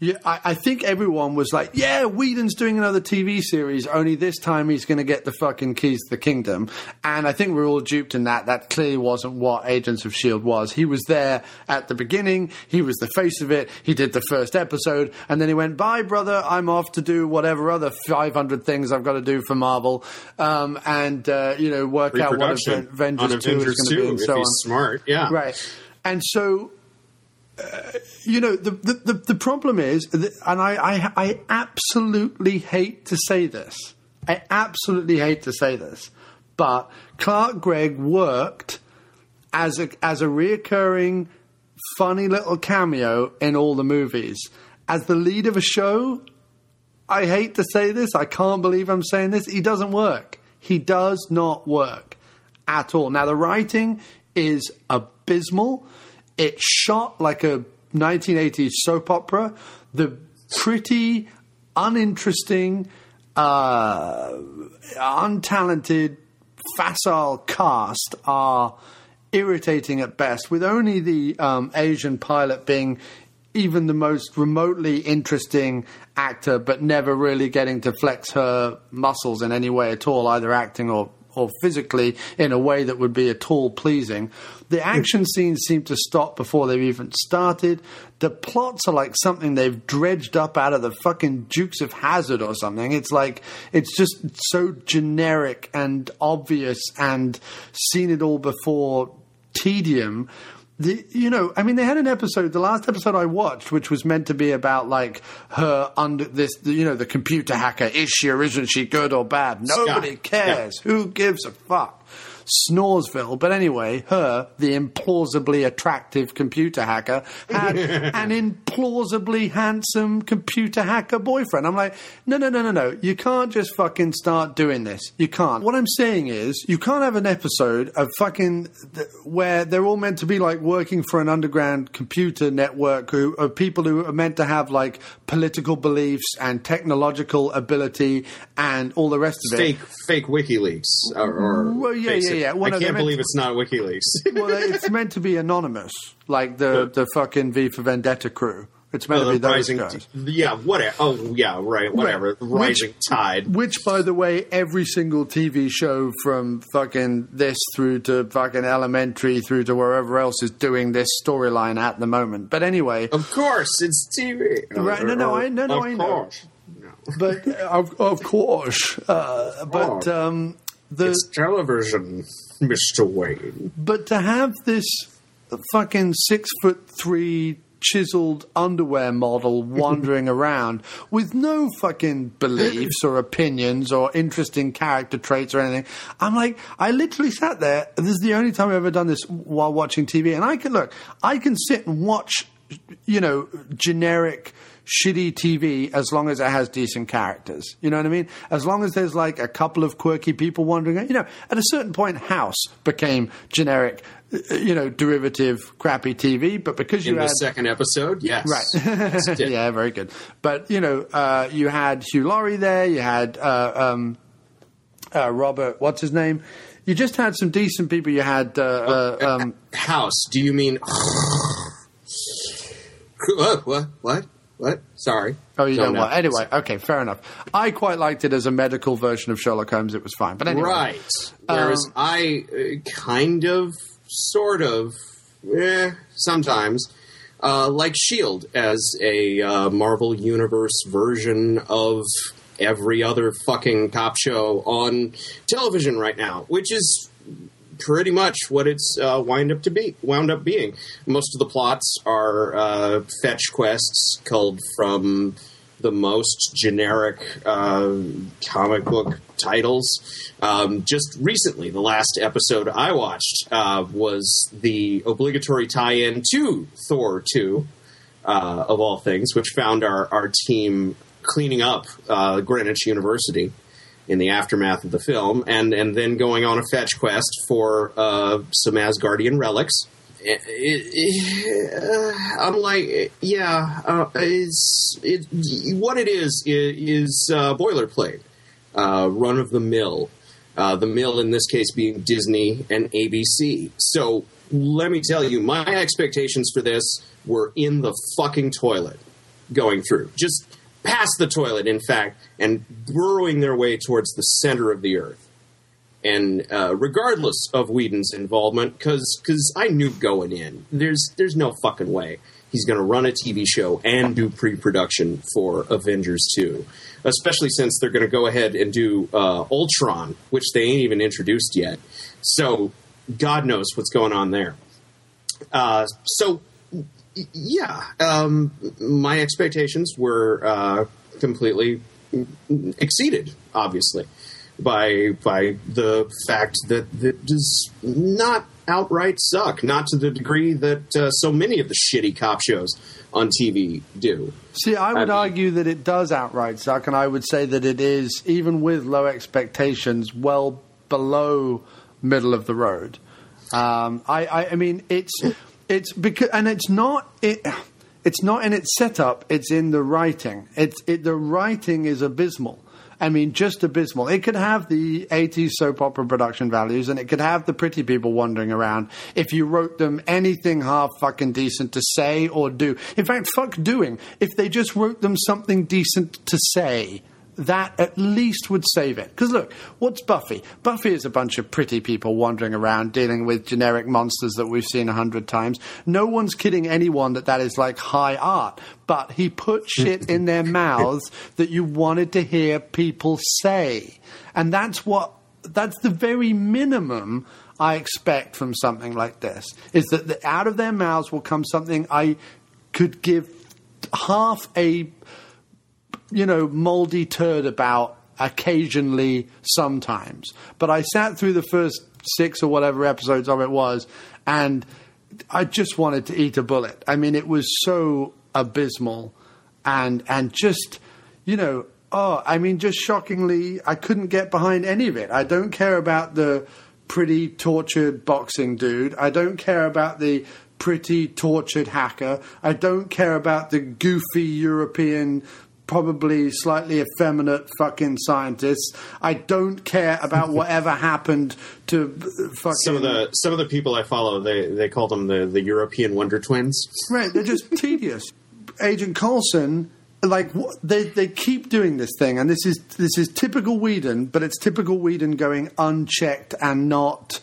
Speaker 1: yeah, I, I think everyone was like, "Yeah, Whedon's doing another TV series. Only this time he's going to get the fucking keys to the kingdom." And I think we're all duped in that. That clearly wasn't what Agents of Shield was. He was there at the beginning. He was the face of it. He did the first episode, and then he went, "Bye, brother. I'm off to do whatever other 500 things I've got to do for Marvel, um, and uh, you know, work out what
Speaker 6: Reproduction
Speaker 1: Aven-
Speaker 6: on
Speaker 1: Avengers 2 is going to be,
Speaker 6: 2,
Speaker 1: and
Speaker 6: if
Speaker 1: so
Speaker 6: he's
Speaker 1: on."
Speaker 6: smart, yeah.
Speaker 1: right. And so you know the, the the the problem is, and I, I I absolutely hate to say this. I absolutely hate to say this, but Clark Gregg worked as a as a reoccurring funny little cameo in all the movies as the lead of a show. I hate to say this. I can't believe I'm saying this. He doesn't work. He does not work at all. Now the writing is abysmal It's shot like a 1980s soap opera. The pretty, uninteresting, uh, untalented, facile cast are irritating at best, with only the um, Asian pilot being even the most remotely interesting actor, but never really getting to flex her muscles in any way at all, either acting or or physically in a way that would be at all pleasing. The action scenes seem to stop before they've even started. The plots are like something they've dredged up out of the fucking Dukes of Hazzard or something. It's like it's just so generic and obvious and seen it all before tedium. The, you know, I mean, they had an episode, the last episode I watched, which was meant to be about like her under this, you know, the computer hacker. Is she or isn't she good or bad? Nobody
Speaker 6: Scott.
Speaker 1: cares. Who gives a fuck? Snoresville. But anyway, her, the implausibly attractive computer hacker, had (laughs) an implausibly handsome computer hacker boyfriend. I'm like, no, no, no, no, no. You can't just fucking start doing this. You can't. What I'm saying is, you can't have an episode of fucking th- where they're all meant to be like working for an underground computer network who of people who are meant to have like political beliefs and technological ability and all the rest of it.
Speaker 6: Fake, fake WikiLeaks. Or, or
Speaker 1: Well, yeah, yeah,
Speaker 6: it.
Speaker 1: Yeah.
Speaker 6: I can't believe
Speaker 1: to-
Speaker 6: it's not WikiLeaks. (laughs)
Speaker 1: well, it's meant to be anonymous, like the the fucking V for Vendetta crew. It's meant
Speaker 6: Oh,
Speaker 1: to be those
Speaker 6: rising,
Speaker 1: guys.
Speaker 6: yeah, whatever. Oh, yeah, right, whatever. The
Speaker 1: Which-
Speaker 6: rising tide.
Speaker 1: Which, by the way, every single TV show from fucking this through to fucking Elementary through to wherever else is doing this storyline at the moment. But anyway,
Speaker 6: Of course, it's TV.
Speaker 1: Right, no, no, I- no, no,
Speaker 6: Of
Speaker 1: I know.
Speaker 6: course.
Speaker 1: but uh, of, of course, uh, but um, the
Speaker 6: It's television, Mr. Wayne.
Speaker 1: But to have this fucking six foot three chiseled underwear model (laughs) wandering around with no fucking beliefs or opinions or interesting character traits or anything, I'm like, I literally sat there. and This is the only time I've ever done this while watching TV, and I can look, I can sit and watch, you know, generic shitty TV as long as it has decent characters. You know what I mean? As long as there's like a couple of quirky people wandering. You know, at a certain point, House became generic, uh, you know, derivative, crappy TV. But because you
Speaker 6: In the
Speaker 1: had
Speaker 6: second episode, yes.
Speaker 1: Right. (laughs) (laughs) yeah, very good. But you know, uh, you had Hugh Laurie there. You had uh, um, uh, Robert. What's his name? You just had some decent people. You had uh, uh, um,
Speaker 6: House, do you mean. (laughs) what? What? What? What? Sorry.
Speaker 1: Oh, you
Speaker 6: Don't
Speaker 1: know what? Anyway, okay, fair enough. I quite liked it as a medical version of Sherlock Holmes. It was fine. But anyway,
Speaker 6: Right. Whereas
Speaker 1: Um,
Speaker 6: I uh, kind of, sort of, eh, sometimes, uh, like S.H.I.E.L.D. as a uh, Marvel Universe version of every other fucking cop show on television right now, which is pretty much what it's uh, wind up to be wound up being. Most of the plots are uh, fetch quests culled from the most generic uh, comic book titles. Um, just recently, the last episode I watched uh, was the obligatory tie-in to Thor two, uh, of all things, which found our our team cleaning up uh, Greenwich University in the aftermath of the film, and and then going on a fetch quest for uh, some Asgardian relics. It- it- uh, I'm like, yeah, uh, it's it, what it is is, is uh, boilerplate, uh, run of the mill. Uh, the mill in this case being Disney and ABC. So let me tell you, my expectations for this were in the fucking toilet going through. Just past the toilet, in fact, and burrowing their way towards the center of the earth. And uh, regardless of Whedon's involvement, because I knew going in, there's there's no fucking way he's going to run a TV show and do pre-production for Avengers 2. Especially since they're going to go ahead and do uh, Ultron, which they ain't even introduced yet. So God knows what's going on there. Uh, so yeah, um, my expectations were uh, completely exceeded, obviously, by by the fact that that does not outright suck, not to the degree that uh, so many of the shitty cop shows on TV do.
Speaker 1: See, I would argue that it does outright suck, and I would say that it is, even with low expectations, well below middle of the road. Um, I, I, I mean, it's It's because, and it's not it. It's not in its setup. It's in the writing. It's it. The writing is abysmal. I mean, just abysmal. It could have the 80s soap opera production values and it could have the pretty people wandering around if you wrote them anything half fucking decent to say or do. In fact, fuck doing. If they just wrote them something decent to say, that at least would save it. Because look, what's Buffy? Buffy is a bunch of pretty people wandering around dealing with generic monsters that we've seen a hundred times. No one's kidding anyone that that is like high art. But he put (laughs) shit in their mouths that you wanted to hear people say. And that's what, that's the very minimum I expect from something like this. Is that the, out of their mouths will come something I could give half a you know, moldy turd about occasionally sometimes. But I sat through the first six or whatever episodes of it was, and I just wanted to eat a bullet. I mean, it was so abysmal and and just, you know, oh, I mean, just shockingly, I couldn't get behind any of it. I don't care about the pretty tortured boxing dude. I don't care about the pretty tortured hacker. I don't care about the goofy European probably slightly effeminate fucking scientists. I don't care about (laughs) whatever happened to uh, fucking
Speaker 6: Some of the some of the people I follow, they they call them the the European Wonder Twins.
Speaker 1: Right, they're just (laughs) tedious. Agent Coulson, like they they keep doing this thing, and this is this is typical Whedon, but it's typical Whedon going unchecked and not.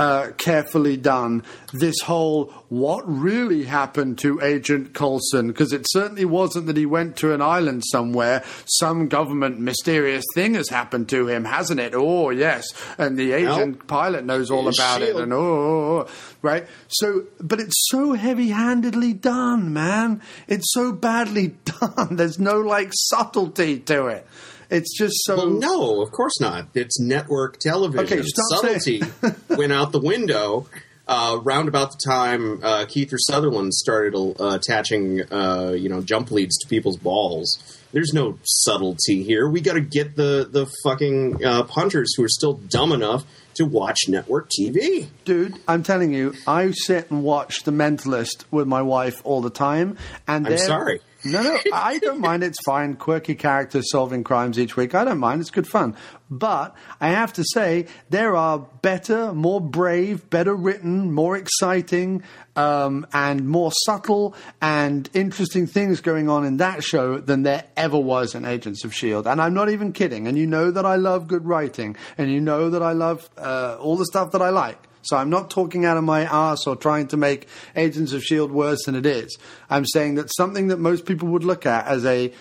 Speaker 1: Uh, carefully done. This whole what really happened to Agent Coulson because it certainly wasn't that he went to an island somewhere. Some government mysterious thing has happened to him, hasn't it? Oh yes, and the agent pilot knows all
Speaker 6: His
Speaker 1: about it. And oh, oh, oh, right. So, but it's so heavy-handedly done, man. It's so badly (laughs) done. There's no like subtlety to it. It's just so.
Speaker 6: Well, no, of course not. It's network television.
Speaker 1: Okay,
Speaker 6: Subtlety (laughs) went out the window. Uh, round about the time uh, Kiefer Sutherland started uh, attaching, uh, you know, jump leads to people's balls. There's no subtlety here. We got to get the the fucking uh, punters who are still dumb enough to watch network TV.
Speaker 1: Dude, I'm telling you, I sit and watch The Mentalist with my wife all the time, and
Speaker 6: I'm sorry.
Speaker 1: No, no, (laughs) I don't mind. It's fine. Quirky characters solving crimes each week. I don't mind. It's good fun. But I have to say, there are better, more brave, better written, more exciting, um, and more subtle and interesting things going on in that show than there ever was in Agents of S.H.I.E.L.D. And I'm not even kidding. And you know that I love good writing, and you know that I love uh, all the stuff that I like. So I'm not talking out of my ass or trying to make Agents of S.H.I.E.L.D. worse than it is. I'm saying that something that most people would look at as a,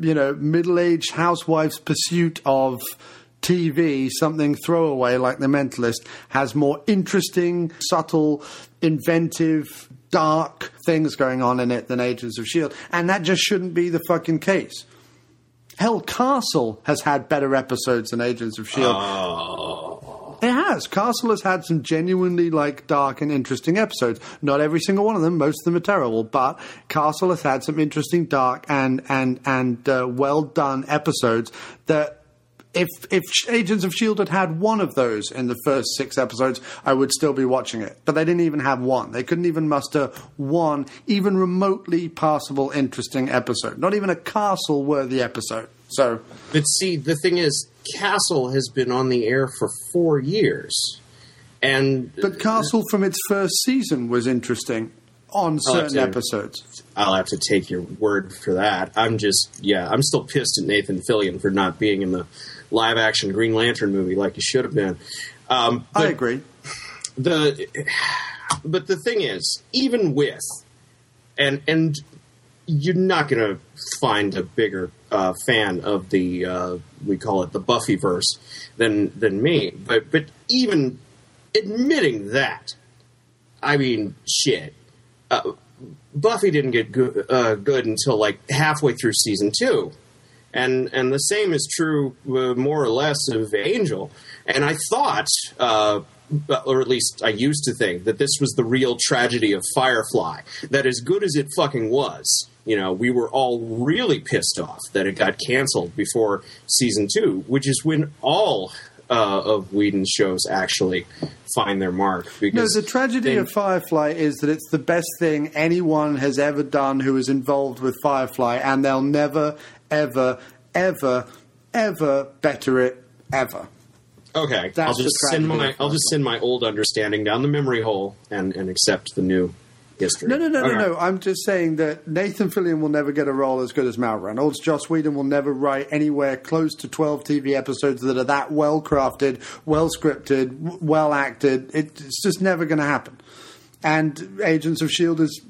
Speaker 1: you know, middle-aged housewife's pursuit of TV, something throwaway like The Mentalist, has more interesting, subtle, inventive, dark things going on in it than Agents of S.H.I.E.L.D. And that just shouldn't be the fucking case. Hell, Castle has had better episodes than Agents of S.H.I.E.L.D. Oh. It has. Castle has had some genuinely like dark and interesting episodes. Not every single one of them. Most of them are terrible. But Castle has had some interesting, dark and and and uh, well done episodes that. If if Agents of Shield had had one of those in the first six episodes, I would still be watching it. But they didn't even have one. They couldn't even muster one even remotely passable, interesting episode. Not even a castle worthy episode. So
Speaker 6: But see, the thing is, Castle has been on the air for four years, and
Speaker 1: But Castle from its first season was interesting on
Speaker 6: I'll
Speaker 1: certain
Speaker 6: to-
Speaker 1: episodes.
Speaker 6: I'll have to take your word for that. I'm just, yeah, I'm still pissed at Nathan Fillion for not being in the live action Green Lantern movie like he should have been. Um,
Speaker 1: I agree.
Speaker 6: The, but the thing is, even with, and and you're not going to find a bigger uh, fan of the uh, we call it the Buffyverse than than me. But but even admitting that, I mean, shit. Uh, Buffy didn't get good, uh, good until like halfway through season two, and and the same is true uh, more or less of Angel. And I thought, uh, or at least I used to think, that this was the real tragedy of Firefly. That as good as it fucking was, you know, we were all really pissed off that it got canceled before season two, which is when all uh, of Whedon's shows actually find their mark.
Speaker 1: No,
Speaker 6: Because
Speaker 1: the tragedy
Speaker 6: they-
Speaker 1: of Firefly is that it's the best thing anyone has ever done who is involved with Firefly, and they'll never, ever, ever, ever better it ever.
Speaker 6: Okay,
Speaker 1: That's
Speaker 6: I'll just send my I'll just send my old understanding down the memory hole and, and accept the new history.
Speaker 1: No, no, no, no, no. I'm just saying that Nathan Fillion will never get a role as good as Mal Reynolds. Joss Whedon will never write anywhere close to 12 TV episodes that are that well crafted, well scripted, well acted. It, it's just never going to happen. And Agents of S.H.I.E.L.D. is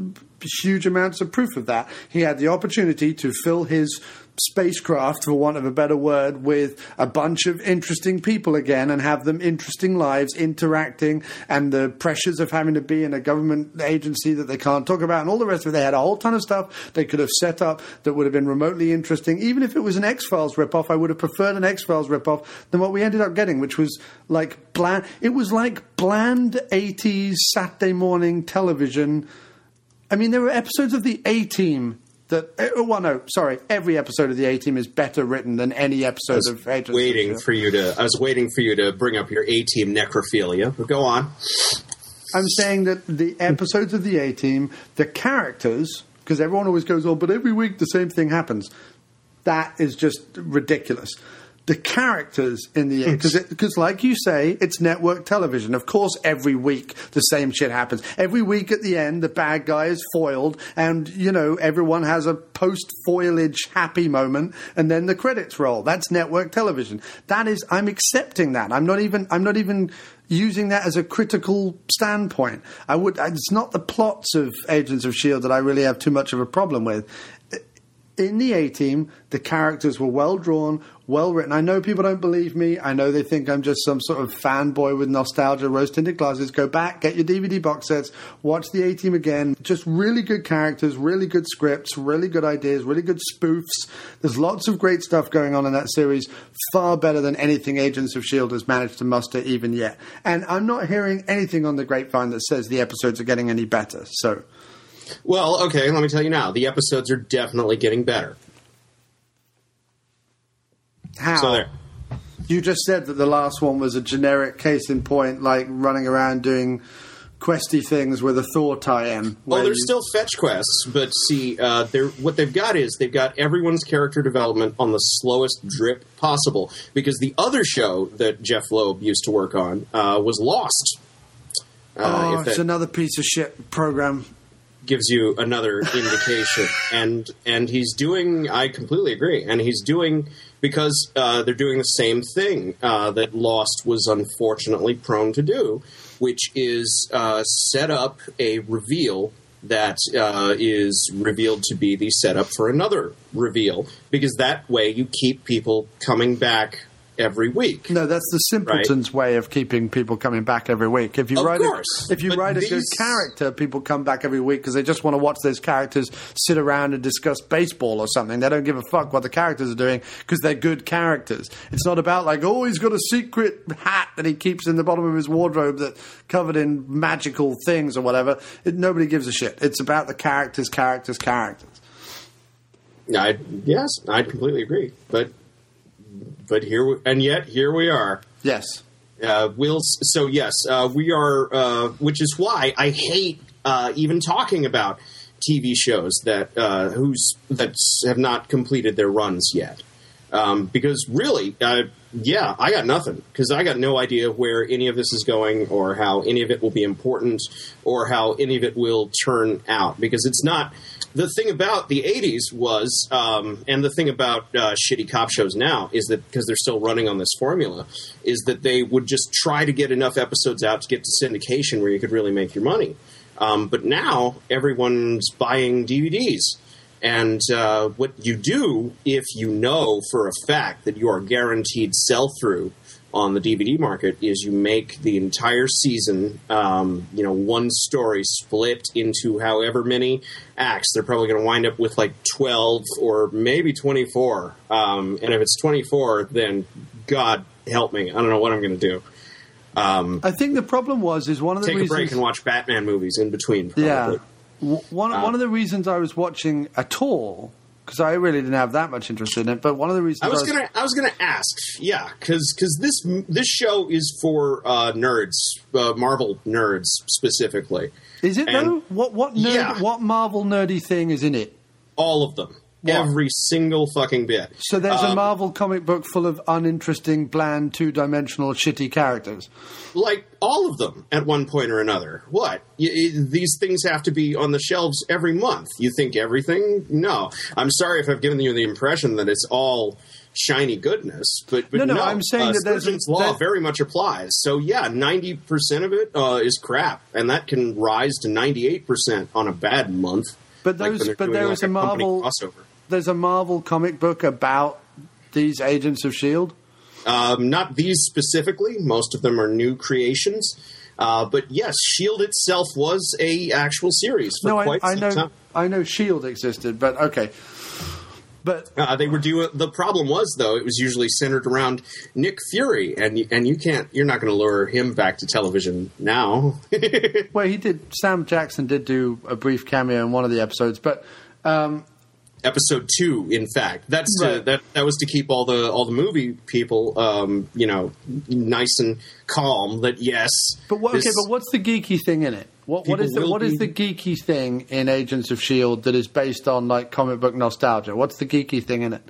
Speaker 1: huge amounts of proof of that. He had the opportunity to fill his spacecraft, for want of a better word, with a bunch of interesting people again and have them interesting lives interacting and the pressures of having to be in a government agency that they can't talk about and all the rest of it. They had a whole ton of stuff they could have set up that would have been remotely interesting. Even if it was an X Files ripoff, I would have preferred an X Files ripoff than what we ended up getting, which was like bland. It was like bland 80s Saturday morning television. I mean, there were episodes of the A Team that. eh, Well, no, sorry. Every episode of the A Team is better written than any episode of Agents.
Speaker 6: waiting for you to. I was waiting for you to bring up your A team necrophilia. But go on.
Speaker 1: I'm saying that the episodes of the A Team, the characters, because everyone always goes, "Oh, but every week the same thing happens." That is just ridiculous. The characters in the because because like you say, it's network television. Of course, every week the same shit happens. Every week at the end, the bad guy is foiled, and you know everyone has a post foilage happy moment, and then the credits roll. That's network television. That is, I'm accepting that. I'm not even. I'm not even using that as a critical standpoint. I would. It's not the plots of Agents of Shield that I really have too much of a problem with. In the A Team, the characters were well drawn, well written. I know people don't believe me. I know they think I'm just some sort of fanboy with nostalgia, rose tinted glasses. Go back, get your DVD box sets, watch the A Team again. Just really good characters, really good scripts, really good ideas, really good spoofs. There's lots of great stuff going on in that series, far better than anything Agents of S.H.I.E.L.D. has managed to muster even yet. And I'm not hearing anything on the grapevine that says the episodes are getting any better. So.
Speaker 6: Well, okay. Let me tell you now. The episodes are definitely getting better.
Speaker 1: How?
Speaker 6: So there.
Speaker 1: You just said that the last one was a generic case in point, like running around doing questy things with a Thor tie-in.
Speaker 6: Well,
Speaker 1: where
Speaker 6: there's
Speaker 1: you-
Speaker 6: still fetch quests, but see, uh, they're, what they've got is they've got everyone's character development on the slowest drip possible. Because the other show that Jeph Loeb used to work on uh, was Lost. Uh,
Speaker 1: oh,
Speaker 6: if
Speaker 1: it's another piece of shit program.
Speaker 6: Gives you another indication, and and he's doing. I completely agree, and he's doing because uh, they're doing the same thing uh, that Lost was unfortunately prone to do, which is uh, set up a reveal that uh, is revealed to be the setup for another reveal, because that way you keep people coming back every week.
Speaker 1: No, that's the simpleton's way of keeping people coming back every week. If you
Speaker 6: Of
Speaker 1: write
Speaker 6: course,
Speaker 1: a, if you write a good character, people come back every week because they just want to watch those characters sit around and discuss baseball or something. They don't give a fuck what the characters are doing because they're good characters. It's not about like, oh, he's got a secret hat that he keeps in the bottom of his wardrobe that covered in magical things or whatever. It, nobody gives a shit. It's about the characters, characters, characters.
Speaker 6: I yes, I completely agree. But but here we, and yet here we are.
Speaker 1: Yes.
Speaker 6: Uh, we'll so yes, uh, we are, uh, which is why I hate uh, even talking about TV shows that uh, who's that have not completed their runs yet. Um, because really, uh, yeah, I got nothing because I got no idea where any of this is going or how any of it will be important or how any of it will turn out because it's not. The thing about the '80s was, um, and the thing about uh, shitty cop shows now is that because they're still running on this formula, is that they would just try to get enough episodes out to get to syndication where you could really make your money. Um, but now everyone's buying DVDs. And uh, what you do if you know for a fact that you are guaranteed sell through on the DVD market is you make the entire season, um, you know, one story split into however many acts. They're probably going to wind up with like 12 or maybe 24. Um, and if it's 24, then God help me. I don't know what I'm going to do. Um,
Speaker 1: I think the problem was is one of the
Speaker 6: take a break and watch Batman movies in between. Probably.
Speaker 1: Yeah. One, one of the reasons I was watching at all because I really didn't have that much interest in it. But one of the reasons
Speaker 6: I was gonna, I was gonna ask, yeah, because this this show is for uh, nerds, uh, Marvel nerds specifically.
Speaker 1: is it
Speaker 6: and-
Speaker 1: though? What what nerd,
Speaker 6: Yeah.
Speaker 1: what Marvel nerdy thing is in it?
Speaker 6: All of them, every single fucking bit.
Speaker 1: So there's a
Speaker 6: Um,
Speaker 1: Marvel comic book full of uninteresting, bland, two-dimensional, shitty characters.
Speaker 6: like all of them at one point or another. What? Y- y- these things have to be on the shelves every month. You think everything? No. I'm sorry if I've given you the impression that it's all shiny goodness, but, but
Speaker 1: No,
Speaker 6: no,
Speaker 1: no, I'm saying
Speaker 6: uh,
Speaker 1: that there's a-
Speaker 6: Sturgeon's law
Speaker 1: that-
Speaker 6: very much applies. So yeah, 90% of it uh, is crap, and that can rise to 98% on a bad month.
Speaker 1: But those,
Speaker 6: when they're
Speaker 1: but
Speaker 6: doing,
Speaker 1: there
Speaker 6: like,
Speaker 1: is a Marvel.
Speaker 6: crossover.
Speaker 1: There's a Marvel comic book about these agents of Shield.
Speaker 6: Um, not these specifically. Most of them are new creations. Uh, but yes, Shield itself was a actual series for
Speaker 1: No,
Speaker 6: quite
Speaker 1: I
Speaker 6: some
Speaker 1: know.
Speaker 6: time.
Speaker 1: I know Shield existed, but okay. But
Speaker 6: Uh, they were doing. The problem was though, it was usually centered around Nick Fury, and you- and you can't. You're not going to lure him back to television now. (laughs)
Speaker 1: well, he did. Sam Jackson did do a brief cameo in one of the episodes, but um,
Speaker 6: Episode two, in fact, that's to, that that was to keep all the all the movie people, um, you know, nice and calm. That yes,
Speaker 1: but what, okay, but what's the geeky thing in it? What what is the what is
Speaker 6: be-
Speaker 1: the geeky thing in Agents of Shield that is based on like comic book nostalgia? What's the geeky thing in it?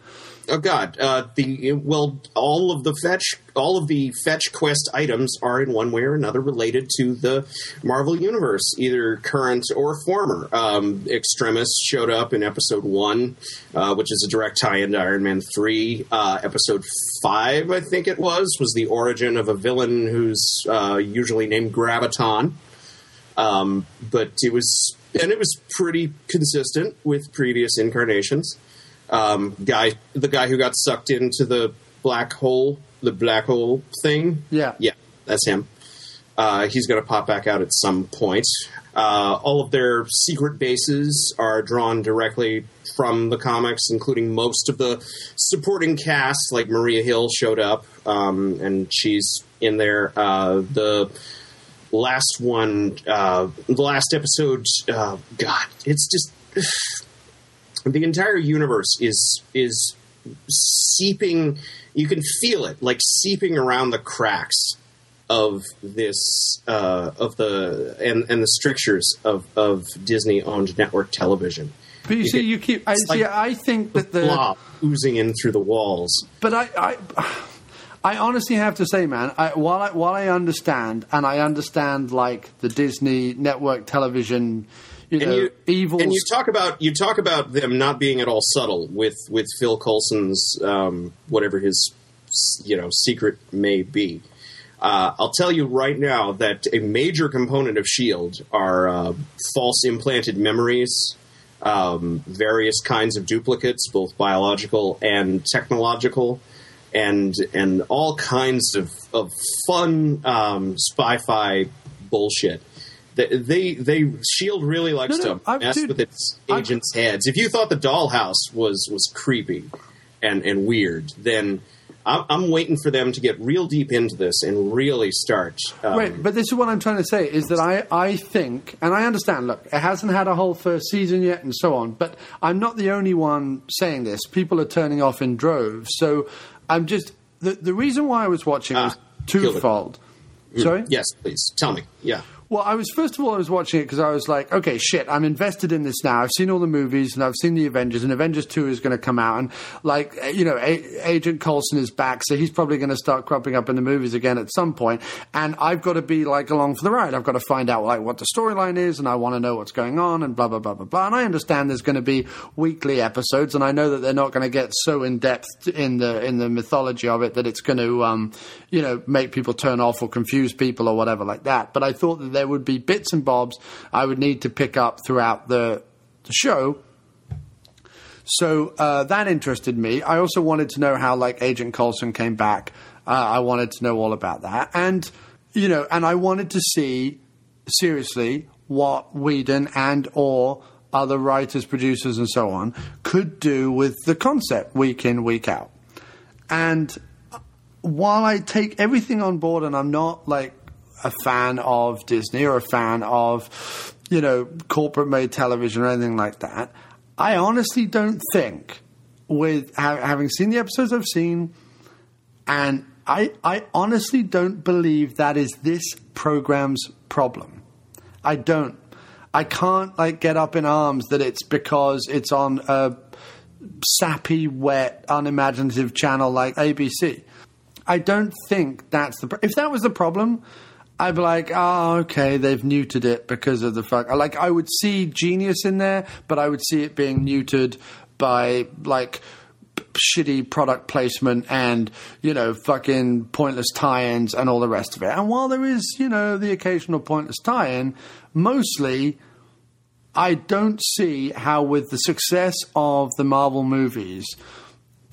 Speaker 6: Oh God! Uh, the well, all of the fetch, all of the fetch quest items are in one way or another related to the Marvel universe, either current or former. Um, Extremis showed up in episode one, uh, which is a direct tie-in to Iron Man three. Uh, episode five, I think it was, was the origin of a villain who's uh, usually named Graviton. Um, but it was, and it was pretty consistent with previous incarnations um, guy, the guy who got sucked into the black hole, the black hole thing.
Speaker 1: Yeah.
Speaker 6: Yeah, that's him. Uh, he's going to pop back out at some point. Uh, all of their secret bases are drawn directly from the comics, including most of the supporting cast. Like Maria Hill showed up, um, and she's in there. Uh, the last one, uh, the last episode, uh, God, it's just the entire universe is is seeping you can feel it like seeping around the cracks of this uh, of the and and the strictures of of Disney owned network television.
Speaker 1: But you, see,
Speaker 6: can-
Speaker 1: you keep. I see.
Speaker 6: like
Speaker 1: I think that the
Speaker 6: blob oozing in through the walls.
Speaker 1: But I, I, (sighs) I honestly have to say, man, I, while I while I understand and I understand like the Disney network television, you know,
Speaker 6: and you and you talk about you talk about them not being at all subtle with with Phil Coulson's um, whatever his you know secret may be. Uh, I'll tell you right now that a major component of Shield are uh, false implanted memories, um, various kinds of duplicates, both biological and technological, and and all kinds of of fun um, spy-fi bullshit. They, they they Shield really likes
Speaker 1: No, no,
Speaker 6: to
Speaker 1: I-
Speaker 6: mess
Speaker 1: dude,
Speaker 6: with its agents' heads. If you thought the Dollhouse was was creepy and and weird, then I'm, I'm waiting for them to get real deep into this and really start. Um,
Speaker 1: Right, but this is what I'm trying to say is that I, I think, and I understand, look, it hasn't had a whole first season yet and so on, but I'm not the only one saying this. People are turning off in droves. So I'm just, the, the reason why I was watching was
Speaker 6: killed
Speaker 1: twofold.
Speaker 6: mm,
Speaker 1: Sorry?
Speaker 6: Yes, please tell me. Yeah.
Speaker 1: Well, I was first of all, I was watching it because I was like, okay, shit, I'm invested in this now. I've seen all the movies and I've seen the Avengers, and Avengers Two is going to come out, and like, eh, you know, A- Agent Coulson is back, so he's probably going to start cropping up in the movies again at some point, and I've got to be like along for the ride. I've got to find out like what the storyline is, and I want to know what's going on, and blah blah blah blah blah. And I understand there's going to be weekly episodes, and I know that they're not going to get so in depth in the in the mythology of it that it's going to, um, you know, make people turn off or confuse people or whatever like that. But I thought that there would be bits and bobs I would need to pick up throughout the the show. So uh, that interested me. I also wanted to know how like Agent Coulson came back. Uh, I wanted to know all about that, and you know, and I wanted to see seriously what Whedon and or other writers, producers, and so on could do with the concept week in, week out. And while I take everything on board, and I'm not like a fan of Disney or a fan of, you know, corporate made television or anything like that, I honestly don't think, with ha- having seen the episodes I've seen, and I, I honestly don't believe that is this program's problem. I don't. I can't like get up in arms that it's because it's on a sappy, wet, unimaginative channel like ABC. I don't think that's the. Pro- if that was the problem, I'd be like, oh, okay, they've neutered it because of the fuck. Like, I would see genius in there, but I would see it being neutered by like shitty product placement and you know fucking pointless tie-ins and all the rest of it. And while there is you know the occasional pointless tie-in, mostly I don't see how, with the success of the Marvel movies,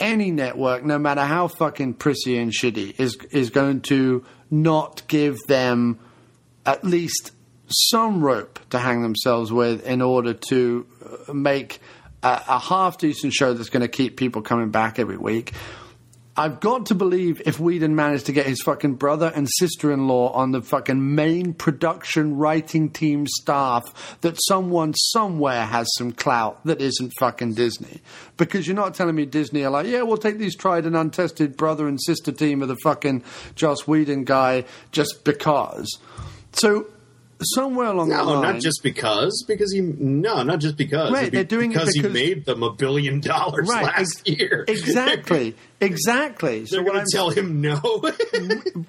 Speaker 1: any network, no matter how fucking prissy and shitty, is is going to not give them at least some rope to hang themselves with in order to uh, make a, a half decent show that's going to keep people coming back every week. I've got to believe if Whedon managed to get his fucking brother and sister in law on the fucking main production writing team staff, that someone somewhere has some clout that isn't fucking Disney. Because you're not telling me Disney are like, yeah, we'll take these tried and untested brother and sister team of the fucking Joss Whedon guy just because. So somewhere along the line.
Speaker 6: No, not just because. Because he no, not just because.
Speaker 1: Right,
Speaker 6: be
Speaker 1: they're doing it
Speaker 6: because,
Speaker 1: because-
Speaker 6: he made them a billion dollars
Speaker 1: Right,
Speaker 6: last
Speaker 1: ex-
Speaker 6: year. (laughs)
Speaker 1: Exactly, exactly.
Speaker 6: They're
Speaker 1: what
Speaker 6: going to tell him no. (laughs)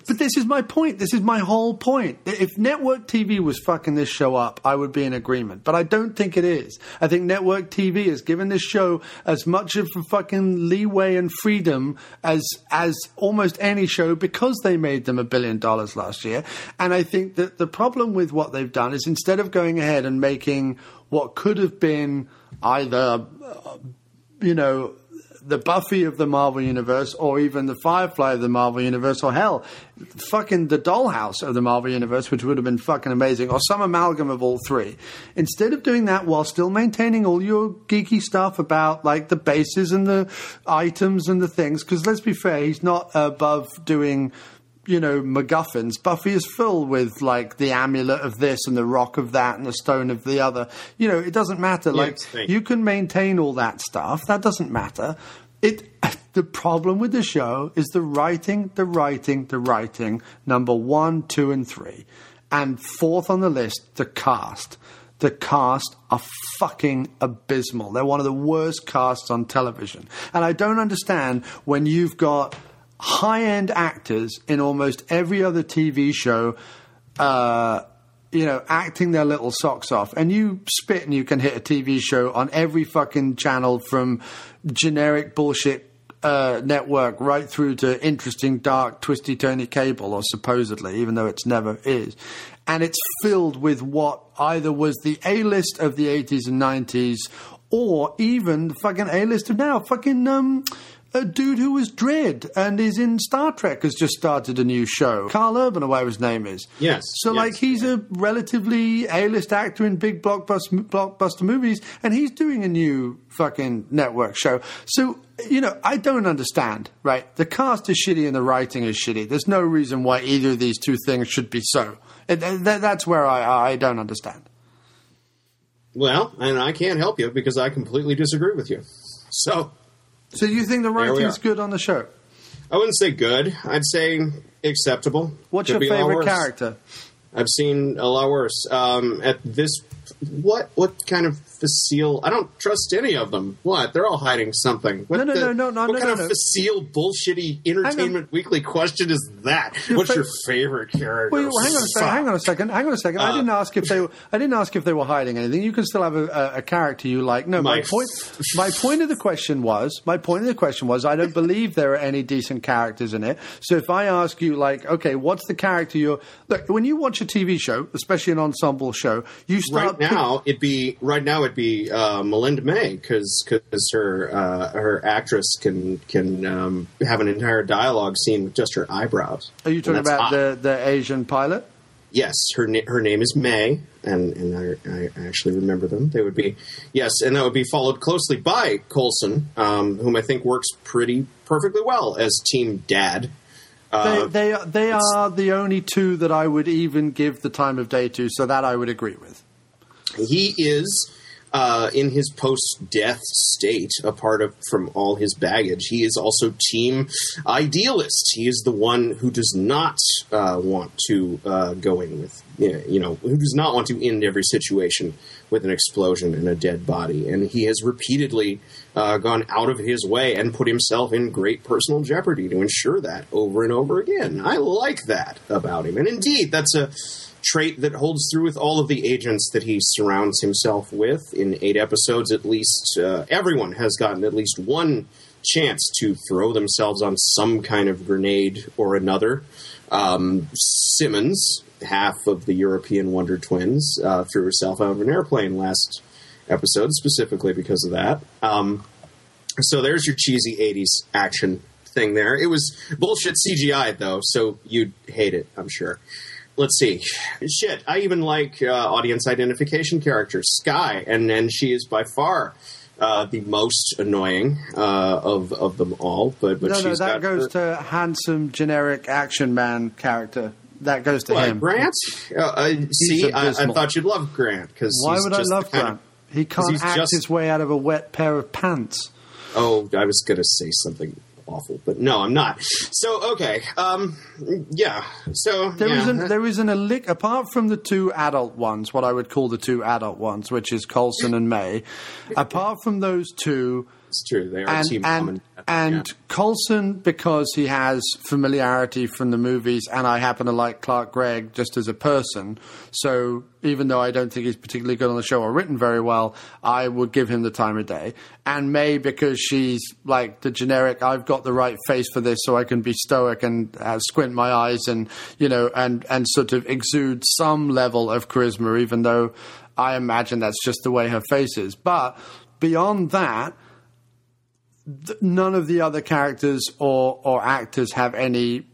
Speaker 1: But this is my point. This is my whole point. If network TV was fucking this show up, I would be in agreement. But I don't think it is. I think network TV has given this show as much of a fucking leeway and freedom as as almost any show because they made them a billion dollars last year. And I think that the problem with what they've done is instead of going ahead and making what could have been either uh, you know, the Buffy of the Marvel Universe, or even the Firefly of the Marvel Universe, or hell, fucking the Dollhouse of the Marvel Universe, which would have been fucking amazing, or some amalgam of all three. Instead of doing that while still maintaining all your geeky stuff about like the bases and the items and the things, because let's be fair, he's not above doing you know, MacGuffins. Buffy is filled with like the amulet of this and the rock of that and the stone of the other. You know, it doesn't matter. like you can maintain all that stuff. That doesn't matter. It. (laughs) The problem with the show is the writing, the writing, the writing. Number one, two, and three, and fourth on the list, the cast. The cast are fucking abysmal. They're one of the worst casts on television. And I don't understand when you've got high end actors in almost every other TV show, uh, you know, acting their little socks off. And you spit and you can hit a TV show on every fucking channel from generic bullshit. Uh, network right through to interesting, dark, twisty, turny cable, or supposedly, even though it's never is. And it's filled with what either was the A list of the 80s and 90s, or even the fucking A list of now. Fucking, um, a dude who was Dredd and is in Star Trek has just started a new show. Karl Urban, or whatever his name is.
Speaker 6: Yes,
Speaker 1: So, like, he's a relatively A-list actor in big blockbuster, blockbuster movies, and he's doing a new fucking network show. So, you know, I don't understand, right? The cast is shitty and the writing is shitty. There's no reason why either of these two things should be so. And th- th- that's where I, I don't understand.
Speaker 6: well, and I can't help you because I completely disagree with you. So
Speaker 1: So, you think the writing's good on the show?
Speaker 6: I wouldn't say good. I'd say acceptable.
Speaker 1: What's
Speaker 6: Could
Speaker 1: your
Speaker 6: be a lot
Speaker 1: favorite character?
Speaker 6: I've seen a lot worse. Um, at this, what what kind of facile? I don't trust any of them. What? They're all hiding something. What
Speaker 1: No, no,
Speaker 6: the-
Speaker 1: no, no, no,
Speaker 6: What
Speaker 1: no,
Speaker 6: kind
Speaker 1: no,
Speaker 6: of
Speaker 1: no.
Speaker 6: facile bullshitty Entertainment Weekly question is that? What's
Speaker 1: fa-
Speaker 6: your favorite character?
Speaker 1: Well, hang on a second. Hang on a second. Hang on a second. I
Speaker 6: Uh,
Speaker 1: didn't ask if they. Were, I didn't ask if they were hiding anything. You can still have a, a, a character you like. No, my,
Speaker 6: My-
Speaker 1: point. My point of the question was. My point of the question was. I don't believe there are any decent characters in it. So if I ask you, like, okay, what's the character you're? Look, when you watch a TV show, especially an ensemble show, you start
Speaker 6: Right now, it'd be right now it'd be uh, Melinda May because because her uh, her actress can can um, have an entire dialogue scene with just her eyebrows.
Speaker 1: Are you talking about
Speaker 6: hot.
Speaker 1: the the Asian pilot?
Speaker 6: Yes, her her name is May, and and I, I actually remember them. They would be yes, and that would be followed closely by Coulson, um, whom I think works pretty perfectly well as Team Dad. Uh,
Speaker 1: they they they are the only two that I would even give the time of day to. So that I would agree with.
Speaker 6: He is uh, in his post-death state, apart of, from all his baggage, he is also team idealist. He is the one who does not uh, want to uh, go in with, you know, who does not want to end every situation with an explosion and a dead body. And he has repeatedly uh, gone out of his way and put himself in great personal jeopardy to ensure that over and over again. I like that about him. And indeed, that's a trait that holds through with all of the agents that he surrounds himself with. In eight episodes, at least, uh, everyone has gotten at least one chance to throw themselves on some kind of grenade or another. Um, Simmons, half of the European Wonder Twins, uh, threw herself out of an airplane last episode, specifically because of that. Um, so there's your cheesy 80s action thing there. It was bullshit CGI, though, so you'd hate it, I'm sure let's see. Shit, I even like uh, audience identification characters, Skye, and and she is by far uh, the most annoying uh, of of them all. But but
Speaker 1: no, no, that goes
Speaker 6: her-
Speaker 1: to handsome generic action man character. That goes to
Speaker 6: What,
Speaker 1: him.
Speaker 6: Grant. Uh, uh, see, I, I thought you'd love Grant because
Speaker 1: Why would I love Grant? he can't act
Speaker 6: just-
Speaker 1: his way out of a wet pair of pants.
Speaker 6: Oh, I was going to say something awful, but no, I'm not. So okay, um, yeah. So
Speaker 1: There
Speaker 6: yeah.
Speaker 1: not there isn't a lick apart from the two adult ones, what I would call the two adult ones, which is Coulson and May. apart from those two,
Speaker 6: it's true. They are
Speaker 1: and
Speaker 6: team
Speaker 1: and,
Speaker 6: and
Speaker 1: and Coulson because he has familiarity from the movies, and I happen to like Clark Gregg just as a person. So even though I don't think he's particularly good on the show or written very well, I would give him the time of day. And May because she's like the generic. I've got the right face for this, so I can be stoic and uh, squint my eyes, and you know, and and sort of exude some level of charisma, even though I imagine that's just the way her face is. But beyond that th- none of the other characters or or actors have any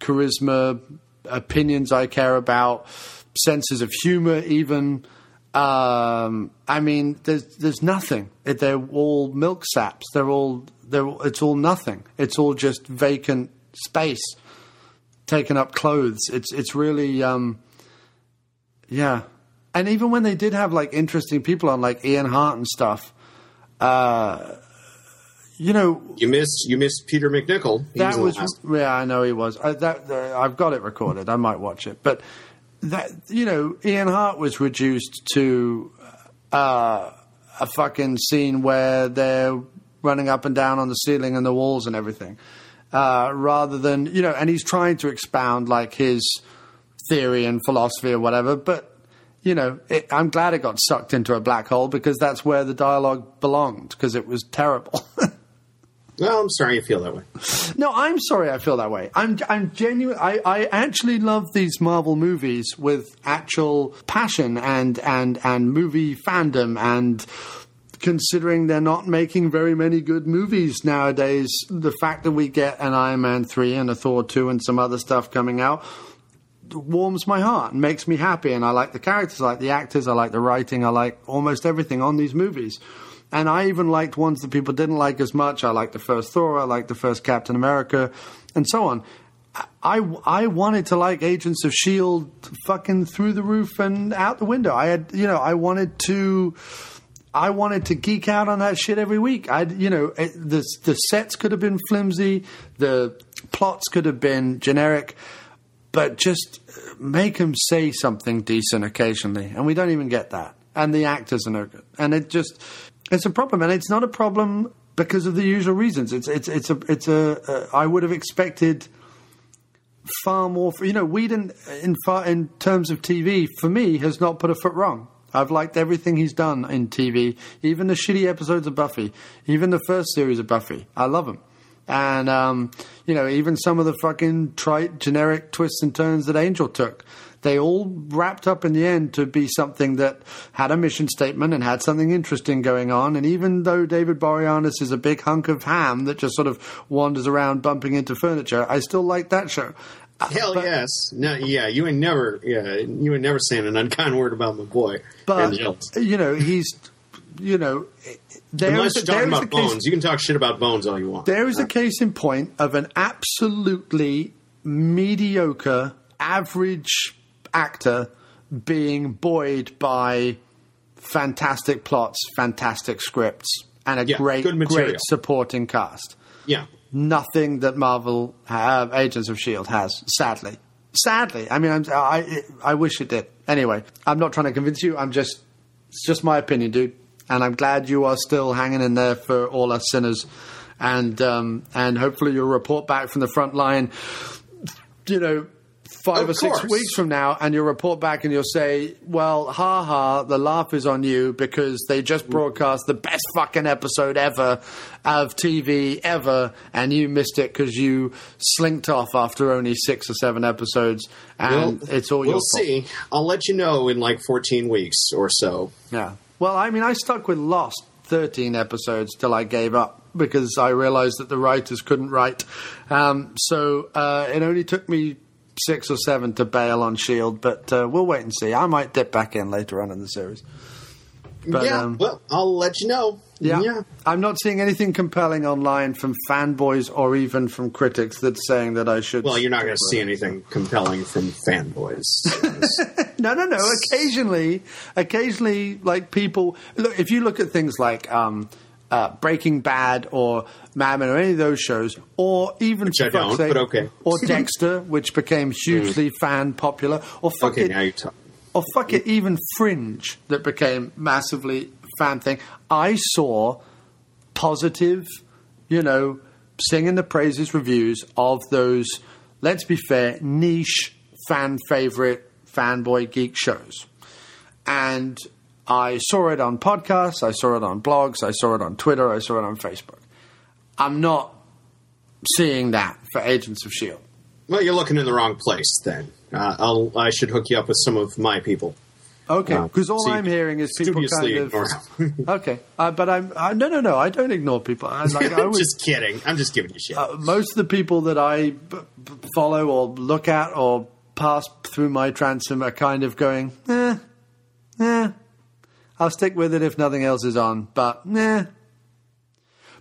Speaker 1: charisma, opinions I care about, senses of humor, even. Um, I mean, there's there's nothing. They're all milk saps. They're all they're it's all nothing. It's all just vacant space, taken up clothes. It's it's really um, yeah. And even when they did have like interesting people on, like Ian Hart and stuff, uh, you know,
Speaker 6: you missed you missed Peter MacNicol. He
Speaker 1: that
Speaker 6: the
Speaker 1: was yeah, I know he was. I, that uh, I've got it recorded. I might watch it, but that you know, Ian Hart was reduced to uh, a fucking scene where they're running up and down on the ceiling and the walls and everything, uh, rather than you know, and he's trying to expound like his theory and philosophy or whatever, but. You know, it, I'm glad it got sucked into a black hole because that's where the dialogue belonged because it was terrible. (laughs)
Speaker 6: Well, I'm sorry you feel that way.
Speaker 1: No, I'm sorry I feel that way. I'm I'm genuine. I, I actually love these Marvel movies with actual passion and and and movie fandom and considering they're not making very many good movies nowadays, the fact that we get an Iron Man 3 and a Thor 2 and some other stuff coming out warms my heart and makes me happy and I like the characters, I like the actors, I like the writing, I like almost everything on these movies. And I even liked ones that people didn't like as much. I liked the first Thor, I liked the first Captain America, and so on. I, I wanted to like Agents of S.H.I.E.L.D. fucking through the roof and out the window. I had, you know, I wanted to. I wanted to geek out on that shit every week. I, you know, it, the the sets could have been flimsy, the plots could have been generic, but just make them say something decent occasionally, and we don't even get that. And the actors are no good, and it just it's a problem, and it's not a problem because of the usual reasons. It's it's it's a it's a uh, I would have expected far more. You know, Whedon in far in terms of TV for me has not put a foot wrong. I've liked everything he's done in TV, even the shitty episodes of Buffy, even the first series of Buffy. I love them. And, um, you know, even some of the fucking trite, generic twists and turns that Angel took, they all wrapped up in the end to be something that had a mission statement and had something interesting going on. And even though David Boreanaz is a big hunk of ham that just sort of wanders around bumping into furniture, I still like that show.
Speaker 6: Uh, Hell yes. No, yeah, you ain't never, yeah, you ain't never saying an unkind word about my boy.
Speaker 1: But you know, he's you know, there
Speaker 6: Unless
Speaker 1: is
Speaker 6: you're talking
Speaker 1: there is
Speaker 6: about
Speaker 1: case,
Speaker 6: bones, you can talk shit about bones all you want.
Speaker 1: there is a case in point of an absolutely mediocre, average actor being buoyed by fantastic plots, fantastic scripts, and a
Speaker 6: Yeah,
Speaker 1: great, great supporting cast.
Speaker 6: Yeah.
Speaker 1: Nothing that Marvel uh, Agents of Shield has, sadly. Sadly, I mean, I'm, I I wish it did. Anyway, I'm not trying to convince you. I'm just it's just my opinion, dude. And I'm glad you are still hanging in there for all us sinners. And um, and hopefully you'll report back from the front line. You know, five
Speaker 6: Of
Speaker 1: or six weeks from now, and you'll report back and you'll say, "Well, ha ha, the laugh is on you because they just broadcast the best fucking episode ever of TV ever, and you missed it because you slinked off after only six or seven episodes, and
Speaker 6: We'll-
Speaker 1: it's all
Speaker 6: we'll
Speaker 1: your fault."
Speaker 6: see. I'll let you know in like 14 weeks or so.
Speaker 1: Yeah. Well, I mean, I stuck with Lost 13 episodes till I gave up because I realized that the writers couldn't write. Um, so uh, it only took me six or seven to bail on Shield, but uh, we'll wait and see. I might dip back in later on in the series. But,
Speaker 6: yeah,
Speaker 1: um,
Speaker 6: well, I'll let you know.
Speaker 1: Yeah. I'm not seeing anything compelling online from fanboys or even from critics that's saying that I should.
Speaker 6: Well, you're not going to see anything compelling from fanboys. (laughs)
Speaker 1: No, no, no. (laughs) Occasionally, occasionally, like people look. If you look at things like um, uh, Breaking Bad or Mad Men or any of those shows, or even
Speaker 6: Which I don't,
Speaker 1: sake,
Speaker 6: but okay.
Speaker 1: or Dexter, which became hugely fan popular, or fuck
Speaker 6: okay,
Speaker 1: it,
Speaker 6: now you talk.
Speaker 1: or fuck it, even Fringe that became massively fan thing. I saw positive, you know, singing the praises reviews of those. Let's be fair, niche fan favorite fanboy geek shows, and I saw it on podcasts, I saw it on blogs, I saw it on Twitter, I saw it on Facebook. I'm not seeing that for Agents of Shield.
Speaker 6: Well, you're looking in the wrong place then. Uh, I'll, I should hook you up with some of my people.
Speaker 1: Okay, because all
Speaker 6: So
Speaker 1: I'm hearing is people kind of. (laughs) okay, uh, but I'm I, no, no, no. I don't ignore people. I, like, I (laughs)
Speaker 6: I'm
Speaker 1: was,
Speaker 6: just kidding. I'm just giving you shit.
Speaker 1: uh, most of the people that I b- b- follow or look at or pass through my transom are kind of going, eh, eh. I'll stick with it if nothing else is on, but eh.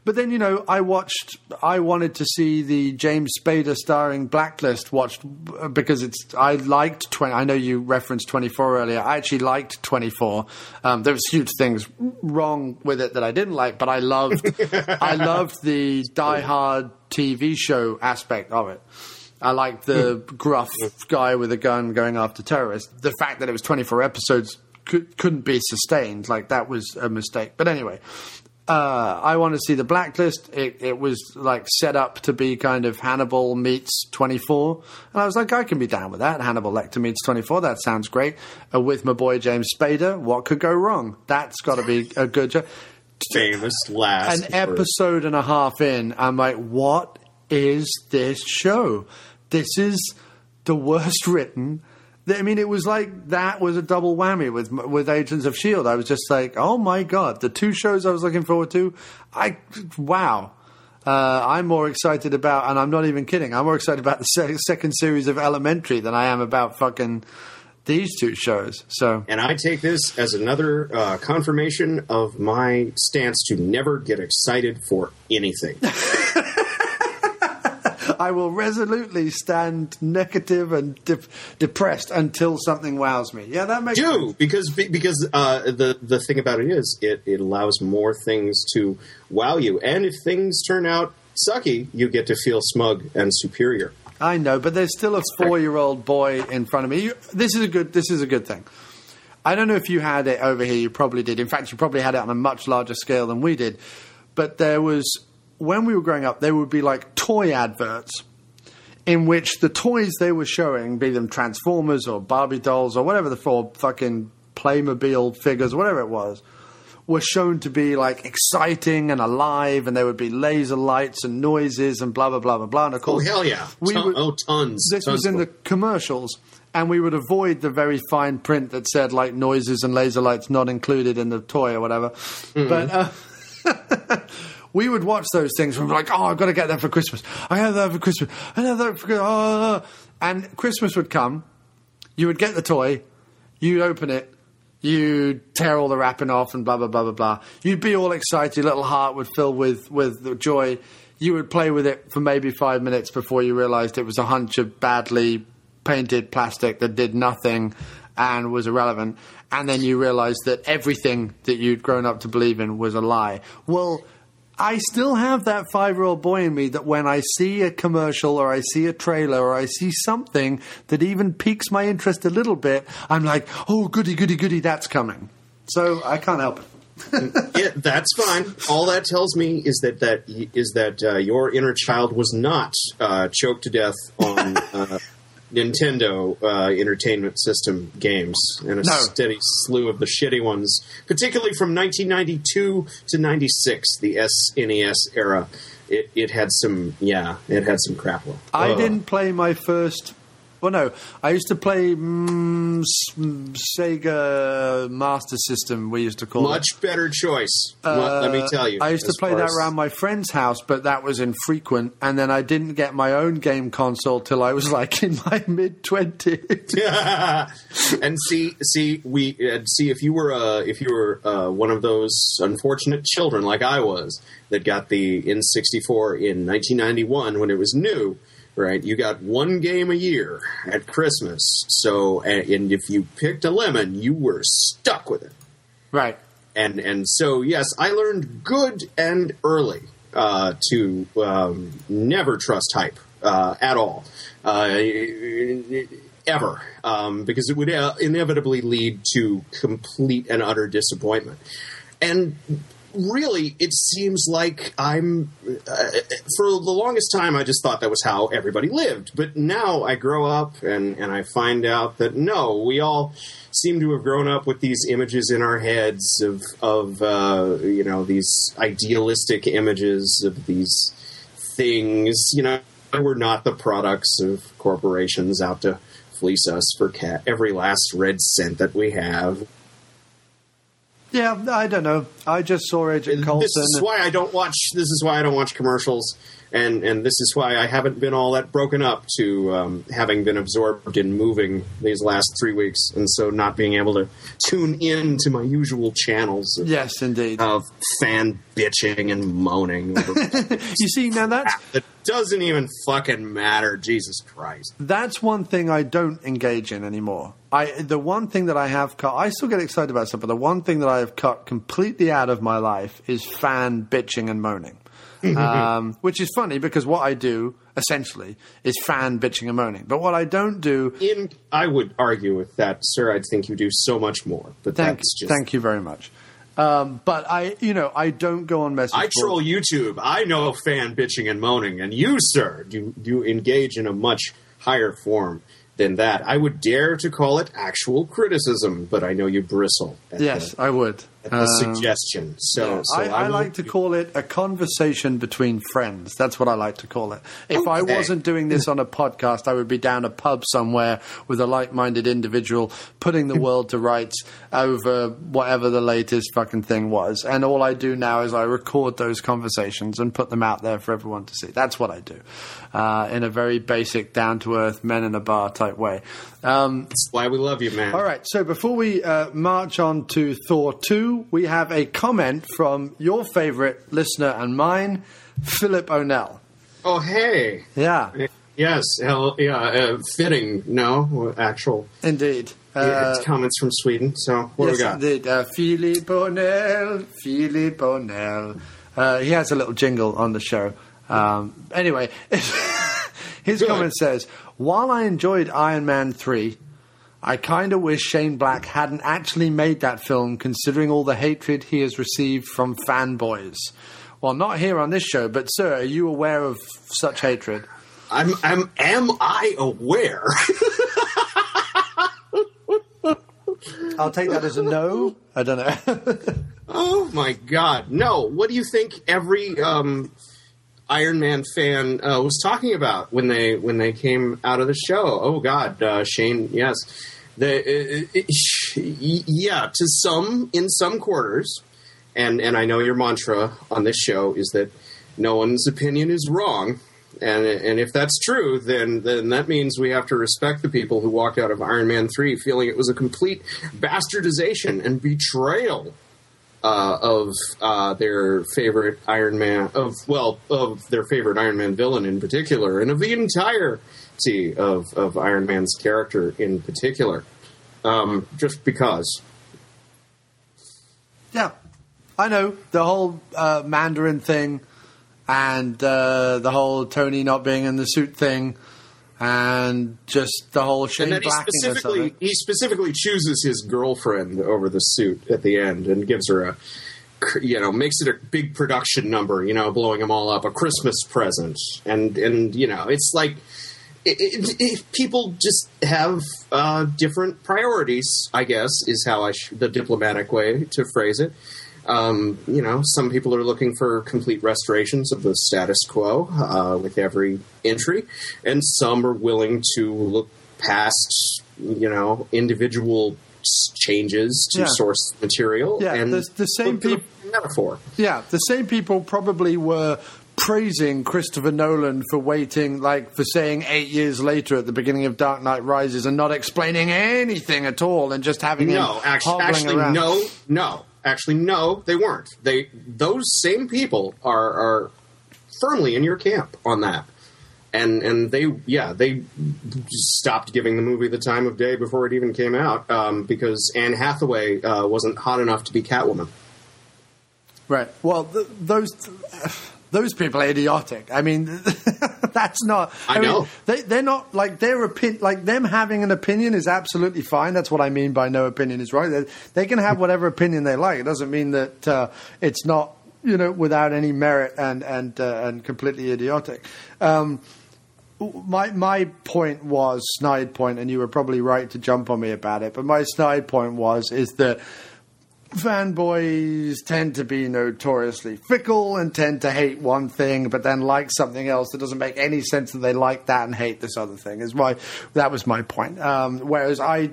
Speaker 1: But then you know, I watched. I wanted to see the James Spader starring Blacklist. Watched uh, because it's. I liked twenty. I know you referenced twenty four earlier. I actually liked twenty four. Um, there was huge things wrong with it that I didn't like, but I loved. (laughs) I loved the Die Hard TV show aspect of it. I liked the gruff guy with a gun going after terrorists. The fact that it was 24 episodes could, couldn't be sustained. Like, that was a mistake. But anyway, uh, I want to see the blacklist. It, it was like set up to be kind of Hannibal meets 24. And I was like, I can be down with that. Hannibal Lecter meets 24. That sounds great. Uh, with my boy James Spader, what could go wrong? That's got to be a good job
Speaker 6: Famous last.
Speaker 1: an episode and a half in, I'm like, what is this show? This is the worst written. I mean, it was like that was a double whammy with with Agents of Shield. I was just like, oh my god, the two shows I was looking forward to. I wow. Uh, I'm more excited about, and I'm not even kidding. I'm more excited about the se- second series of Elementary than I am about fucking these two shows. So
Speaker 6: And I take this as another uh, confirmation of my stance to never get excited for anything. (laughs)
Speaker 1: I will resolutely stand negative and de- depressed until something wows me. Yeah, that makes
Speaker 6: do because because uh, the the thing about it is it, it allows more things to wow you, and if things turn out sucky, you get to feel smug and superior.
Speaker 1: I know, but there's still a four-year-old boy in front of me. You, this is a good. This is a good thing. I don't know if you had it over here. You probably did. In fact, you probably had it on a much larger scale than we did. But there was when we were growing up, there would be like toy adverts in which the toys they were showing, be them Transformers or Barbie dolls or whatever the four fucking Playmobil figures, whatever it was, were shown to be like exciting and alive, and there would be laser lights and noises and blah blah blah blah blah. And of
Speaker 6: Oh
Speaker 1: course,
Speaker 6: hell yeah!
Speaker 1: we
Speaker 6: Ton-
Speaker 1: would-
Speaker 6: oh tons.
Speaker 1: this
Speaker 6: tons
Speaker 1: was in the commercials, and we would avoid the very fine print that said like noises and laser lights not included in the toy or whatever.
Speaker 6: Mm-hmm.
Speaker 1: But uh, (laughs) we would watch those things and we're like, oh, I've got to get that for Christmas. I have that for Christmas. I have that for Christmas. Oh. And Christmas would come, you would get the toy, you'd open it, you'd tear all the wrapping off and blah, blah, blah, blah, blah. You'd be all excited, your little heart would fill with, with joy. You would play with it for maybe five minutes before you realized it was a hunch of badly painted plastic that did nothing and was irrelevant, and then you realize that everything that you'd grown up to believe in was a lie. Well, I still have that five year old boy in me that when I see a commercial or I see a trailer or I see something that even piques my interest a little bit, I'm like, oh, goody, goody, goody, that's coming. So I can't help it. (laughs)
Speaker 6: yeah, that's fine. All that tells me is that that is that uh, your inner child was not uh, choked to death on uh, Nintendo uh, Entertainment System games and a
Speaker 1: No.
Speaker 6: steady slew of the shitty ones, particularly from 1992 to 96, the SNES era. It, it had some, yeah, it had some crap.
Speaker 1: I
Speaker 6: Ugh.
Speaker 1: didn't play my first. Well, no, I used to play mm, Sega Master System. We used to call it.
Speaker 6: Much better choice. Let- let me
Speaker 1: Uh,
Speaker 6: tell you.
Speaker 1: I used to play that
Speaker 6: as-
Speaker 1: around my friend's house, but that was infrequent. And then I didn't get my own game console till I was (laughs) like in my mid twenties. (laughs)
Speaker 6: and see, see, we uh, see if you were uh, if you were uh, one of those unfortunate children like I was that got the N64 in 1991 when it was new. Right, you got one game a year at Christmas. So, and, and if you picked a lemon, you were stuck with it.
Speaker 1: Right.
Speaker 6: And and so, yes, I learned good and early uh, to um, never trust hype uh, at all. Uh, ever, um, because it would uh, inevitably lead to complete and utter disappointment. And really, it seems like I'm. Uh, for the longest time, I just thought that was how everybody lived. But now I grow up and, and I find out that no, we all seem to have grown up with these images in our heads of of uh, you know these idealistic images of these things. You know, we're not the products of corporations out to fleece us for ca- every last red cent that we have.
Speaker 1: Yeah, I don't know. I just saw Agent Coulson.
Speaker 6: This is why I don't watch. This is why I don't watch commercials, and and this is why I haven't been all that broken up to um, having been absorbed in moving these last three weeks, and so not being able to tune in to my usual channels. Of,
Speaker 1: yes, indeed.
Speaker 6: Of fan bitching and moaning. (laughs) (laughs)
Speaker 1: You see, now that's
Speaker 6: that doesn't even fucking matter. Jesus Christ.
Speaker 1: That's one thing I don't engage in anymore. I the one thing that I have cut. I still get excited about stuff, but the one thing that I have cut completely out of my life is fan bitching and moaning. Um, which is funny because what I do essentially is fan bitching and moaning. But what I don't do,
Speaker 6: In I would argue with that, sir. I think you do so much more. But
Speaker 1: thank,
Speaker 6: that's just
Speaker 1: thank you very much. Um, but I, you know, I don't go on message.
Speaker 6: I
Speaker 1: boards.
Speaker 6: troll YouTube. I know fan bitching and moaning, and you, sir, do you engage in a much higher form than that. I would dare to call it actual criticism, but I know you bristle. At
Speaker 1: Yes,
Speaker 6: the,
Speaker 1: I would.
Speaker 6: The
Speaker 1: Um,
Speaker 6: suggestion. So,
Speaker 1: Yeah,
Speaker 6: so
Speaker 1: I, I
Speaker 6: will-
Speaker 1: like to call it a conversation between friends. That's what I like to call it. If I wasn't doing this on a podcast, I would be down a pub somewhere with a like-minded individual putting the (laughs) world to rights over whatever the latest fucking thing was. And all I do now is I record those conversations and put them out there for everyone to see. That's what I do, uh, in a very basic, down-to-earth, men in a bar type way. Um,
Speaker 6: That's why we love you, man.
Speaker 1: all right, so before we uh, march on to Thor 2, we have a comment from your favorite listener and mine, Philip O'Neill.
Speaker 6: Oh, hey.
Speaker 1: Yeah,
Speaker 6: Yes. Hell, yeah. Uh, fitting. No, actual.
Speaker 1: indeed.
Speaker 6: Yeah,
Speaker 1: Uh,
Speaker 6: it's comments from Sweden. So what
Speaker 1: yes,
Speaker 6: we got?
Speaker 1: indeed. Uh, Philip O'Neill. Philip O'Nell. Uh, he has a little jingle on the show. Um, anyway, (laughs) his comment says, While I enjoyed Iron Man 3, I kind of wish Shane Black hadn't actually made that film, considering all the hatred he has received from fanboys. Well, not here on this show, but sir, are you aware of such hatred?
Speaker 6: I'm. I'm. Am I aware? (laughs)
Speaker 1: I'll take that as a no. I don't know. (laughs)
Speaker 6: Oh my God! No. What do you think every um, Iron Man fan uh, was talking about when they when they came out of the show? Oh God, uh, Shane. Yes, the uh, uh, yeah. To some in some quarters, and and I know your mantra on this show is that no one's opinion is wrong. And, and if that's true, then then that means we have to respect the people who walked out of Iron Man three feeling it was a complete bastardization and betrayal uh, of uh, their favorite Iron Man, of well, of their favorite Iron Man villain in particular, and of the entirety of of Iron Man's character in particular. um, just because.
Speaker 1: Yeah, I know the whole uh, Mandarin thing, and uh, the whole Tony not being in the suit thing, and just the whole Shane
Speaker 6: and then he
Speaker 1: Blackiness of
Speaker 6: specifically he specifically chooses his girlfriend over the suit at the end and gives her a you know makes it a big production number you know blowing them all up a christmas present. And and you know it's like it, it, it, people just have uh, different priorities i guess is how i sh- the diplomatic way to phrase it um, you know some people are looking for complete restorations of the status quo uh, with every entry and some are willing to look past you know individual changes to
Speaker 1: Yeah.
Speaker 6: source material
Speaker 1: Yeah,
Speaker 6: and
Speaker 1: the, the same
Speaker 6: look for the
Speaker 1: people.
Speaker 6: metaphor
Speaker 1: Yeah, the same people probably were praising Christopher Nolan for waiting, like for saying eight years later at the beginning of Dark Knight Rises and not explaining anything at all and just having
Speaker 6: no
Speaker 1: him
Speaker 6: actually, actually
Speaker 1: around.
Speaker 6: no no actually no they weren't they those same people are are firmly in your camp on that and and they yeah they stopped giving the movie the time of day before it even came out um, because Anne Hathaway uh, wasn't hot enough to be Catwoman.
Speaker 1: Right. Well, th- those those people are idiotic. I mean, (laughs) that's not.
Speaker 6: I
Speaker 1: mean,
Speaker 6: know.
Speaker 1: they they're not like their opinion. Like them having an opinion is absolutely fine. That's what I mean by no opinion is right. They, they can have whatever opinion they like. It doesn't mean that uh, it's not you know without any merit and and uh, and completely idiotic. Um, my my point was snide point, and you were probably right to jump on me about it. But my snide point was is that fanboys tend to be notoriously fickle and tend to hate one thing, but then like something else that doesn't make any sense that they like that and hate this other thing. Is why that was my point. Um, whereas I.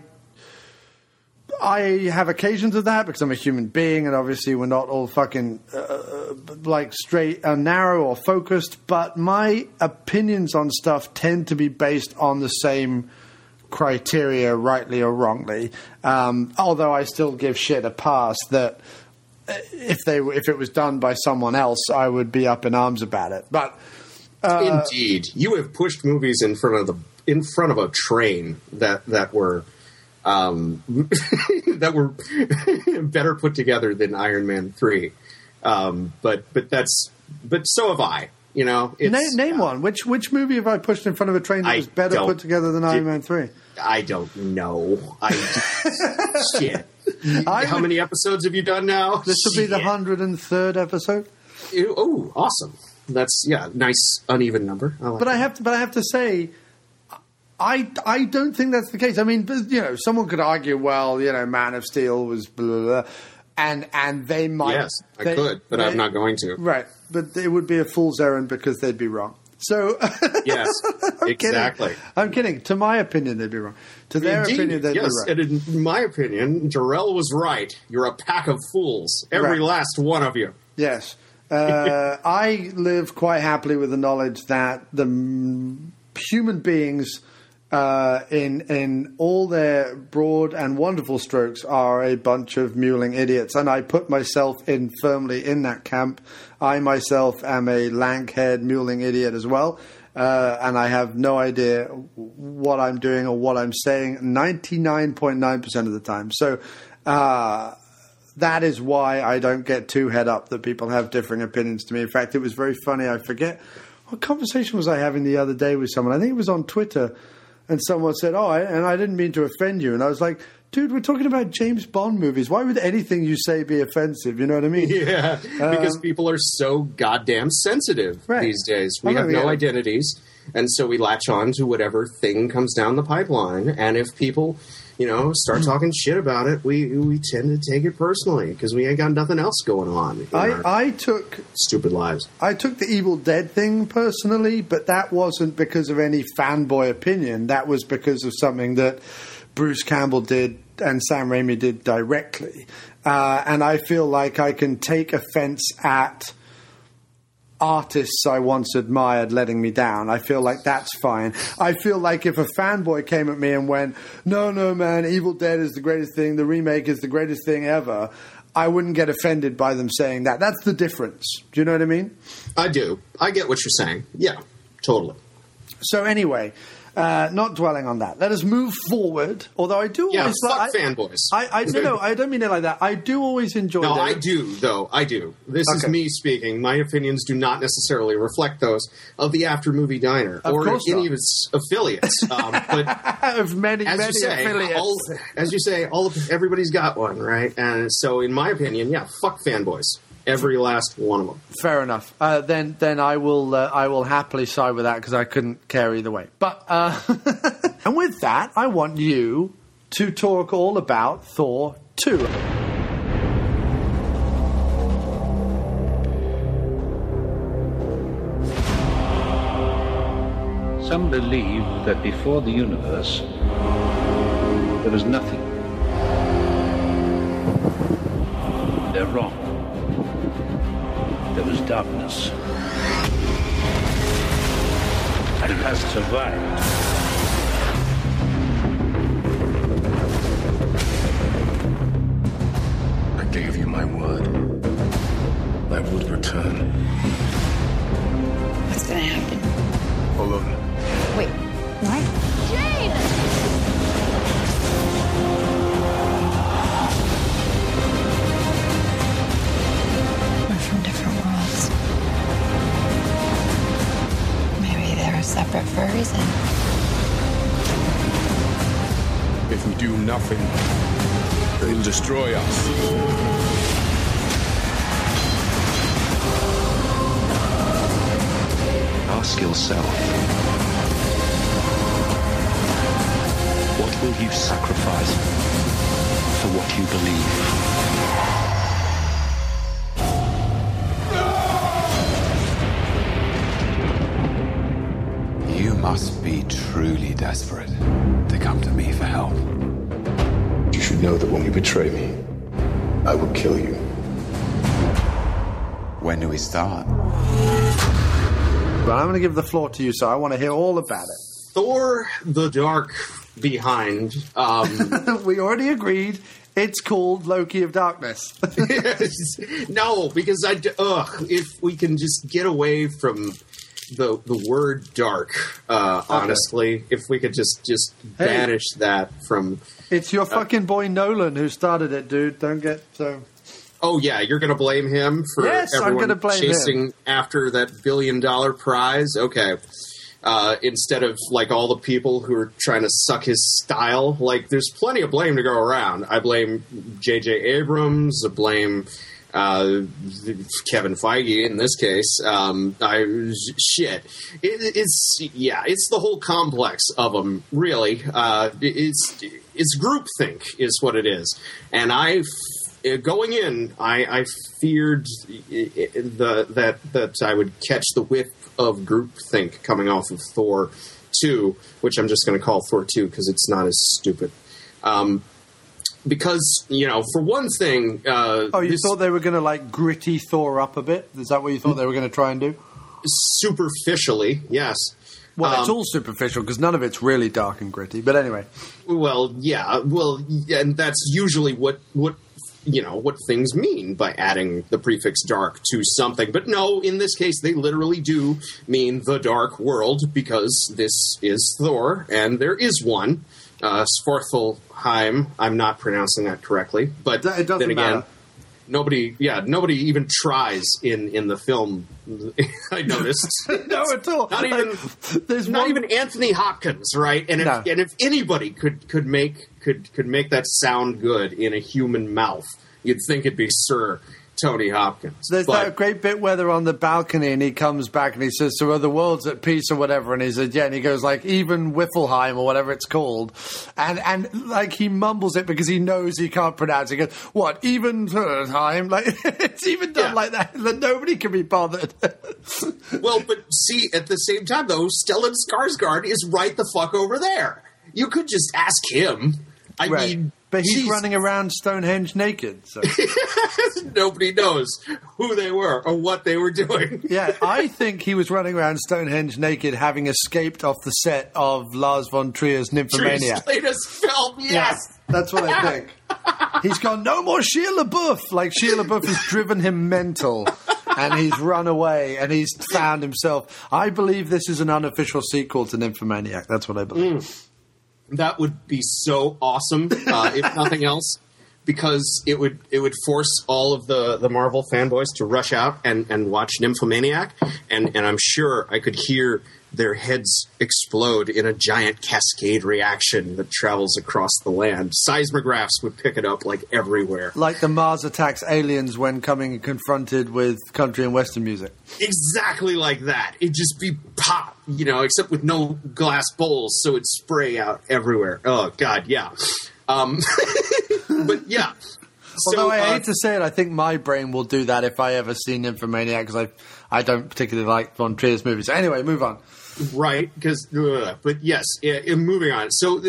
Speaker 1: I have occasions of that because I'm a human being, and obviously we're not all fucking uh, like straight and narrow or focused. But my opinions on stuff tend to be based on the same criteria, rightly or wrongly. Um, although I still give shit a pass that uh, if they if it was done by someone else, I would be up in arms about it. But uh,
Speaker 6: Indeed, you have pushed movies in front of the in front of a train that that were um, (laughs) that were (laughs) better put together than Iron Man three. Um, but but that's but so have I. You know, it's,
Speaker 1: name, name one. Which which movie have I pushed in front of a train that
Speaker 6: I
Speaker 1: was better put together than Iron Man three?
Speaker 6: I don't know. I (laughs) shit.
Speaker 1: I
Speaker 6: How
Speaker 1: would-
Speaker 6: many episodes have you done now?
Speaker 1: This will be the hundred and third episode.
Speaker 6: Ew, Oh, awesome! That's yeah, nice uneven number. I like
Speaker 1: But I have to, but I have to say, I I don't think that's the case. I mean, you know, someone could argue, well, you know, Man of Steel was blah, blah, blah, and and they might.
Speaker 6: Yes, I
Speaker 1: they-
Speaker 6: could, but
Speaker 1: they-
Speaker 6: I'm not going to.
Speaker 1: Right, but it would be a fool's errand because they'd be wrong. So (laughs)
Speaker 6: Yes,
Speaker 1: I'm
Speaker 6: exactly.
Speaker 1: Kidding. I'm kidding. To my opinion, they'd be wrong. To their
Speaker 6: Indeed,
Speaker 1: opinion, they'd
Speaker 6: yes,
Speaker 1: be right.
Speaker 6: and in my opinion, Jarrell was right. You're a pack of fools, every
Speaker 1: Right.
Speaker 6: last one of you.
Speaker 1: Yes. Uh, (laughs) I live quite happily with the knowledge that the human beings uh, in in all their broad and wonderful strokes are a bunch of mewling idiots, and I put myself in firmly in that camp. I myself am a lank-haired mewling idiot as well. Uh, and I have no idea what I'm doing or what I'm saying 99.9% of the time. So, uh, that is why I don't get too head up that people have differing opinions to me. In fact, it was very funny. I forget what conversation was I having the other day with someone. I think it was on Twitter, and someone said, "Oh, I, and I didn't mean to offend you." And I was like, "Dude, we're talking about James Bond movies. Why would anything you say be offensive? You know what I mean?" (laughs)
Speaker 6: Yeah, because
Speaker 1: Um,
Speaker 6: people are so goddamn sensitive
Speaker 1: Right.
Speaker 6: these days. We
Speaker 1: I
Speaker 6: have no
Speaker 1: yeah.
Speaker 6: identities, and so we latch on to whatever thing comes down the pipeline. And if people, you know, start talking shit about it, we we tend to take it personally because we ain't got nothing else going on.
Speaker 1: I, I took
Speaker 6: stupid lives.
Speaker 1: I took the Evil Dead thing personally, but that wasn't because of any fanboy opinion. That was because of something that Bruce Campbell did and Sam Raimi did directly. Uh, and I feel like I can take offense at artists I once admired letting me down. I feel like that's fine. I feel like if a fanboy came at me and went, no, no, man, Evil Dead is the greatest thing, the remake is the greatest thing ever, I wouldn't get offended by them saying that. That's the difference. Do you know what I mean?
Speaker 6: I do. I get what you're saying. Yeah, totally.
Speaker 1: So anyway, Uh, not dwelling on that. Let us move forward. Although I do
Speaker 6: Yeah,
Speaker 1: always
Speaker 6: fuck
Speaker 1: I,
Speaker 6: fanboys.
Speaker 1: I, I no, no, I don't mean it like that. I do always enjoy.
Speaker 6: No, I do, though. I do. This is me speaking. My opinions do not necessarily reflect those of the After Movie Diner
Speaker 1: Of
Speaker 6: or any
Speaker 1: not.
Speaker 6: of its affiliates. (laughs) Um, but
Speaker 1: of many,
Speaker 6: as
Speaker 1: many
Speaker 6: you say,
Speaker 1: affiliates.
Speaker 6: all, as you say, all of, everybody's got one, right? And so, in my opinion, yeah, fuck fanboys. Every last one of them.
Speaker 1: Fair enough. Uh, then, then I will, uh, I will happily side with that because I couldn't care either way. But, uh, (laughs) and with that, I want you to talk all about Thor two.
Speaker 16: Some believe that before the universe, there was nothing. They're wrong. There was darkness. And it has survived.
Speaker 7: I gave you my word. I would return.
Speaker 13: What's gonna happen?
Speaker 7: Hold on.
Speaker 13: Wait, what? They're for a reason.
Speaker 7: If we do nothing, they'll destroy us.
Speaker 16: Ask yourself what will you sacrifice for what you believe?
Speaker 17: Be truly desperate to come to me for help.
Speaker 7: You should know that when you betray me, I will kill you.
Speaker 17: When do we start?
Speaker 1: But I'm going to give the floor to you, so I want to hear all about it.
Speaker 6: Thor the Dark Behind. Um, (laughs)
Speaker 1: we already agreed it's called Loki of Darkness. (laughs) yes.
Speaker 6: no, because I. ugh, if we can just get away from the the word dark, uh, honestly, if we could just just
Speaker 1: Hey.
Speaker 6: banish that from.
Speaker 1: it's your fucking boy Nolan who started it, dude. Don't get so.
Speaker 6: Oh yeah, you're going to blame him for
Speaker 1: Yes,
Speaker 6: everyone
Speaker 1: gonna blame him.
Speaker 6: chasing after that billion dollar prize. Okay. Uh, instead of like all the people who are trying to suck his style, like there's plenty of blame to go around. I blame J.J. Abrams. I blame uh, Kevin Feige in this case. Um, I shit. It, it's yeah, it's the whole complex of them. Really, uh, it's it's groupthink is what it is, and I. Going in, I, I feared the that that I would catch the whiff of groupthink coming off of Thor two, which I'm just going to call Thor two because it's not as stupid. Um, because you know, for one thing, uh,
Speaker 1: Oh, you
Speaker 6: this
Speaker 1: thought they were going to like gritty Thor up a bit? Is that what you thought they were going to try and do?
Speaker 6: superficially, yes.
Speaker 1: Well, it's
Speaker 6: Um,
Speaker 1: all superficial because none of it's really dark and gritty. But anyway,
Speaker 6: Well, yeah, well, yeah, and that's usually what what you know what things mean by adding the prefix dark to something. But no, in this case, they literally do mean the dark world because this is Thor, and there is one. Uh. I'm not pronouncing that correctly, but
Speaker 1: it doesn't
Speaker 6: then again.
Speaker 1: matter.
Speaker 6: Nobody, yeah, nobody even tries in in the film. (laughs) I noticed. (laughs)
Speaker 1: no, at all.
Speaker 6: Not even
Speaker 1: there's
Speaker 6: not
Speaker 1: one-
Speaker 6: even Anthony Hopkins, right? And if,
Speaker 1: No.
Speaker 6: and if anybody could could make could could make that sound good in a human mouth, you'd think it'd be Sir Tony Hopkins.
Speaker 1: There's
Speaker 6: But-
Speaker 1: that great bit where they're on the balcony and he comes back and he says, "So are the world's at peace or whatever?" And he said, "Yeah." And he goes like, "Even Whiffleheim or whatever it's called," and and like he mumbles it because he knows he can't pronounce it. He goes, "What? Even time? (laughs) Like it's even done like that that nobody can be bothered." (laughs)
Speaker 6: well, but see, at the same time though, Stellan Skarsgård is right the fuck over there. You could just ask him. I
Speaker 1: Right.
Speaker 6: mean,
Speaker 1: but he's running around Stonehenge naked. So. (laughs)
Speaker 6: Nobody knows who they were or what they were doing. (laughs)
Speaker 1: yeah, I think he was running around Stonehenge naked, having escaped off the set of Lars von Trier's Nymphomania.
Speaker 6: Latest film, yes.
Speaker 1: That's what I think. He's gone, no more Shia LaBeouf. Like Shia LaBeouf has driven him mental. and he's run away and he's found himself. I believe this is an unofficial sequel to Nymphomaniac. That's what I believe. Mm.
Speaker 6: That would be so awesome, uh, if nothing else, because it would it would force all of the, the Marvel fanboys to rush out and, and watch Nymphomaniac, and, and I'm sure I could hear their heads explode in a giant cascade reaction that travels across the land. Seismographs would pick it up like everywhere.
Speaker 1: Like the Mars attacks aliens when coming and confronted with country and western music.
Speaker 6: Exactly like that. It'd just be pop, you know, except with no glass bowls, so it'd spray out everywhere. Oh God, yeah. Um, (laughs) but yeah.
Speaker 1: Although I
Speaker 6: uh,
Speaker 1: hate to say it, I think my brain will do that if I ever see Nymphomaniac because I I don't particularly like Von Trier's movies. Anyway, move on.
Speaker 6: Right because but yes yeah, moving on. So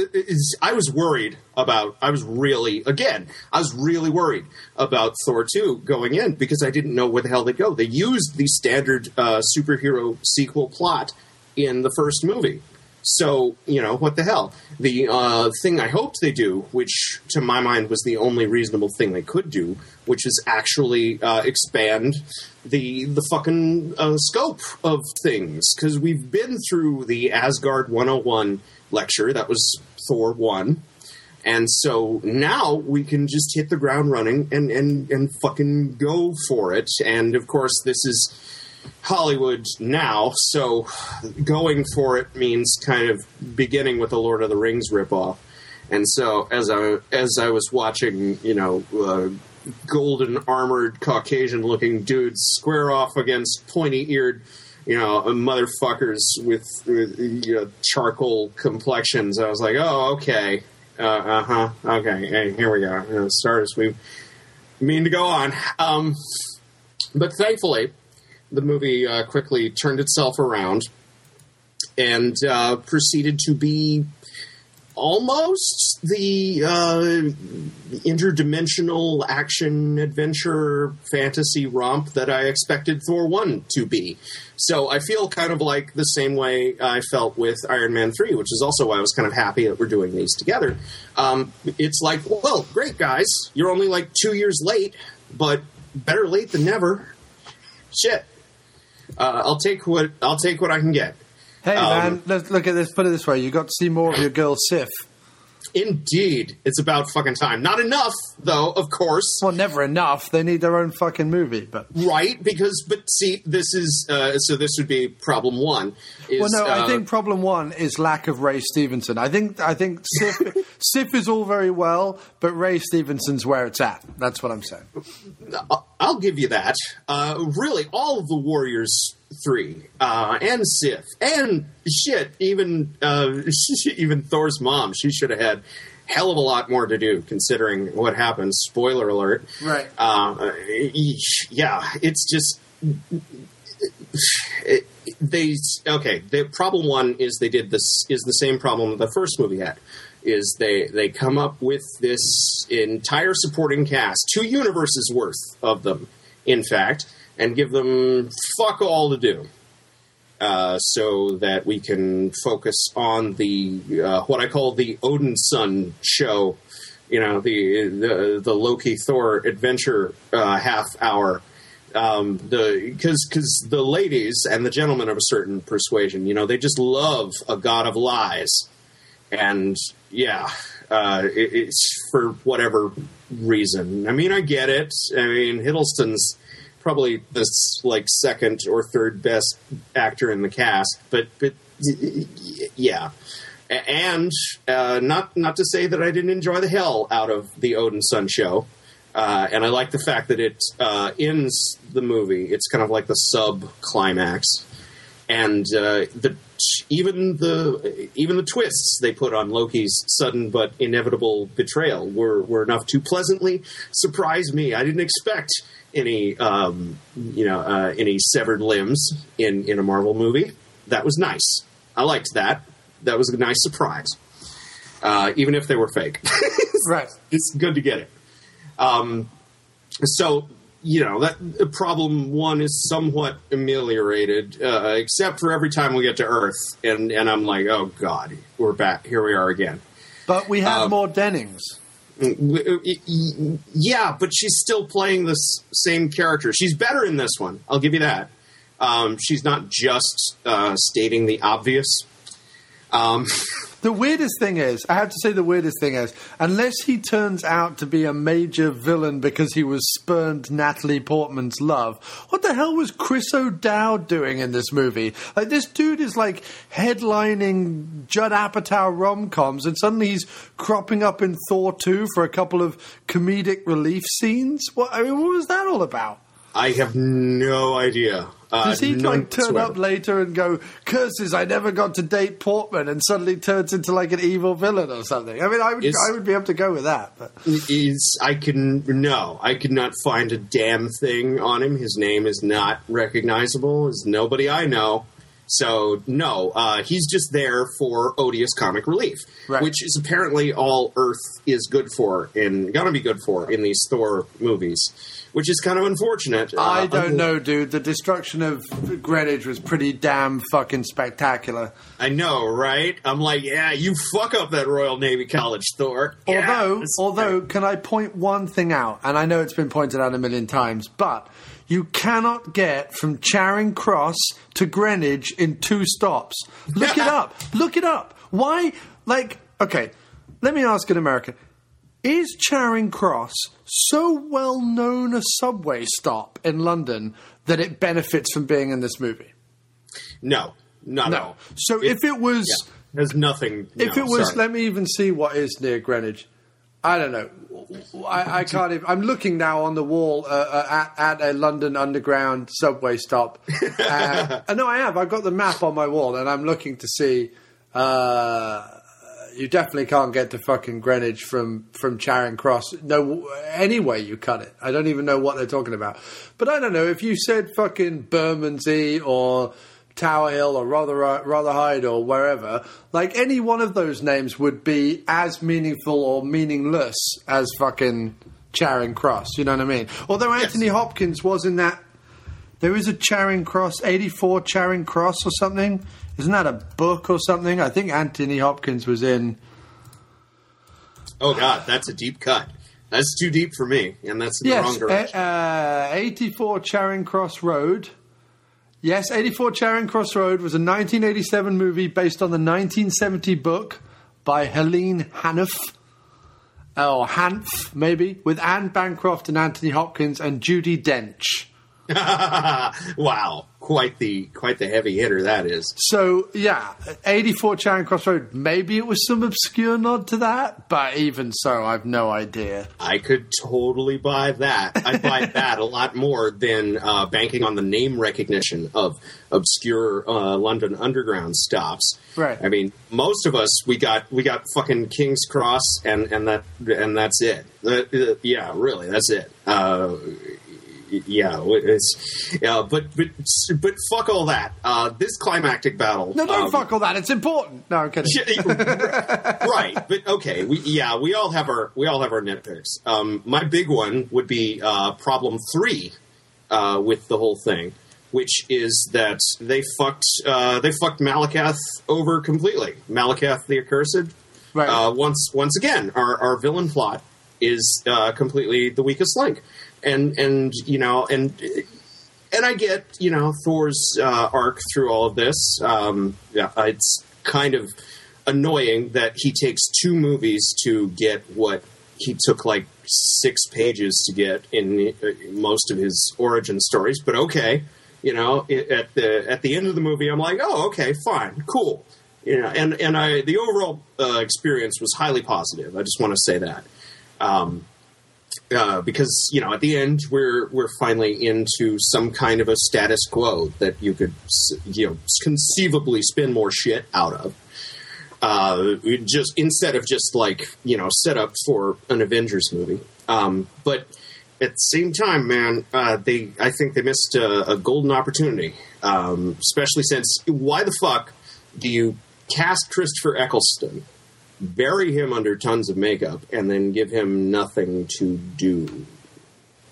Speaker 6: i was worried about i was really again i was really worried about thor 2 going in because i didn't know where the hell they go. They used the standard uh, superhero sequel plot in the first movie. So you know what the hell? The uh, thing i hoped they do which to my mind was the only reasonable thing they could do which is actually uh, expand the the fucking uh, scope of things because we've been through the Asgard 101 lecture that was Thor 1 and so now we can just hit the ground running and and and fucking go for it and of course this is Hollywood now so going for it means kind of beginning with the Lord of the Rings ripoff and so as I as I was watching, you know, uh, golden armored Caucasian looking dudes square off against pointy eared, you know, motherfuckers with, with you know, charcoal complexions, I was like, oh, okay, uh huh, okay, hey, here we go. You know, stars we mean to go on. Um, but thankfully, the movie uh, quickly turned itself around and uh, proceeded to be almost the uh, interdimensional action adventure fantasy romp that I expected Thor 1 to be. So I feel kind of like the same way I felt with Iron Man 3, which is also why I was kind of happy that we're doing these together. Um, it's like, well, great guys, you're only like two years late, but better late than never. Shit. Uh, I'll take what I'll take what I can get.
Speaker 1: Hey
Speaker 6: Um,
Speaker 1: man, let's look at this. Put it this way: you got to see more of your girl Sif.
Speaker 6: Indeed, it's about fucking time. Not enough, though. Of course.
Speaker 1: Well, never enough. They need their own fucking movie. But
Speaker 6: right, because but see, this is uh, so. This would be problem one. Is,
Speaker 1: well, no,
Speaker 6: uh,
Speaker 1: I think problem one is lack of Ray Stevenson. I think I think Sif, (laughs) Sif is all very well, but Ray Stevenson's where it's at. That's what I'm saying.
Speaker 6: I'll give you that. Uh, really, all of the Warriors three uh, and Sif and shit, even uh, (laughs) even Thor's mom. She should have had hell of a lot more to do considering what happened. Spoiler alert.
Speaker 1: Right.
Speaker 6: Uh, yeah, it's just it, they okay. The problem one is they did this is the same problem the first movie had. Is they they come up with this entire supporting cast, two universes worth of them, in fact, and give them fuck all to do. Uh, so that we can focus on the uh, what I call the Odinson show, you know, the the, the Loki Thor adventure uh, half hour. Um, the because because the ladies and the gentlemen of a certain persuasion, you know, they just love a god of lies, and yeah, uh, it, it's for whatever reason. I mean, I get it. I mean, Hiddleston's probably the like second or third best actor in the cast, but but yeah. And uh, not not to say that I didn't enjoy the hell out of the Odinson show, uh, and I like the fact that it uh, ends the movie. It's kind of like the sub climax, and uh, the even the even the twists they put on Loki's sudden but inevitable betrayal were were enough to pleasantly surprise me. I didn't expect any um, you know uh, any severed limbs in in a Marvel movie. That was nice. I liked that. That was a nice surprise, uh, even if they were fake. (laughs)
Speaker 1: right.
Speaker 6: It's good to get it. Um, so you know that problem one is somewhat ameliorated, uh, except for every time we get to Earth, and and I'm like, oh god, we're back. Here we are again.
Speaker 1: But we have
Speaker 6: Um,
Speaker 1: more Dennings.
Speaker 6: Yeah, but she's still playing this same character. She's better in this one. I'll give you that. Um, she's not just uh, stating the obvious. Um, (laughs)
Speaker 1: The weirdest thing is, I have to say, the weirdest thing is, unless he turns out to be a major villain because he was spurned Natalie Portman's love, what the hell was Chris O'Dowd doing in this movie? Like, this dude is like headlining Judd Apatow rom coms, and suddenly he's cropping up in Thor 2 for a couple of comedic relief scenes? What, I mean, what was that all about?
Speaker 6: I have no idea. Uh,
Speaker 1: Does he like turn
Speaker 6: whatsoever.
Speaker 1: up later and go, "Curses! I never got to date Portman," and suddenly turns into like an evil villain or something? I mean, I would, I would be able to go with that. But
Speaker 6: is I can no, I could not find a damn thing on him. His name is not recognizable. Is nobody I know. So no, uh, he's just there for odious comic relief, which is apparently all Earth is good for and gonna be good for in these Thor movies, which is kind of unfortunate.
Speaker 1: I
Speaker 6: Uh,
Speaker 1: don't know, dude. The destruction of Greenwich was pretty damn fucking spectacular.
Speaker 6: I know, right? I'm like, yeah, you fuck up that Royal Navy College, Thor.
Speaker 1: Although, although, can I point one thing out? And I know it's been pointed out a million times, but you cannot get from Charing Cross to Greenwich in two stops. Look it (laughs) up. Look it up. Why? Like, okay, let me ask an American. Is Charing Cross so well known a subway stop in London that it benefits from being in this movie?
Speaker 6: no, not
Speaker 1: No.
Speaker 6: at all.
Speaker 1: So if it was-
Speaker 6: yeah, there's nothing.
Speaker 1: If
Speaker 6: no,
Speaker 1: it was,
Speaker 6: sorry.
Speaker 1: let me even see what is near Greenwich. I don't know. I, I can't. Even, I'm looking now on the wall uh, uh, at, at a London Underground subway stop. Uh, (laughs) uh, no, I have. I've got the map on my wall, and I'm looking to see. Uh, you definitely can't get to fucking Greenwich from from Charing Cross. No, any way you cut it. I don't even know what they're talking about. But I don't know if you said fucking Bermondsey or Tower Hill or Rother Rotherhithe or wherever. Like any one of those names would be as meaningful or meaningless as fucking Charing Cross. You know what I mean? Although Anthony Hopkins was in that. There is a Charing Cross, 84 Charing Cross or something. Isn't that a book or something? I think Anthony Hopkins was in.
Speaker 6: Oh God, that's a deep cut. That's too deep for me, and that's in the wrong direction.
Speaker 1: uh, uh, 84 Charing Cross Road. Yes, 84 Charing Cross Road was a 1987 movie based on the 1970 book by Helene Hanff. Or Hanff, maybe, with Anne Bancroft and Anthony Hopkins and Judi Dench. (laughs)
Speaker 6: wow, quite the quite the heavy hitter that is.
Speaker 1: So, yeah, 84 Charing Cross Road. Maybe it was some obscure nod to that, but even so, I've no idea.
Speaker 6: I could totally buy that. I'd buy (laughs) that a lot more than uh, banking on the name recognition of obscure uh, London Underground stops.
Speaker 1: Right.
Speaker 6: I mean, most of us we got we got fucking King's Cross and and that and that's it. Uh, uh, yeah, really, that's it. Yeah, it's yeah, but but but fuck all that. Uh, this climactic battle.
Speaker 1: No, don't
Speaker 6: um,
Speaker 1: fuck all that. It's important. No, I'm kidding. (laughs)
Speaker 6: right, but okay, we yeah, we all have our we all have our nitpicks. Um, my big one would be uh, problem three uh, with the whole thing, which is that they fucked uh, they fucked Malekith over completely. Malekith the accursed.
Speaker 1: Right.
Speaker 6: Uh, once once again, our our villain plot is uh, completely the weakest link, and and you know and. And I get, you know, Thor's uh, arc through all of this. Um, yeah, it's kind of annoying that he takes two movies to get what he took like six pages to get in uh, most of his origin stories. But okay, you know, at the at the end of the movie, I'm like, oh, okay, fine, cool. You know, and and I the overall uh, experience was highly positive. I just want to say that. Um, uh, because you know at the end we're we're finally into some kind of a status quo that you could you know conceivably spin more shit out of. Uh, just instead of just like you know set up for an Avengers movie. Um, but at the same time man uh, they I think they missed a, a golden opportunity. Um, especially since why the fuck do you cast Christopher Eccleston bury him under tons of makeup and then give him nothing to do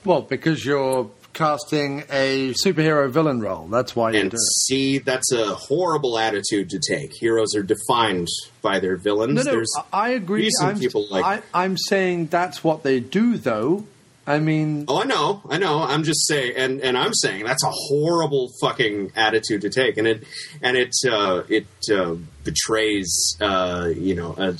Speaker 1: Well, because you're casting a superhero villain role. That's why you
Speaker 6: And
Speaker 1: do it.
Speaker 6: see, that's a horrible attitude to take. Heroes are defined by their villains.
Speaker 1: No, no,
Speaker 6: There's
Speaker 1: I agree. I'm,
Speaker 6: people like.
Speaker 1: I, I'm saying that's what they do, though. I mean,
Speaker 6: Oh, I know, I know. I'm just saying, and and I'm saying that's a horrible fucking attitude to take, and it and it uh, it uh, betrays, uh, you know, a,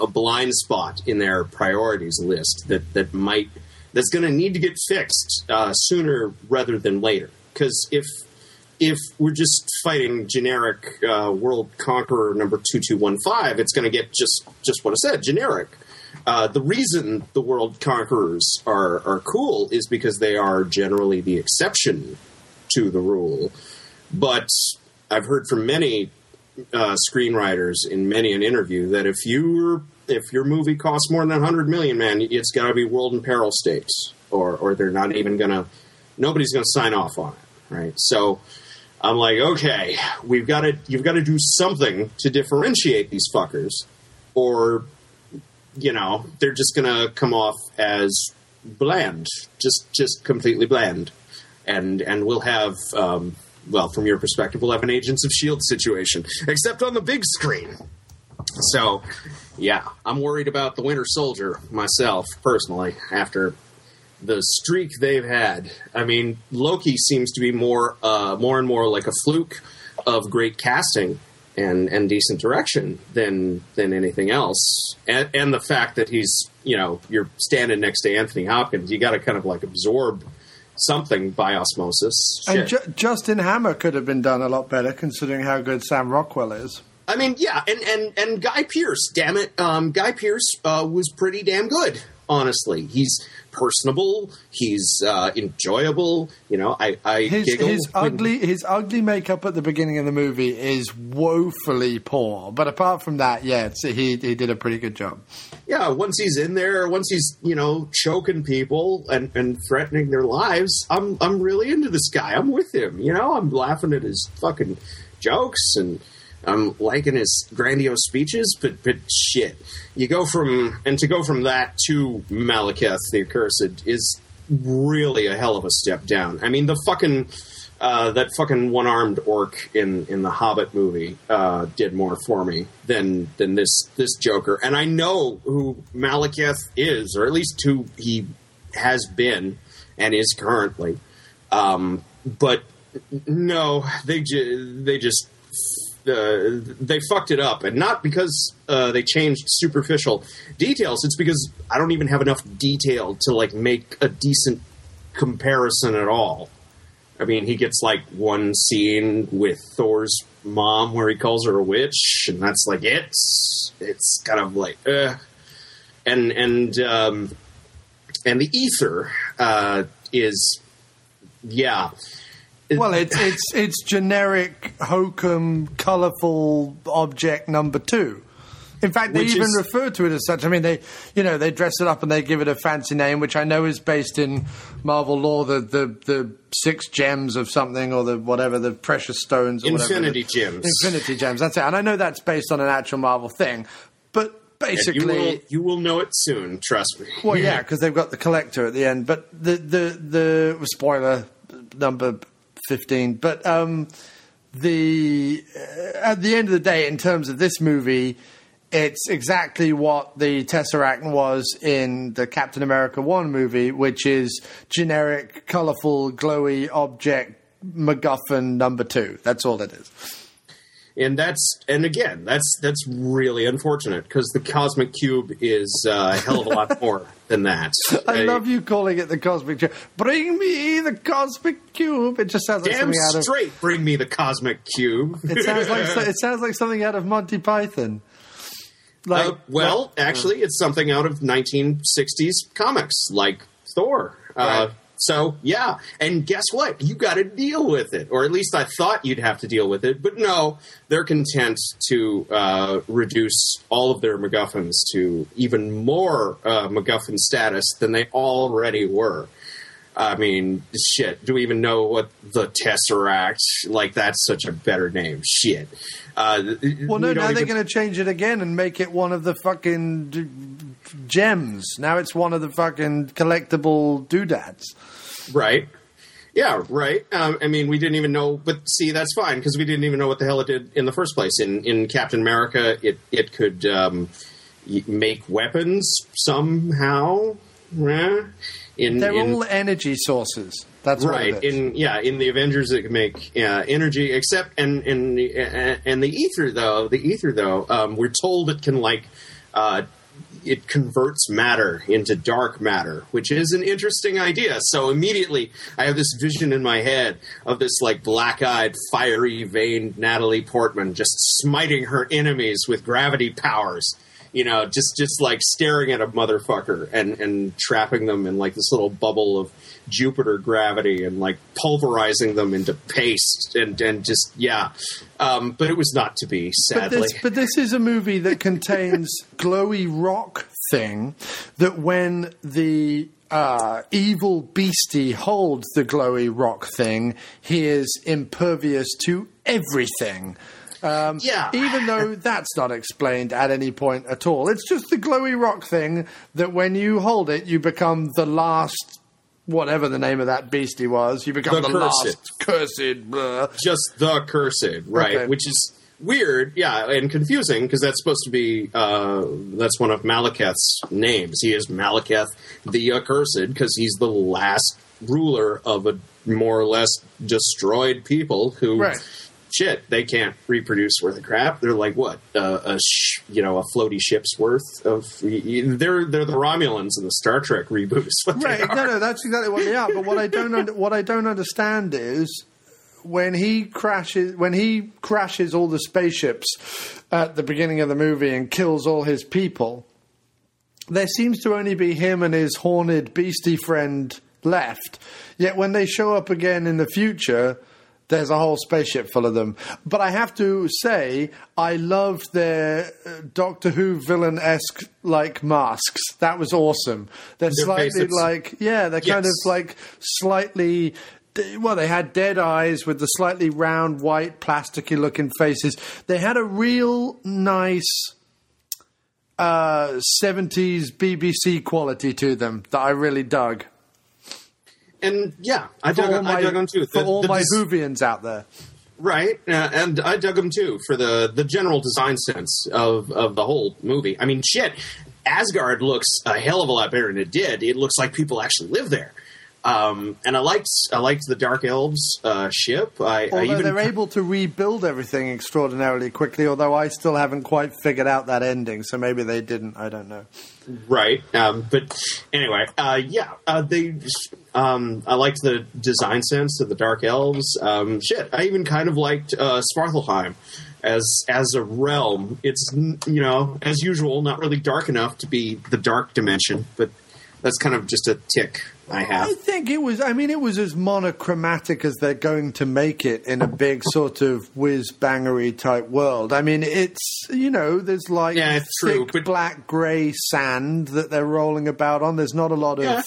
Speaker 6: a blind spot in their priorities list that that might that's going to need to get fixed uh, sooner rather than later. Because if if we're just fighting generic uh, world conqueror number two two one five, it's going to get just just what I said, generic. Uh, the reason the world conquerors are are cool is because they are generally the exception to the rule. But I've heard from many uh, screenwriters in many an interview that if you if your movie costs more than 100 million, man, it's got to be world in peril states, or or they're not even gonna nobody's gonna sign off on it, right? So. I'm like, okay, we've got to, you've got to do something to differentiate these fuckers, or you know they're just gonna come off as bland just just completely bland. And and we'll have um, well from your perspective we'll have an agents of shield situation except on the big screen. So yeah i'm worried about the winter soldier myself personally after the streak they've had. I mean loki seems to be more uh, more and more like a fluke of great casting and and decent direction than than anything else and, and the fact that he's you know you're standing next to anthony hopkins you got to kind of like absorb something by osmosis
Speaker 1: and Ju- Justin Hammer could have been done a lot better, considering how good Sam Rockwell is.
Speaker 6: I mean, yeah, and and and Guy Pearce, damn it, um, Guy Pearce uh, was pretty damn good. Honestly, he's personable, he's uh, enjoyable. You know, I I
Speaker 1: His,
Speaker 6: giggle.
Speaker 1: his
Speaker 6: when-
Speaker 1: ugly his ugly makeup at the beginning of the movie is woefully poor, but apart from that, yeah, he he did a pretty good job.
Speaker 6: yeah, once he's in there, once he's you know choking people and, and threatening their lives, I'm I'm really into this guy. I'm with him. You know, I'm laughing at his fucking jokes and I'm liking his grandiose speeches. But but shit, you go from and to go from that to Malekith the Accursed is really a hell of a step down. I mean, the fucking. Uh, that fucking one-armed orc in, in the Hobbit movie uh, did more for me than than this this Joker, and I know who Malekith is, or at least who he has been and is currently. Um, but no, they ju- they just uh, they fucked it up, and not because uh, they changed superficial details. It's because I don't even have enough detail to like make a decent comparison at all. I mean, he gets like one scene with Thor's mom where he calls her a witch, and that's like it. It's kind of like, uh, and and um, and the ether uh, is, yeah.
Speaker 1: Well, it's it's it's generic hokum, colourful object number two. In fact, they even
Speaker 6: is-
Speaker 1: refer to it as such. I mean, they you know they dress it up and they give it a fancy name, which I know is based in Marvel lore. The the the six gems of something or the whatever the precious stones. Or whatever.
Speaker 6: Infinity gems.
Speaker 1: Infinity gems. That's it. And I know that's based on an actual Marvel thing, but basically.
Speaker 6: you will, you will know it soon. Trust me.
Speaker 1: Well, yeah, (laughs) because they've got the collector at the end. But the the the spoiler number fifteen. But um, the uh, at the end of the day, in terms of this movie, it's exactly what the Tesseract was in the Captain America One movie, which is generic, colorful, glowy object MacGuffin number two. That's all it is.
Speaker 6: And that's and again that's that's really unfortunate because the cosmic cube is uh, a hell of a lot more (laughs) than that.
Speaker 1: I love you calling it the cosmic cube. Bring me the cosmic cube. It just sounds like
Speaker 6: Damn
Speaker 1: something out of.
Speaker 6: straight, bring me the cosmic cube.
Speaker 1: It sounds like it (laughs) sounds like something out of Monty Python. Like,
Speaker 6: Uh, well, actually, it's something out of 1960s comics, like Thor. Uh, so, yeah. And guess what? You got to deal with it. Or at least I thought you'd have to deal with it. But no, they're content to uh, reduce all of their MacGuffins to even more uh, MacGuffin status than they already were. I mean, shit. Do we even know what the Tesseract? Like, that's such a better name. Shit. Uh,
Speaker 1: well, no,
Speaker 6: we
Speaker 1: now they're going to change it again and make it one of the fucking gems. Now it's one of the fucking collectible doodads.
Speaker 6: Right. Yeah, right. Um, I mean, we didn't even know, but see, that's fine because we didn't even know what the hell it did in the first place. In in Captain America, it it could um, make weapons somehow. eh? In,
Speaker 1: They're
Speaker 6: in,
Speaker 1: all energy sources. That's
Speaker 6: right.
Speaker 1: What it is.
Speaker 6: In yeah, in the Avengers, it can make uh, energy. Except and and the- and the ether though, the ether though, um, we're told it can like uh, it converts matter into dark matter, which is an interesting idea. So immediately, I have this vision in my head of this like black-eyed, fiery veined Natalie Portman just smiting her enemies with gravity powers. You know, just just like staring at a motherfucker and and trapping them in like this little bubble of Jupiter gravity and like pulverizing them into paste and and just yeah. Um, but it was not to be,
Speaker 1: But
Speaker 6: sadly.
Speaker 1: this, but this is a movie that contains (laughs) glowy rock thing that when the uh, evil beastie holds the glowy rock thing, he is impervious to everything. Um,
Speaker 6: yeah.
Speaker 1: Even though that's not explained at any point at all. It's just the glowy rock thing that when you hold it, you become the last. Whatever the name of that beastie was, you become
Speaker 6: The
Speaker 1: the,
Speaker 6: cursed.
Speaker 1: last cursed. blah.
Speaker 6: just the cursed, right?
Speaker 1: Okay.
Speaker 6: Which is weird, yeah, and confusing because that's supposed to be uh, that's one of Malekith's names. He is Malekith the accursed because he's the last ruler of a more or less destroyed people who.
Speaker 1: Right.
Speaker 6: Shit, they can't reproduce worth of crap. They're like what uh, a sh- you know a floaty ship's worth of. They're they're the Romulans in the Star Trek reboots.
Speaker 1: Right? No, no, that's exactly what they are. But what I don't under, what I don't understand is when he crashes when he crashes all the spaceships at the beginning of the movie and kills all his people. There seems to only be him and his horned beastie friend left. Yet when they show up again in the future. There's a whole spaceship full of them. But I have to say, I loved their uh, Doctor Who villain esque like masks. That was awesome. They're
Speaker 6: Their
Speaker 1: slightly
Speaker 6: faces.
Speaker 1: like, yeah, they're kind of like slightly. Well, they had dead eyes with the slightly round, white, plasticky looking faces. They had a real nice uh, 70s BBC quality to them that I really dug.
Speaker 6: And yeah, I
Speaker 1: For
Speaker 6: dug,
Speaker 1: all
Speaker 6: I dug them too.
Speaker 1: For all
Speaker 6: the
Speaker 1: my Whovians out there.
Speaker 6: Right, uh, and I dug them too for the the general design sense of of the whole movie. I mean, shit, Asgard looks a hell of a lot better than it did. It looks like people actually live there. Um, and I liked I liked the Dark Elves uh, ship. I, I
Speaker 1: Although
Speaker 6: even
Speaker 1: they're able to rebuild everything extraordinarily quickly, although I still haven't quite figured out that ending, so maybe they didn't. I don't know.
Speaker 6: right. Um, but anyway, uh, yeah, uh, they. Um, I liked the design sense of the Dark Elves. Um, shit, I even kind of liked uh, Svartalfheim as as a realm. It's you know as usual, not really dark enough to be the dark dimension, but that's kind of just a tick I have.
Speaker 1: I think it was. I mean, it was as monochromatic as they're going to make it in a big sort of whiz bangery type world. I mean, it's you know, there's like
Speaker 6: Yeah, it's true,
Speaker 1: thick black grey sand that they're rolling about on. There's not a lot of
Speaker 6: Yeah.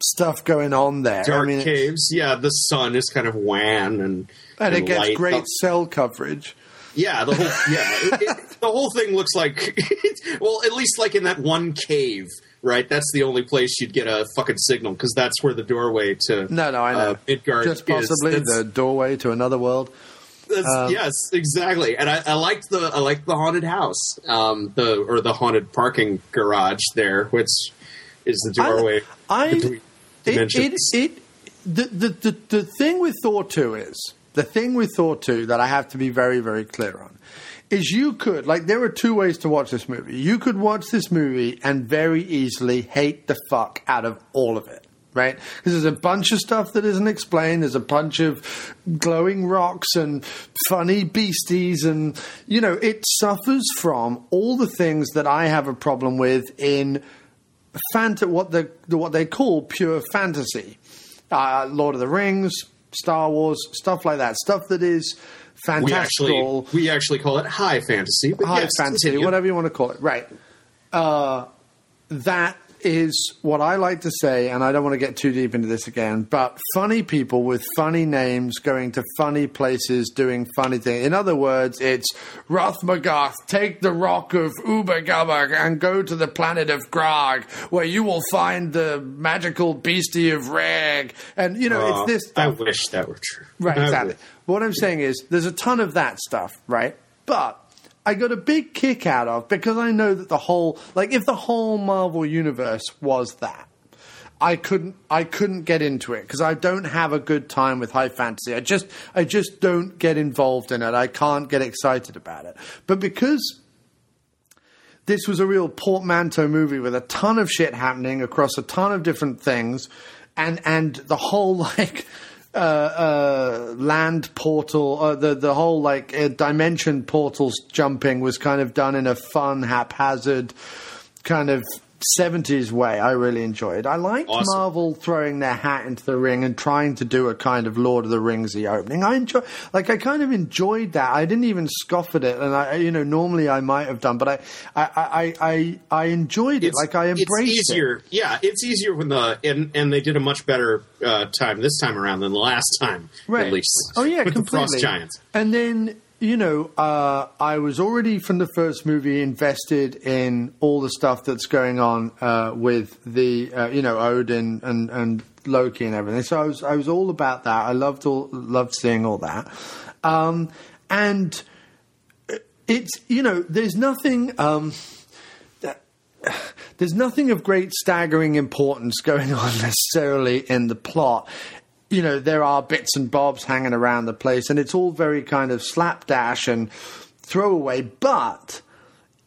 Speaker 1: stuff going on there.
Speaker 6: Dark
Speaker 1: I mean,
Speaker 6: caves, yeah. The sun is kind of wan and
Speaker 1: and it gets
Speaker 6: light.
Speaker 1: great cell coverage.
Speaker 6: Yeah, the whole yeah, it, it, the whole thing looks like (laughs) well, at least like in that one cave, right? That's the only place you'd get a fucking signal because that's where the doorway to
Speaker 1: No, no, I know.
Speaker 6: uh, Midgard
Speaker 1: Just possibly the doorway to another world. Um,
Speaker 6: yes, exactly. And I, I liked the I liked the haunted house, um, the or the haunted parking garage there, which is the doorway
Speaker 1: I-
Speaker 6: between
Speaker 1: It, it, it, the, the, the, the thing with Thor 2 is, the thing with Thor 2 that I have to be very, very clear on is you could, like, there are two ways to watch this movie. You could watch this movie and very easily hate the fuck out of all of it. Right? Because there's a bunch of stuff that isn't explained. There's a bunch of glowing rocks and funny beasties, and, you know, it suffers from all the things that I have a problem with in fanta- what the what they call pure fantasy, uh, Lord of the Rings, Star Wars, stuff like that, stuff that is
Speaker 6: we actually we actually call it high fantasy, but
Speaker 1: high
Speaker 6: yes,
Speaker 1: fantasy, whatever you want to call it, right? Uh, that is what I like to say, and I don't want to get too deep into this again, but funny people with funny names going to funny places doing funny things. In other words, it's Rothmagath, take the rock of Ubergabag and go to the planet of Grog, where you will find the magical beastie of Rag. And, you know,
Speaker 6: Oh,
Speaker 1: it's this
Speaker 6: I wish that were true.
Speaker 1: Right,
Speaker 6: I
Speaker 1: exactly.
Speaker 6: wish.
Speaker 1: What I'm saying is, there's a ton of that stuff, right? But I got a big kick out of because I know that the whole, like, if the whole Marvel universe was that, I couldn't, I couldn't get into it because I don't have a good time with high fantasy. I just, I just don't get involved in it. I can't get excited about it. But because this was a real portmanteau movie with a ton of shit happening across a ton of different things, and and the whole (laughs) like uh, uh, land portal, uh, the the whole like uh, dimension portals jumping was kind of done in a fun, haphazard kind of. 70s way I really enjoyed. I liked
Speaker 6: Awesome.
Speaker 1: Marvel throwing their hat into the ring and trying to do a kind of Lord of the Ringsy opening. I enjoy like I kind of enjoyed that. I didn't even scoff at it and I you know normally I might have done but I I I I, I enjoyed it. like I embraced it.
Speaker 6: it's easier. Yeah, it's easier when the and and they did a much better uh, time this time around than the last time,
Speaker 1: Right.
Speaker 6: at least.
Speaker 1: Oh yeah,
Speaker 6: with
Speaker 1: completely.
Speaker 6: the Frost Giants.
Speaker 1: And then you know, uh, I was already from the first movie invested in all the stuff that's going on uh, with the uh, you know Odin and and Loki and everything. So I was I was all about that. I loved all loved seeing all that. Um, and it's you know, there's nothing. Um, there's nothing of great staggering importance going (laughs) on necessarily in the plot. You know, there are bits and bobs hanging around the place, and it's all very kind of slapdash and throwaway, but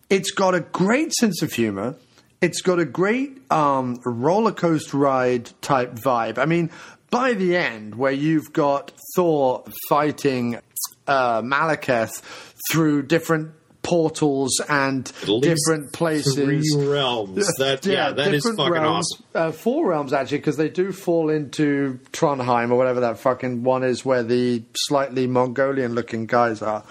Speaker 1: it's got a great sense of humor. It's got a great um, roller coaster ride type vibe. I mean, by the end, where you've got Thor fighting uh, Malekith through different portals and different places.
Speaker 6: Three realms. (laughs) That yeah, that is fucking
Speaker 1: realms,
Speaker 6: awesome.
Speaker 1: Uh, four realms actually, because they do fall into Trondheim or whatever that fucking one is, where the slightly Mongolian-looking guys are.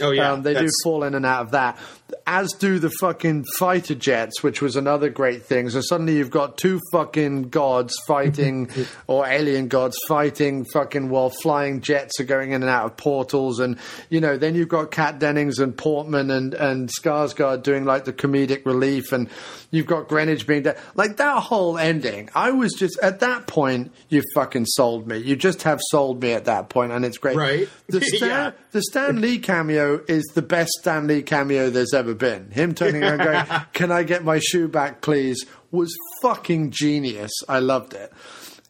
Speaker 6: Oh, yeah,
Speaker 1: um, they do fall in and out of that. As do the fucking fighter jets, which was another great thing. So suddenly you've got two fucking gods fighting, (laughs) or alien gods fighting, fucking while flying jets are going in and out of portals, and you know then you've got Kat Dennings and Portman and and Skarsgård doing like the comedic relief, and you've got Greenwich being there. Like that whole ending, I was just at that point, you fucking sold me. You just have sold me at that point, and it's great.
Speaker 6: Right. (laughs)
Speaker 1: The (laughs) Stan,
Speaker 6: Yeah.
Speaker 1: the Stan Lee cameo is the best Stan Lee cameo there's ever been. Him turning around going, (laughs) Can I get my shoe back, please? was fucking genius. I loved it.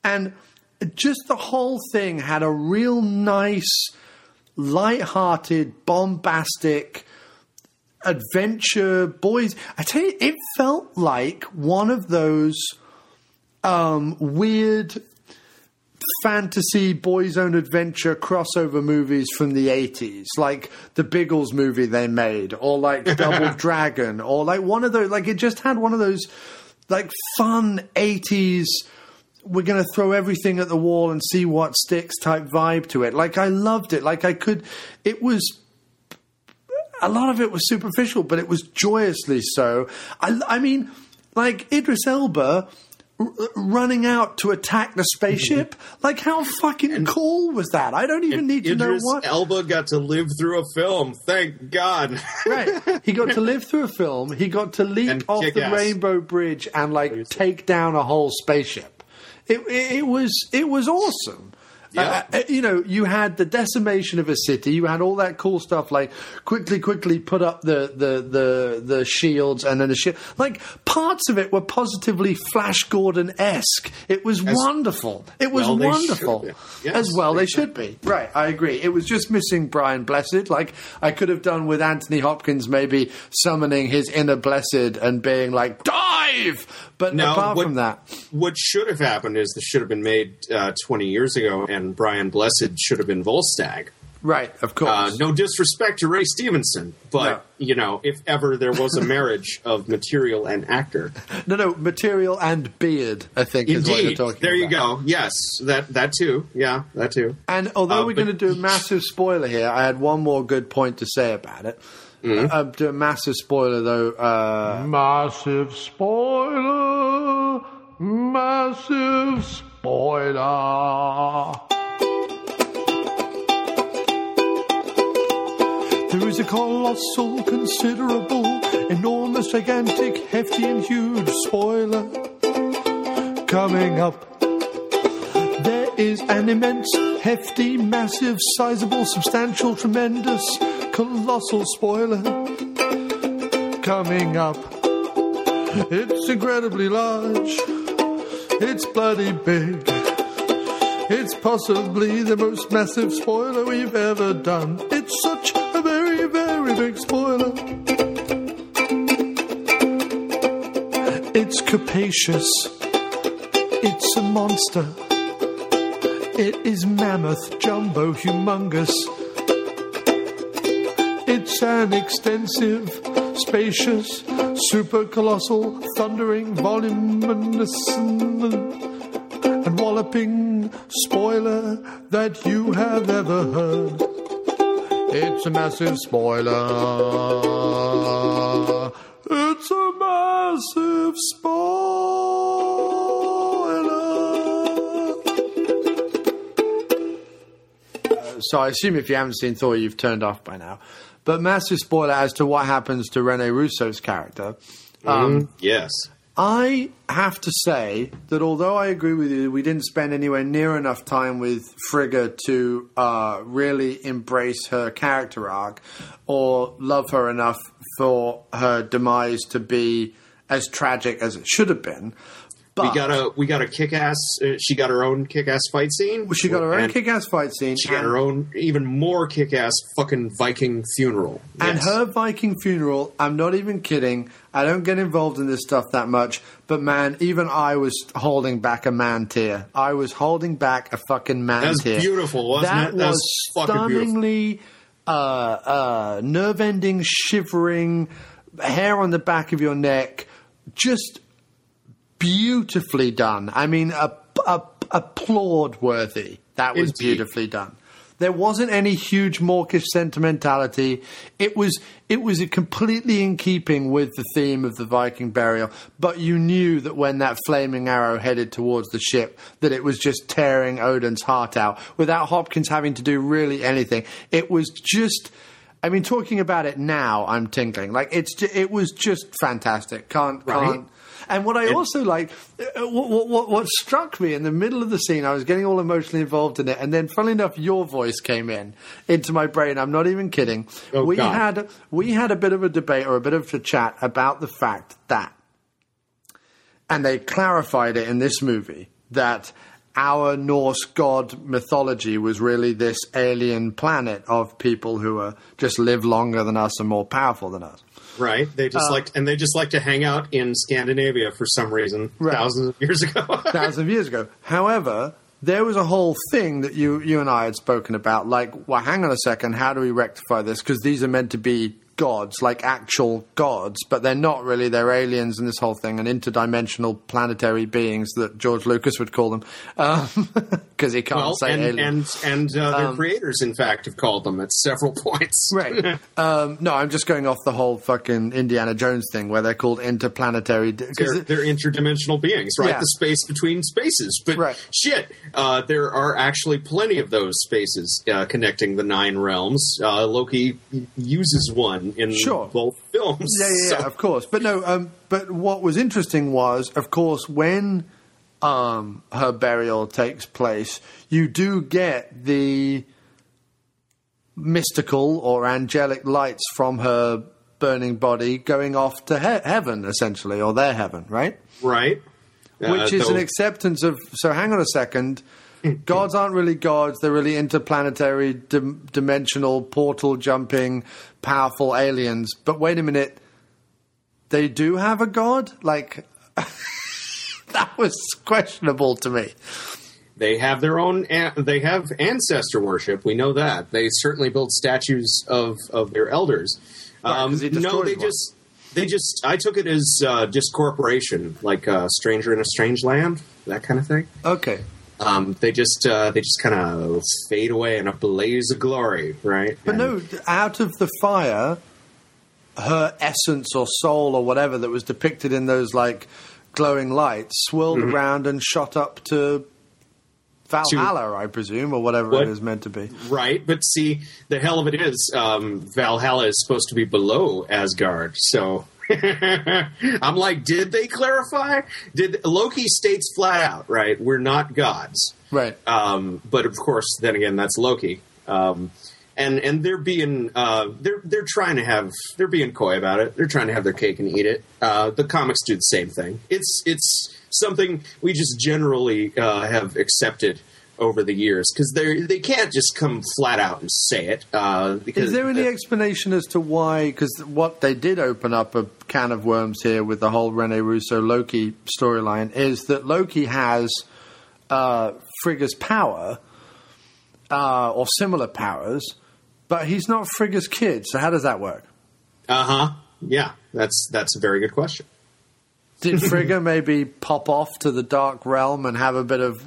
Speaker 1: And just the whole thing had a real nice, light-hearted, bombastic adventure boys. I tell you, it felt like one of those um, weird fantasy boys own adventure crossover movies from the 80s like the biggles movie they made or like (laughs) double dragon or like one of those like it just had one of those like fun 80s we're going to throw everything at the wall and see what sticks type vibe to it like i loved it like i could it was a lot of it was superficial, but it was joyously so. I, I mean, like Idris Elba r- running out to attack the spaceship. Mm-hmm. like, how fucking cool was that? I don't even need to know
Speaker 6: Idris
Speaker 1: what.
Speaker 6: Elba got to live through a film. Thank God.
Speaker 1: right. He got to (laughs) live through a film. He got to leap
Speaker 6: And
Speaker 1: off the
Speaker 6: ass.
Speaker 1: Rainbow Bridge and like take down a whole spaceship. It, it, it was it was awesome.
Speaker 6: Yeah.
Speaker 1: Uh, uh, you know, you had the decimation of a city. You had all that cool stuff, like quickly, quickly put up the the the, the shields, and then the ship. Like parts of it were positively Flash Gordon esque. It was
Speaker 6: As
Speaker 1: wonderful. It was
Speaker 6: well
Speaker 1: wonderful.
Speaker 6: Yes,
Speaker 1: As well, they should be. Right, I agree. It was just missing Brian Blessed. Like I could have done with Anthony Hopkins, maybe summoning his inner Blessed and being like dive. But
Speaker 6: No,
Speaker 1: apart
Speaker 6: what-
Speaker 1: from that,
Speaker 6: What should have happened is this should have been made uh, 20 years ago, and Brian Blessed should have been Volstagg.
Speaker 1: right, of course.
Speaker 6: Uh, no disrespect to Ray Stevenson, but
Speaker 1: No.
Speaker 6: you know, if ever there was a marriage (laughs) of material and actor,
Speaker 1: No, no, material and beard. I think is what you're
Speaker 6: indeed,
Speaker 1: talking
Speaker 6: there you go. Yes, that that too. Yeah, that too.
Speaker 1: And although
Speaker 6: Uh,
Speaker 1: we're going to do a massive spoiler here, I had one more good point to say about it.
Speaker 6: Mm-hmm.
Speaker 1: Uh, do a massive spoiler though. Uh, massive spoiler.
Speaker 2: massive spoiler. There is a colossal, considerable, enormous, gigantic, hefty, and huge spoiler coming up. There is an immense, hefty, massive, sizable, substantial, tremendous, colossal spoiler coming up. It's incredibly large. It's bloody big. It's possibly the most massive spoiler we've ever done. It's such a very, very big spoiler. It's capacious. It's a monster. It is mammoth, jumbo, humongous. It's an extensive, spacious, super colossal, thundering, voluminous, and walloping spoiler that you have ever heard. It's a massive spoiler. It's a massive spoiler. Uh, so I assume if you haven't seen Thor, you've turned off by now. But massive spoiler as to what happens to Rene Russo's character. Um,
Speaker 6: Mm, yes.
Speaker 1: I have to say that although I agree with you, we didn't spend anywhere near enough time with Frigga to uh, really embrace her character arc or love her enough for her demise to be as tragic as it should have been.
Speaker 6: We got a we got a kick ass. Uh, she got her own kick ass fight scene.
Speaker 1: She got her own kick ass fight scene.
Speaker 6: She got her own even more kick ass fucking Viking funeral.
Speaker 1: And
Speaker 6: Yes.
Speaker 1: her Viking funeral, I'm not even kidding. I don't get involved in this stuff that much, but man, even I was holding back a man tear. I was holding back a fucking man
Speaker 6: That was
Speaker 1: tear.
Speaker 6: beautiful, wasn't
Speaker 1: that
Speaker 6: it? That
Speaker 1: was
Speaker 6: was fucking
Speaker 1: stunningly uh, uh, nerve-ending, shivering, hair on the back of your neck, just beautifully done. I mean, a, a, applaud worthy. That was
Speaker 6: Indeed.
Speaker 1: beautifully done. There wasn't any huge mawkish sentimentality. It was it was completely in keeping with the theme of the Viking burial. But you knew that when that flaming arrow headed towards the ship, that it was just tearing Odin's heart out without Hopkins having to do really anything. It was just. I mean, talking about it now, I'm tingling. Like it's it was just fantastic. Can't
Speaker 6: Right.
Speaker 1: can't. And what I also like, uh, what, what, what struck me in the middle of the scene, I was getting all emotionally involved in it, and then, funnily enough, your voice came in into my brain. I'm not even kidding.
Speaker 6: Oh,
Speaker 1: we
Speaker 6: God.
Speaker 1: had we had a bit of a debate or a bit of a chat about the fact that, and they clarified it in this movie that our Norse god mythology was really this alien planet of people who are just live longer than us and more powerful than us.
Speaker 6: Right. They just
Speaker 1: Uh,
Speaker 6: like and they just like to hang out in Scandinavia for some reason
Speaker 1: Right.
Speaker 6: thousands of years ago. (laughs)
Speaker 1: thousands of years ago. However, there was a whole thing that you you and I had spoken about. Like, well, hang on a second, how do we rectify this? Because these are meant to be gods, like actual gods, but they're not really. They're aliens and this whole thing, and interdimensional planetary beings that George Lucas would call them, (laughs) because he can't
Speaker 6: well,
Speaker 1: say
Speaker 6: and,
Speaker 1: aliens.
Speaker 6: and and uh, their
Speaker 1: Um,
Speaker 6: creators, in fact, have called them at several (laughs) points.
Speaker 1: Right. (laughs) um, no, I'm just going off the whole fucking Indiana Jones thing where they're called interplanetary.
Speaker 6: They're, they're interdimensional beings, right?
Speaker 1: Yeah.
Speaker 6: The space between spaces. But shit, uh, there are actually plenty of those spaces uh, connecting the nine realms. Uh, Loki uses one in
Speaker 1: Sure.
Speaker 6: both films.
Speaker 1: Yeah, yeah, yeah, of course. But no, um, but what was interesting was, of course, when um, her burial takes place, you do get the mystical or angelic lights from her burning body going off to he- heaven, essentially, or their heaven, right?
Speaker 6: Right.
Speaker 1: Which
Speaker 6: Uh,
Speaker 1: is an acceptance of. So hang on a second. Gods aren't really gods. They're really interplanetary, dim- dimensional, portal jumping, powerful aliens. But wait a minute. They do have a god? Like, (laughs) that was questionable to me.
Speaker 6: They have their own. an- They have ancestor worship. We know that. They certainly build statues of of their elders. Um, no, they
Speaker 1: one.
Speaker 6: just. They just. I took it as uh, just corporation, like uh, stranger in a strange land, that kind of thing.
Speaker 1: Okay.
Speaker 6: Um, they just. Uh, they just kind of fade away in a blaze of glory, right?
Speaker 1: But no, out of the fire, her essence or soul or whatever that was depicted in those like glowing lights swirled
Speaker 6: Mhm.
Speaker 1: around and shot up to Valhalla, I presume, or whatever
Speaker 6: What?
Speaker 1: it is meant to be.
Speaker 6: Right, but see, the hell of it is, um, Valhalla is supposed to be below Asgard. So (laughs) I'm like, did they clarify? Did Loki states flat out, right? We're not gods,
Speaker 1: right?
Speaker 6: Um, but of course, then again, that's Loki. Um, and and they're being uh, they're they're trying to have they're being coy about it. They're trying to have their cake and eat it. Uh, the comics do the same thing. It's it's something we just generally uh, have accepted over the years because they they can't just come flat out and say it. Uh, because
Speaker 1: Is there any explanation as to why? Because what they did open up a can of worms here with the whole Rene Russo Loki storyline is that Loki has uh, Frigga's power uh, or similar powers, but he's not Frigga's kid. So how does that work?
Speaker 6: Uh huh. Yeah, that's that's a very good question.
Speaker 1: Did (laughs) Frigga maybe pop off to the dark realm and have a bit of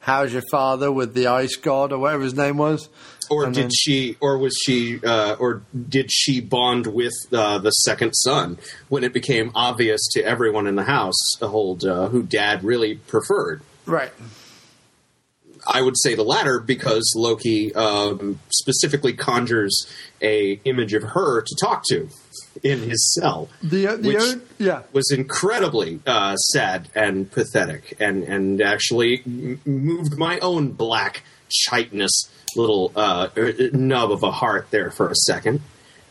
Speaker 1: "How's your father?" with the ice god or whatever his name was?
Speaker 6: Or
Speaker 1: And
Speaker 6: did
Speaker 1: then-
Speaker 6: she, or was she, uh, or did she bond with uh, the second son when it became obvious to everyone in the house hold, uh, who Dad really preferred?
Speaker 1: Right.
Speaker 6: I would say the latter because Loki um, specifically conjures a image of her to talk to in his cell.
Speaker 1: The the
Speaker 6: Which-
Speaker 1: yeah.
Speaker 6: was incredibly uh, sad and pathetic, and and actually m- moved my own black chitinous little uh, er, nub of a heart there for a second.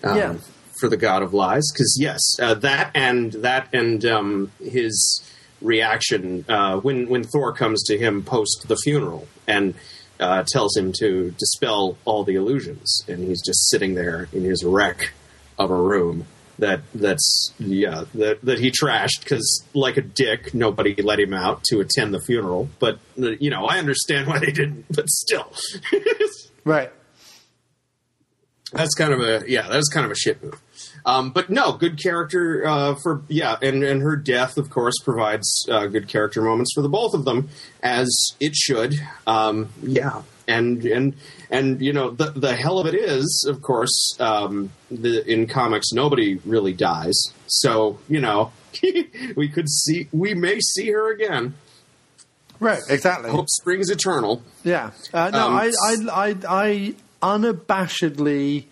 Speaker 6: Um,
Speaker 1: Yeah.
Speaker 6: For the god of lies, because yes, uh, that and that and um, his reaction uh, when when Thor comes to him post the funeral and uh, tells him to dispel all the illusions, and he's just sitting there in his wreck of a room that that's yeah that that he trashed because like a dick nobody let him out to attend the funeral. But you know i understand why they didn't but still. (laughs)
Speaker 1: Right.
Speaker 6: that's kind of a yeah that's kind of a shit move um, but no good character uh, for yeah and and her death of course provides uh, good character moments for the both of them as it should um, yeah and and and you know the the hell of it is of course um, the in comics nobody really dies so you know (laughs) we could see we may see her again
Speaker 1: Right, exactly.
Speaker 6: hope springs eternal
Speaker 1: Yeah. Uh, no,
Speaker 6: Um,
Speaker 1: I, I, I, I unabashedly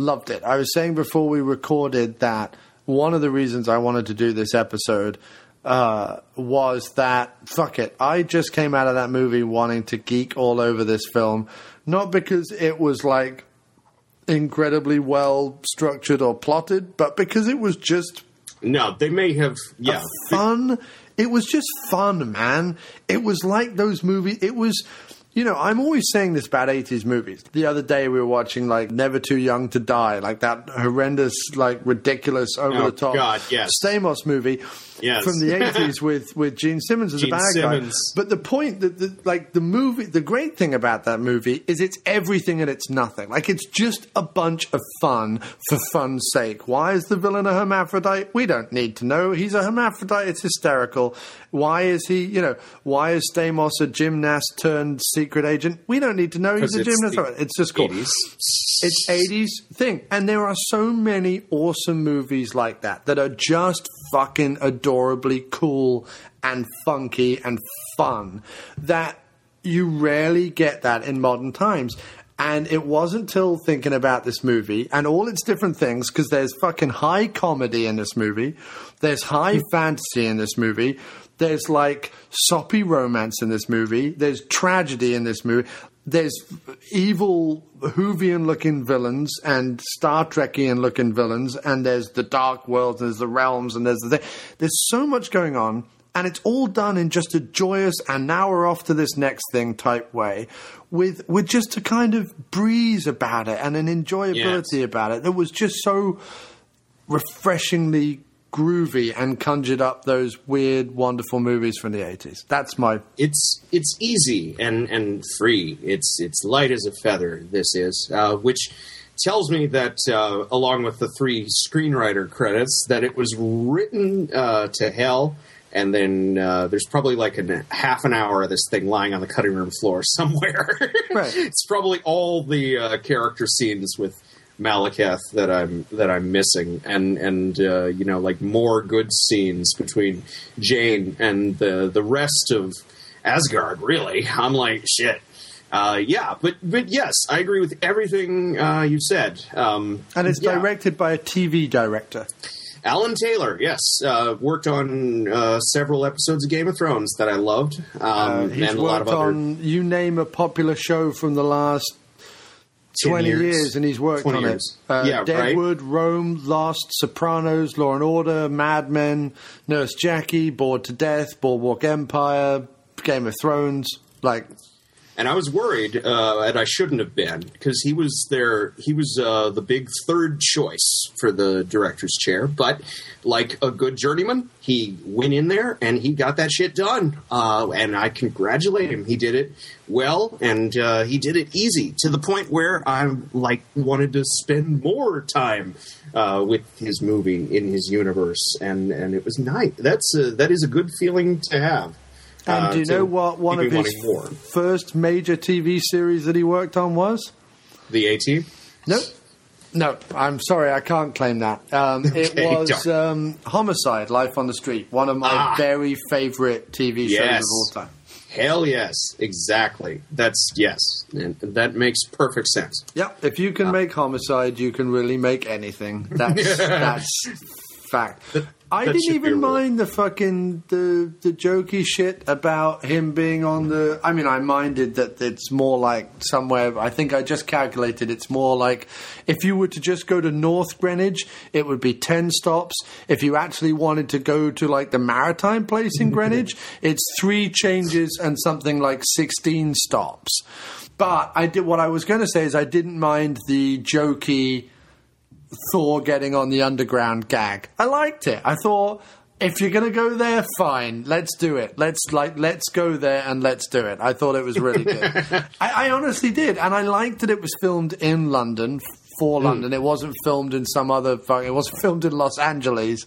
Speaker 1: loved it. I was saying before we recorded that one of the reasons I wanted to do this episode uh, was that, fuck it, I just came out of that movie wanting to geek all over this film. Not because it was like incredibly well structured or plotted, but because it was just
Speaker 6: no they may have yeah
Speaker 1: fun. It was just fun, man. It was like those movies. It was, you know, I'm always saying this about 80s movies. The other day we were watching like Never Too Young to Die, like that horrendous, like ridiculous, over
Speaker 6: Oh,
Speaker 1: the top
Speaker 6: God, yes.
Speaker 1: Stamos movie
Speaker 6: Yes.
Speaker 1: from the (laughs) 80s with with Gene Simmons as
Speaker 6: Gene
Speaker 1: a bad
Speaker 6: Simmons.
Speaker 1: guy. But the point that the, like the movie, the great thing about that movie is it's everything and it's nothing. Like it's just a bunch of fun for fun's sake. Why is the villain a hermaphrodite? We don't need to know. He's a hermaphrodite. It's hysterical. Why is he? You know, why is Stamos a gymnast turned secret agent? We don't need to know. he's a gymnast.
Speaker 6: the
Speaker 1: It's just cool.
Speaker 6: 80s.
Speaker 1: It's 80s thing. And there are so many awesome movies like that that are just fucking adorably cool and funky and fun that you rarely get that in modern times. And it wasn't till thinking about this movie and all its different things, because there's fucking high comedy in this movie, there's high fantasy in this movie, there's like soppy romance in this movie, there's tragedy in this movie, there's evil Whovian looking villains and Star Trekian looking villains, and there's the dark worlds, and there's the realms, and there's the thing. There's so much going on, and it's all done in just a joyous and now we're off to this next thing type way, with with just a kind of breeze about it and an enjoyability about it that was just so refreshingly groovy and conjured up those weird, wonderful movies from the 80s. That's my
Speaker 6: it's it's easy and and free. It's it's light as a feather. This is, uh, which tells me that uh, along with the three screenwriter credits, that it was written uh, to hell. And then uh, there's probably like a half an hour of this thing lying on the cutting room floor (laughs) somewhere.
Speaker 1: Right.
Speaker 6: it's probably all the uh, character scenes with Malekith that I'm that I'm missing, and and uh, you know like more good scenes between Jane and the the rest of Asgard. Really, I'm like shit. Uh, yeah, but but yes, I agree with everything uh, you said. Um,
Speaker 1: And it's
Speaker 6: yeah.
Speaker 1: directed by a TV director.
Speaker 6: Alan Taylor, yes, uh, worked on uh, several episodes of Game of Thrones that I loved, um,
Speaker 1: Uh, he's
Speaker 6: and a lot of
Speaker 1: worked
Speaker 6: other.
Speaker 1: on you name a popular show from the last
Speaker 6: 10
Speaker 1: 20
Speaker 6: years.
Speaker 1: years. and he's worked
Speaker 6: 20
Speaker 1: on
Speaker 6: years.
Speaker 1: it. Uh,
Speaker 6: Yeah, right.
Speaker 1: Deadwood, Rome, Lost, Sopranos, Law and Order, Mad Men, Nurse Jackie, Bored to Death, Boardwalk Empire, Game of Thrones. Like,
Speaker 6: and I was worried, uh, and I shouldn't have been, because he was there. He was uh, the big third choice for the director's chair. But like a good journeyman, he went in there and he got that shit done. Uh, and I congratulate him. He did it well, and uh, he did it easy to the point where I like wanted to spend more time uh, with his movie in his universe, and and it was nice. That's a, that is a good feeling to have.
Speaker 1: And
Speaker 6: uh,
Speaker 1: do you know what one of his
Speaker 6: more.
Speaker 1: first major TV series that he worked on was?
Speaker 6: The A Team.
Speaker 1: Nope. No, I'm sorry, I can't claim that. Um, (laughs) it was um, Homicide: Life on the Street, one of my
Speaker 6: Ah.
Speaker 1: very favorite TV shows
Speaker 6: Yes.
Speaker 1: of all time.
Speaker 6: Hell yes, exactly. That's yes, and that makes perfect sense.
Speaker 1: Yeah, if you can make homicide, you can really make anything. That's (laughs) that's fact. I
Speaker 6: that
Speaker 1: didn't
Speaker 6: should be a
Speaker 1: even mind the fucking the the jokey shit about him being on the. I mean, I minded that it's more like somewhere. I think I just calculated it's more like if you were to just go to North Greenwich, it would be ten stops. If you actually wanted to go to like the maritime place in (laughs) Greenwich, it's three changes and something like sixteen stops. But I did what I was going to say is I didn't mind the jokey Thor getting on the underground gag. I liked it. I thought if you're going to go there, fine, let's do it. Let's like let's go there and let's do it. I thought it was really good. (laughs) I, I honestly did, and I liked that it was filmed in London. For London, it wasn't filmed in some other. It wasn't filmed in Los Angeles.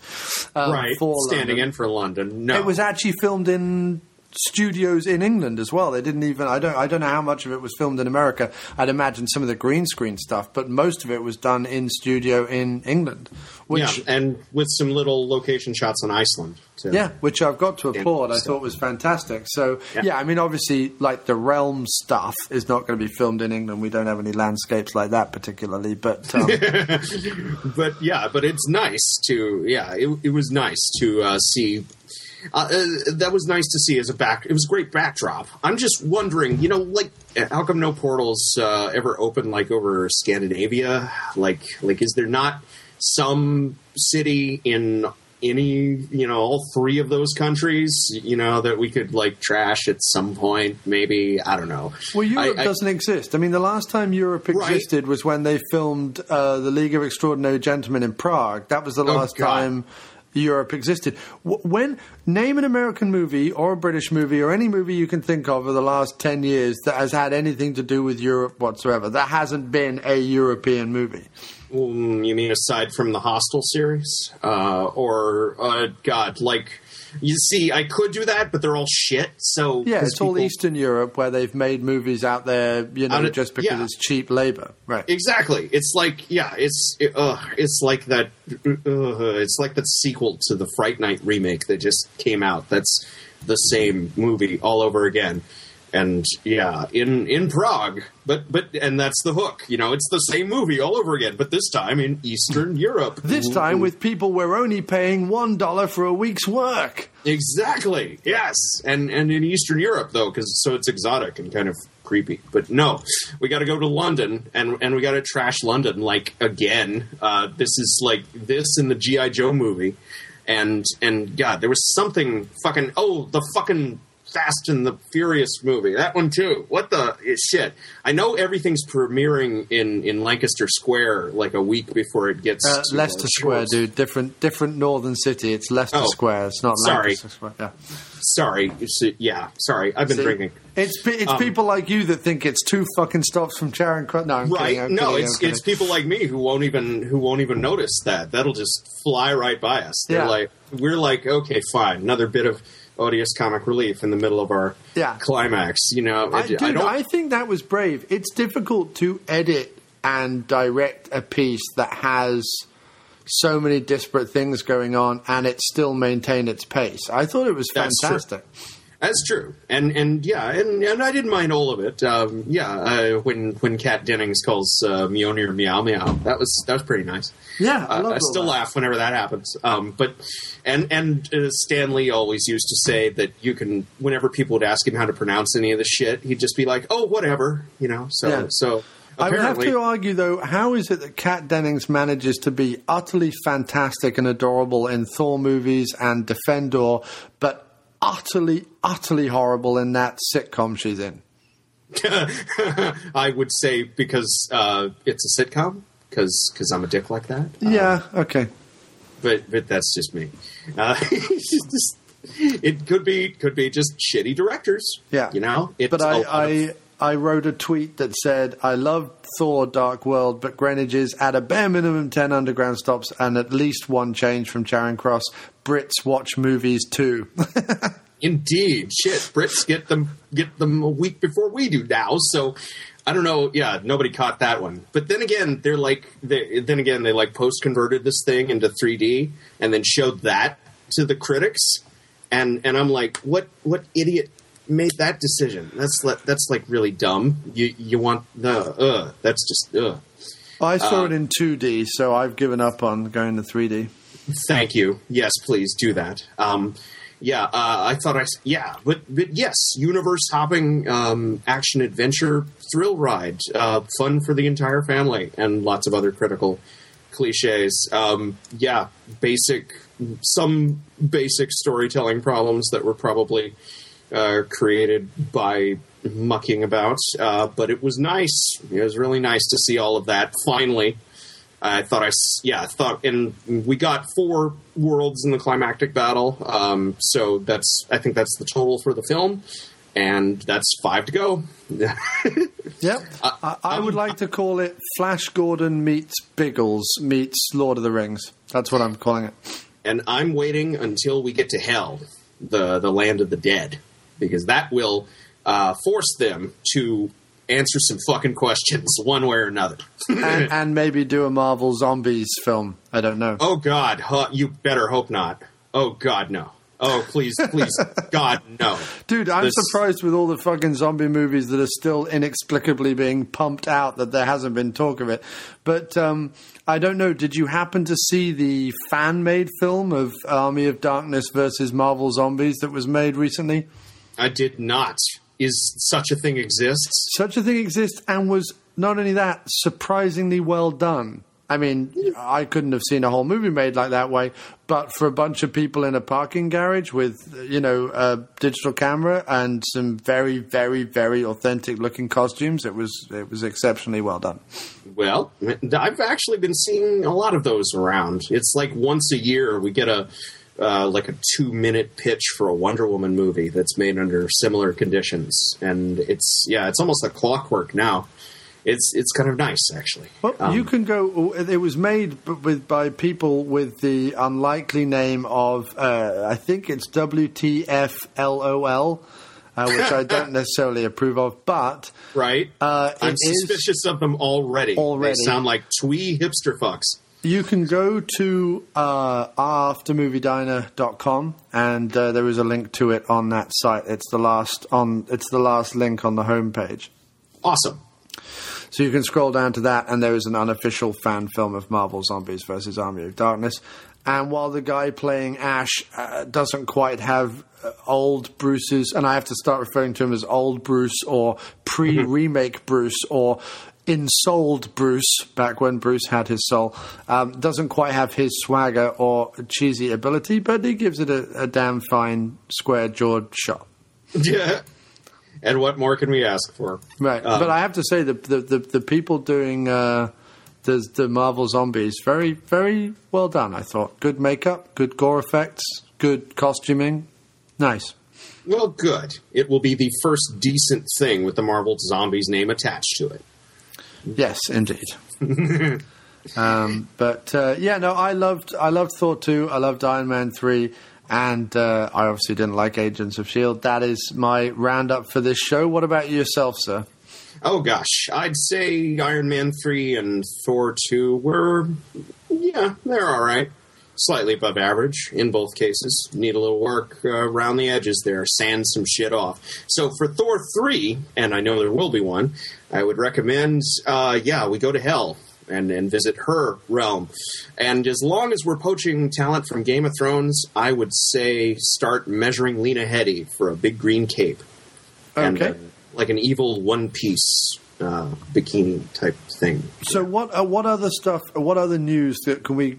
Speaker 1: um,
Speaker 6: right,
Speaker 1: for
Speaker 6: standing
Speaker 1: London.
Speaker 6: in for London. No,
Speaker 1: It was actually filmed in studios in England as well. They didn't even. I don't. I don't know how much of it was filmed in America. I'd imagine some of the green screen stuff, but most of it was done in studio in England. Which
Speaker 6: yeah, and with some little location shots on Iceland. Too.
Speaker 1: yeah, which I've got to applaud. I thought was fantastic. So yeah.
Speaker 6: Yeah.
Speaker 1: I mean, obviously, like the realm stuff is not going to be filmed in England. We don't have any landscapes like that particularly, but. (laughs) Um,
Speaker 6: but yeah, but it's nice to yeah, it, it was nice to uh, see. Uh, uh, that was nice to see as a back. It was a great backdrop. I'm just wondering, you know, like how come no portals uh, ever open like over Scandinavia? Like, like is there not some city in any, you know, all three of those countries, you know, that we could like trash at some point? Maybe I don't know.
Speaker 1: Well, Europe
Speaker 6: I- I-
Speaker 1: doesn't exist. I mean, the last time Europe existed was when they filmed uh, the League of Extraordinary Gentlemen in Prague. That was the
Speaker 6: Oh,
Speaker 1: last
Speaker 6: God.
Speaker 1: time Europe existed. When name an American movie or a British movie or any movie you can think of over the last ten years that has had anything to do with Europe whatsoever. That hasn't been a European movie.
Speaker 6: Mm, you mean aside from the Hostel series, uh, or uh, God, like you see, I could do that, but they're all shit. So
Speaker 1: yeah, it's all Eastern Europe where they've made movies out there, you know,
Speaker 6: of-
Speaker 1: just because
Speaker 6: yeah.
Speaker 1: it's cheap labor. Right.
Speaker 6: Exactly. It's like yeah, it's it, uh, it's like that. Uh, it's like that sequel to the Fright Night remake that just came out. That's the same movie all over again. And yeah, in in Prague, but but and that's the hook. You know, it's the same movie all over again, but this time in Eastern (laughs) Europe.
Speaker 1: This time with people we're only paying one dollar for a week's work.
Speaker 6: Exactly. Yes, and and in Eastern Europe though, because so it's exotic and kind of creepy. But no, we got to go to London, and and we got to trash London like again. Uh, this is like this in the GI Joe movie, and and God, there was something fucking. Oh, the fucking. Fast and the Furious movie, that one too. What the eh, shit? I know everything's premiering in in Lancaster Square like a week before it gets
Speaker 1: Uh, Leicester Square, dude. Different, different northern city. It's Leicester
Speaker 6: Oh,
Speaker 1: Square. It's not
Speaker 6: sorry.
Speaker 1: Lancaster Square. Yeah.
Speaker 6: Sorry, it's, uh, yeah, sorry. I've been
Speaker 1: See?
Speaker 6: drinking.
Speaker 1: It's it's
Speaker 6: Um,
Speaker 1: people like you that think it's two fucking stops from Charing Cross. No, I'm
Speaker 6: right?
Speaker 1: kidding. I'm
Speaker 6: no,
Speaker 1: kidding,
Speaker 6: it's it's people like me who won't even who won't even notice that. That'll just fly right by us. They're
Speaker 1: Yeah.
Speaker 6: like, we're like, okay, fine, another bit of odious comic relief in the middle of our
Speaker 1: Yeah.
Speaker 6: climax. You know,
Speaker 1: I, dude,
Speaker 6: I don't.
Speaker 1: I think that was brave. It's difficult to edit and direct a piece that has so many disparate things going on and it still maintained its pace. I thought it was fantastic.
Speaker 6: That's true, and and yeah, and, and I didn't mind all of it. Um, yeah, uh, when when Kat Dennings calls uh, Mjolnir meow meow, that was that was pretty nice.
Speaker 1: Yeah, I
Speaker 6: Uh, I still
Speaker 1: that.
Speaker 6: laugh whenever that happens. Um, but and and uh, Stan Lee always used to say that you can whenever people would ask him how to pronounce any of the shit, he'd just be like, "Oh, whatever," you know. So
Speaker 1: Yeah.
Speaker 6: so
Speaker 1: I would have to argue, though, how is it that Kat Dennings manages to be utterly fantastic and adorable in Thor movies and Defendor, but utterly, utterly horrible in that sitcom she's in? (laughs)
Speaker 6: I would say because uh, it's a sitcom because I'm a dick like that.
Speaker 1: yeah, okay.
Speaker 6: but but that's just me. Uh, (laughs) just- it could be could be just shitty directors.
Speaker 1: Yeah.
Speaker 6: you know. It's
Speaker 1: But I,
Speaker 6: of-
Speaker 1: I, wrote a tweet that said, I love Thor Dark World, but Greenwich is at a bare minimum 10 underground stops and at least one change from Charing Cross. Brits watch movies too. (laughs)
Speaker 6: Indeed, shit. Brits get them get them a week before we do now. So I don't know. Yeah, nobody caught that one. But then again, they're like. They, then again, they like post converted this thing into 3D and then showed that to the critics. And and I'm like, what what idiot made that decision? That's that's like really dumb. You you want the uh that's just uh.
Speaker 1: I saw
Speaker 6: Uh,
Speaker 1: it in 2D, so I've given up on going to 3D.
Speaker 6: Thank you. Yes, please do that. Um, yeah, uh, I thought I yeah, but but yes, universe hopping um, action adventure thrill ride, uh, fun for the entire family, and lots of other critical cliches. Um, yeah, basic some basic storytelling problems that were probably uh, created by mucking about, uh, but it was nice. It was really nice to see all of that finally. I thought I yeah, I thought, and we got four worlds in the climactic battle. Um, so that's, I think that's the total for the film, and that's five to go. (laughs)
Speaker 1: Yep. I, I would like to call it Flash Gordon meets Biggles meets Lord of the Rings. That's what I'm calling it.
Speaker 6: and I'm waiting until we get to hell, the the land of the dead, because that will uh, force them to answer some fucking questions (laughs) one way or another.
Speaker 1: and, (laughs) and maybe do a Marvel Zombies film. I don't know.
Speaker 6: Oh God, huh, you better hope not. Oh God, no. Oh please, please, (laughs) God, no.
Speaker 1: Dude, I'm
Speaker 6: This-
Speaker 1: surprised with all the fucking zombie movies that are still inexplicably being pumped out that there hasn't been talk of it. But um, I don't know. Did you happen to see the fan made film of Army of Darkness versus Marvel Zombies that was made recently?
Speaker 6: I did not. Is such a thing exists?
Speaker 1: Such a thing exists and was not only that, surprisingly well done. I mean, I couldn't have seen a whole movie made like that way, but for a bunch of people in a parking garage with, you know, a digital camera and some very, very, very authentic looking costumes, it was it was exceptionally well done.
Speaker 6: Well, I've actually been seeing a lot of those around. It's like once a year we get a uh, like a two minute pitch for a Wonder Woman movie that's made under similar conditions, and it's yeah, it's almost a clockwork now. It's it's kind of nice actually.
Speaker 1: Well,
Speaker 6: Um,
Speaker 1: you can go. It was made with by people with the unlikely name of uh, I think it's WTFLOL, uh, which I don't (laughs) necessarily approve of, but
Speaker 6: right.
Speaker 1: uh,
Speaker 6: I'm suspicious of them already.
Speaker 1: Already.
Speaker 6: they sound like twee hipster fucks.
Speaker 1: You can go to uh, aftermoviediner.com and uh, there is a link to it on that site. It's the last on. It's the last link on the homepage.
Speaker 6: Awesome.
Speaker 1: So you can scroll down to that, and there is an unofficial fan film of Marvel Zombies versus Army of Darkness. And while the guy playing Ash uh, doesn't quite have uh, old Bruce's, and I have to start referring to him as old Bruce or pre-remake Bruce or insouled Bruce, back when Bruce had his soul, um, doesn't quite have his swagger or cheesy ability, but he gives it a, a damn fine square-jawed shot.
Speaker 6: Yeah. And what more can we ask for?
Speaker 1: Right,
Speaker 6: Um,
Speaker 1: but I have to say the the, the, the people doing uh, the the Marvel zombies very very well done. I thought good makeup, good gore effects, good costuming, nice.
Speaker 6: Well, good. It will be the first decent thing with the Marvel Zombies name attached to it.
Speaker 1: Yes, indeed. (laughs) um, but uh, yeah, no, I loved I loved Thor two. I loved Iron Man three. And uh, I obviously didn't like Agents of Shield. That is my roundup for this show. What about yourself, sir?
Speaker 6: Oh gosh, I'd say Iron Man three and Thor two were, yeah, they're all right. Slightly above average in both cases. Need a little work uh, around the edges there, sand some shit off. So for Thor three, and I know there will be one, I would recommend, uh, yeah, we go to hell and and visit her realm. And as long as we're poaching talent from Game of Thrones, I would say start measuring Lena Headey for a big green cape. And, uh, like an evil one piece uh, bikini type thing.
Speaker 1: So what? Uh, what other stuff? What other news that can we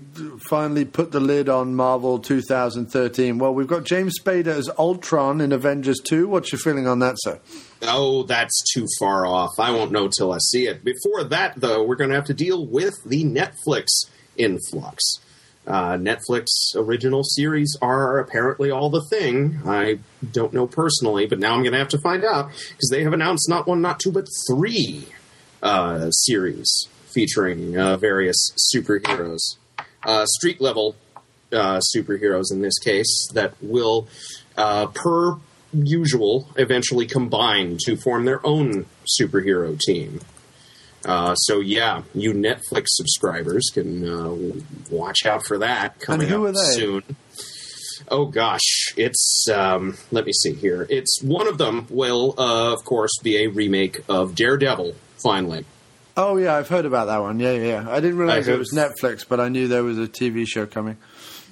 Speaker 1: finally put the lid on Marvel 2013? Well, we've got James Spader as Ultron in Avengers 2. What's your feeling on that, sir?
Speaker 6: Oh, that's too far off. I won't know till I see it. Before that, though, we're going to have to deal with the Netflix influx. Uh, Netflix original series are apparently all the thing. I don't know personally, but now I'm going to have to find out because they have announced not one, not two, but three uh, series featuring uh, various superheroes, uh, street level uh, superheroes in this case, that will, uh, per usual, eventually combine to form their own superhero team. Uh, so yeah, you Netflix subscribers can uh, watch out for that coming up soon. Oh gosh, it's um, let me see here. It's one of them will, uh, of course, be a remake of Daredevil. Finally,
Speaker 1: Oh yeah, I've heard about that one. Yeah, yeah. yeah. I didn't realize it was Netflix, but I knew there was a TV show coming.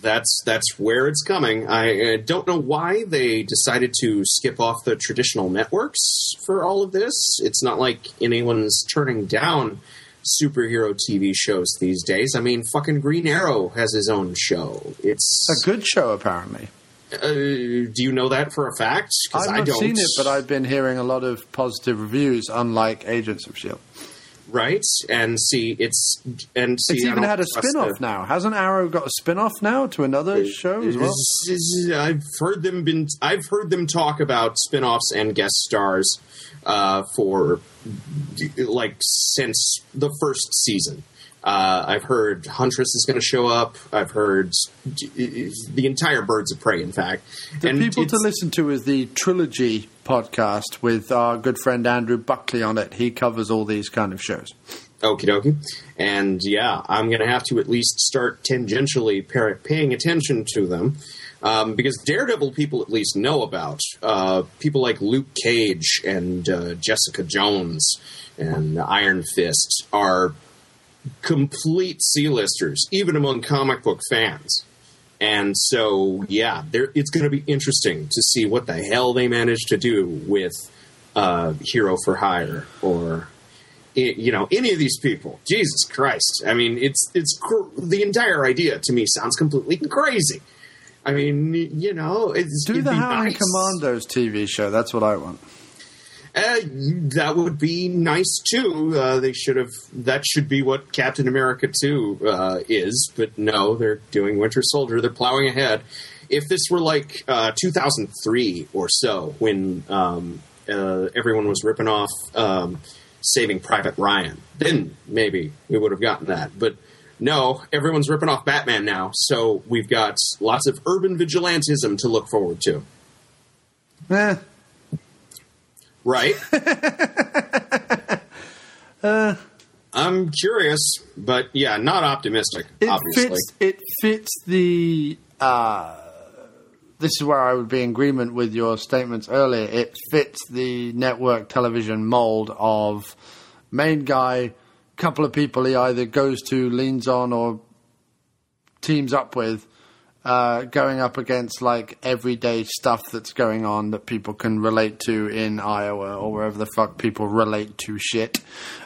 Speaker 6: That's that's where it's coming. I uh, don't know why they decided to skip off the traditional networks for all of this. It's not like anyone's turning down superhero TV shows these days. I mean, fucking Green Arrow has his own show. It's
Speaker 1: a good show, apparently.
Speaker 6: Uh, do you know that for a fact?
Speaker 1: I've
Speaker 6: I don't.
Speaker 1: seen it, but I've been hearing a lot of positive reviews, unlike Agents of Shield.
Speaker 6: Right and see it's and see
Speaker 1: it's even had a
Speaker 6: trust
Speaker 1: spin-off
Speaker 6: the-
Speaker 1: now. Hasn't Arrow got a spin-off now to another show as well?
Speaker 6: I've heard them been. I've heard them talk about spin-offs and guest stars uh, for like since the first season. Uh, I've heard Huntress is going to show up. I've heard the entire Birds of Prey. In fact,
Speaker 1: The
Speaker 6: and
Speaker 1: people to listen to is the Trilogy podcast with our good friend Andrew Buckley on it. He covers all these kind of shows.
Speaker 6: Okie dokie. And yeah, I'm going to have to at least start tangentially paying attention to them. Um, because Daredevil people at least know about. Uh, people like Luke Cage and uh, Jessica Jones and Iron Fist are complete C-listers, even among comic book fans. And so, yeah, there, it's going to be interesting to see what the hell they manage to do with uh, Hero for Hire or you know any of these people. Jesus Christ! I mean, it's it's cr- the entire idea to me sounds completely crazy. I mean, you know, it's
Speaker 1: Do the Howling
Speaker 6: nice.
Speaker 1: Commandos TV show. That's what I want.
Speaker 6: Uh, that would be nice too. Uh, they should have. That should be what Captain America Two uh, is, but no, they're doing Winter Soldier. They're plowing ahead. If this were like uh, 2003 or so, when um, uh, everyone was ripping off um, Saving Private Ryan, then maybe we would have gotten that. But no, everyone's ripping off Batman now, so we've got lots of urban vigilantism to look forward to.
Speaker 1: Eh,
Speaker 6: Right? (laughs)
Speaker 1: uh,
Speaker 6: I'm curious, but yeah, not optimistic.
Speaker 1: it
Speaker 6: obviously,
Speaker 1: fits. It fits the. Uh, this is where I would be in agreement with your statements earlier. It fits the network television mold of main guy, couple of people he either goes to, leans on, or teams up with, uh, going up against like everyday stuff that's going on that people can relate to in Iowa or wherever the fuck people relate to shit.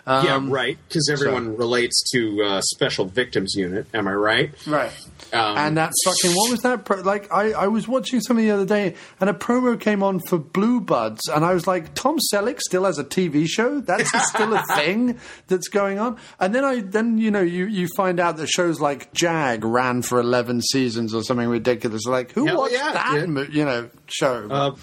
Speaker 1: Um,
Speaker 6: yeah, right. Because everyone relates to uh, Special Victims Unit. Am I right?
Speaker 1: Right.
Speaker 6: Um,
Speaker 1: and that fucking what was that? Pro- like I, I was watching something the other day, and a promo came on for Blue Bloods, and I was like, Tom Selleck still has a TV show. That's (laughs) still a thing that's going on. And then I then you know you you find out that shows like Jag ran for eleven seasons or something ridiculous. Like who
Speaker 6: Hell
Speaker 1: watched
Speaker 6: yeah,
Speaker 1: that mo- you know show?
Speaker 6: Uh,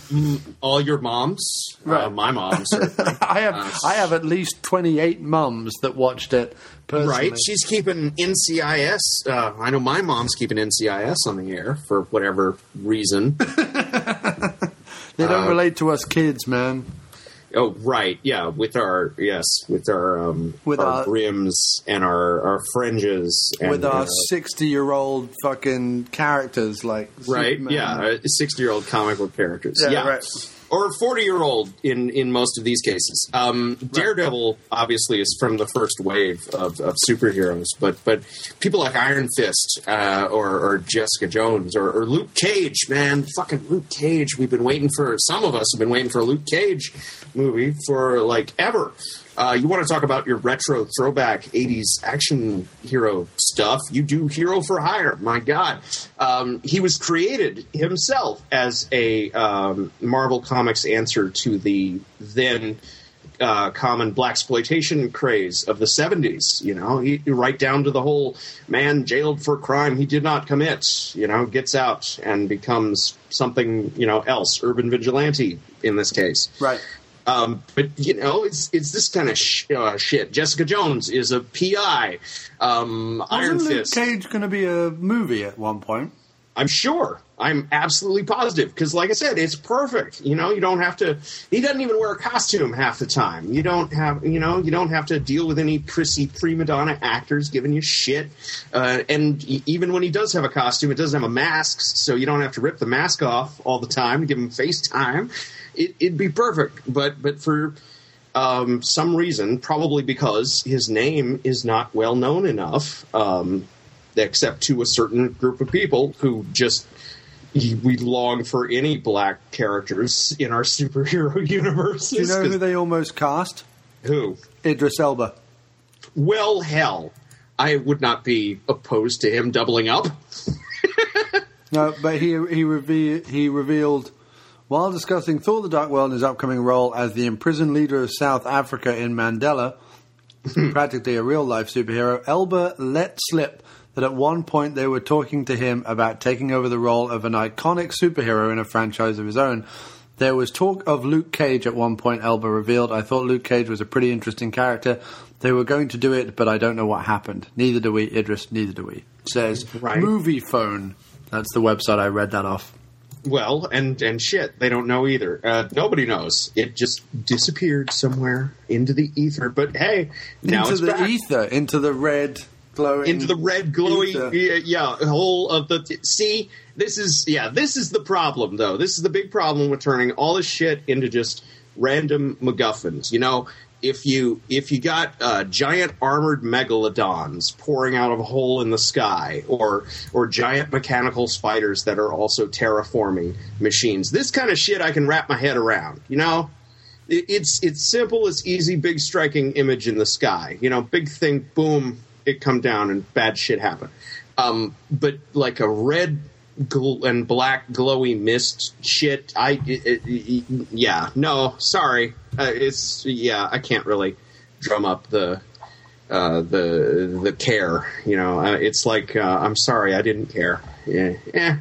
Speaker 6: all your moms, uh, my moms. (laughs)
Speaker 1: I have
Speaker 6: Uh,
Speaker 1: I have at least twenty eight mums that watched it. Personally.
Speaker 6: Right, she's keeping NCIS. Uh, I know my mom's keeping NCIS on the air for whatever reason. (laughs)
Speaker 1: They don't
Speaker 6: uh,
Speaker 1: relate to us kids, man.
Speaker 6: Oh, right. Yeah, with our yes, with our um,
Speaker 1: With
Speaker 6: our,
Speaker 1: our-
Speaker 6: brims and our our fringes and
Speaker 1: with our
Speaker 6: uh,
Speaker 1: sixty-year-old fucking characters like
Speaker 6: right.
Speaker 1: Superman.
Speaker 6: Yeah, sixty-year-old comic book characters.
Speaker 1: Yeah,
Speaker 6: Yeah,
Speaker 1: right.
Speaker 6: Or forty-year-old in in most of these cases. Um, Daredevil obviously is from the first wave of, of superheroes, but but people like Iron Fist uh, or, or Jessica Jones or, or Luke Cage, man, fucking Luke Cage. We've been waiting for some of us have been waiting for a Luke Cage movie for like ever. Uh, you want to talk about your retro throwback 80s action hero stuff? You do Hero for Hire. My God. Um, he was created himself as a um, Marvel Comics answer to the then uh, common black exploitation craze of the 70s. You know, he, right down to the whole man jailed for crime he did not commit, you know, gets out and becomes something, you know, else, urban vigilante in this case.
Speaker 1: Right.
Speaker 6: Um, but you know, it's it's this kind of sh- uh, shit. Jessica Jones is a PI. Um, Iron
Speaker 1: Wasn't Luke
Speaker 6: Fist.
Speaker 1: Cage going to be a movie at one point?
Speaker 6: I'm sure. I'm absolutely positive because, like I said, it's perfect. You know, you don't have to. He doesn't even wear a costume half the time. You don't have, you know, you don't have to deal with any prissy prima donna actors giving you shit. Uh, and even when he does have a costume, it doesn't have a mask, so you don't have to rip the mask off all the time to give him FaceTime. It, it'd be perfect. But but for um, some reason, probably because his name is not well known enough, um, except to a certain group of people who just we long for any black characters in our (laughs) superhero universes.
Speaker 1: Do you know who they almost cast?
Speaker 6: Who?
Speaker 1: Idris Elba.
Speaker 6: Well, hell, I would not be opposed to him doubling up. (laughs)
Speaker 1: No, but he he reve- he revealed while discussing Thor: The Dark World and his upcoming role as the imprisoned leader of South Africa in Mandela, (clears throat) practically a real life superhero. Elba let slip that at one point they were talking to him about taking over the role of an iconic superhero in a franchise of his own. There was talk of Luke Cage at one point, Elba revealed. I thought Luke Cage was a pretty interesting character. They were going to do it, but I don't know what happened. Neither do we, Idris, neither do we. Says
Speaker 6: Right.
Speaker 1: Moviefone. That's the website I read that off.
Speaker 6: Well, and and shit, they don't know either. Uh, nobody knows. It just disappeared somewhere into the ether. But hey, now
Speaker 1: into
Speaker 6: it's
Speaker 1: the
Speaker 6: back.
Speaker 1: ether, into the red glowing.
Speaker 6: into the red glowy yeah, yeah whole of the see this is yeah this is the problem though this is the big problem with turning all this shit into just random MacGuffins you know if you if you got uh, giant armored megalodons pouring out of a hole in the sky or or giant mechanical spiders that are also terraforming machines this kind of shit I can wrap my head around you know? It, it's it's simple it's easy big striking image in the sky you know big thing boom it come down and bad shit happen. Um, but like a red gl- and black glowy mist shit i it, it, yeah no sorry uh, it's yeah i can't really drum up the uh, the the care you know uh, it's like uh, i'm sorry i didn't care yeah eh.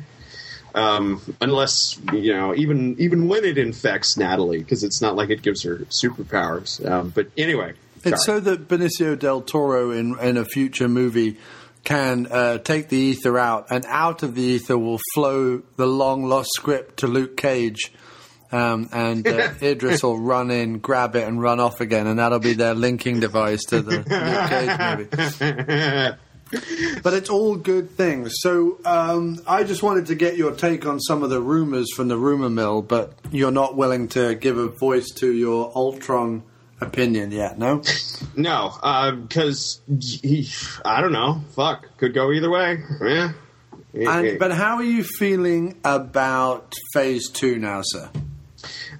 Speaker 6: um, unless you know even even when it infects natalie because it's not like it gives her superpowers um, but anyway
Speaker 1: It's so that Benicio del Toro in in a future movie can uh, take the ether out, and out of the ether will flow the long lost script to Luke Cage. Um, and uh, (laughs) Idris will run in, grab it, and run off again, and that'll be their linking device to the Luke Cage movie. But it's all good things. So um, I just wanted to get your take on some of the rumors from the rumor mill, but you're not willing to give a voice to your Ultron opinion yet, no?
Speaker 6: No, because I don't know. Fuck, could go either way. Yeah.
Speaker 1: And, but how are you feeling about Phase Two now, sir?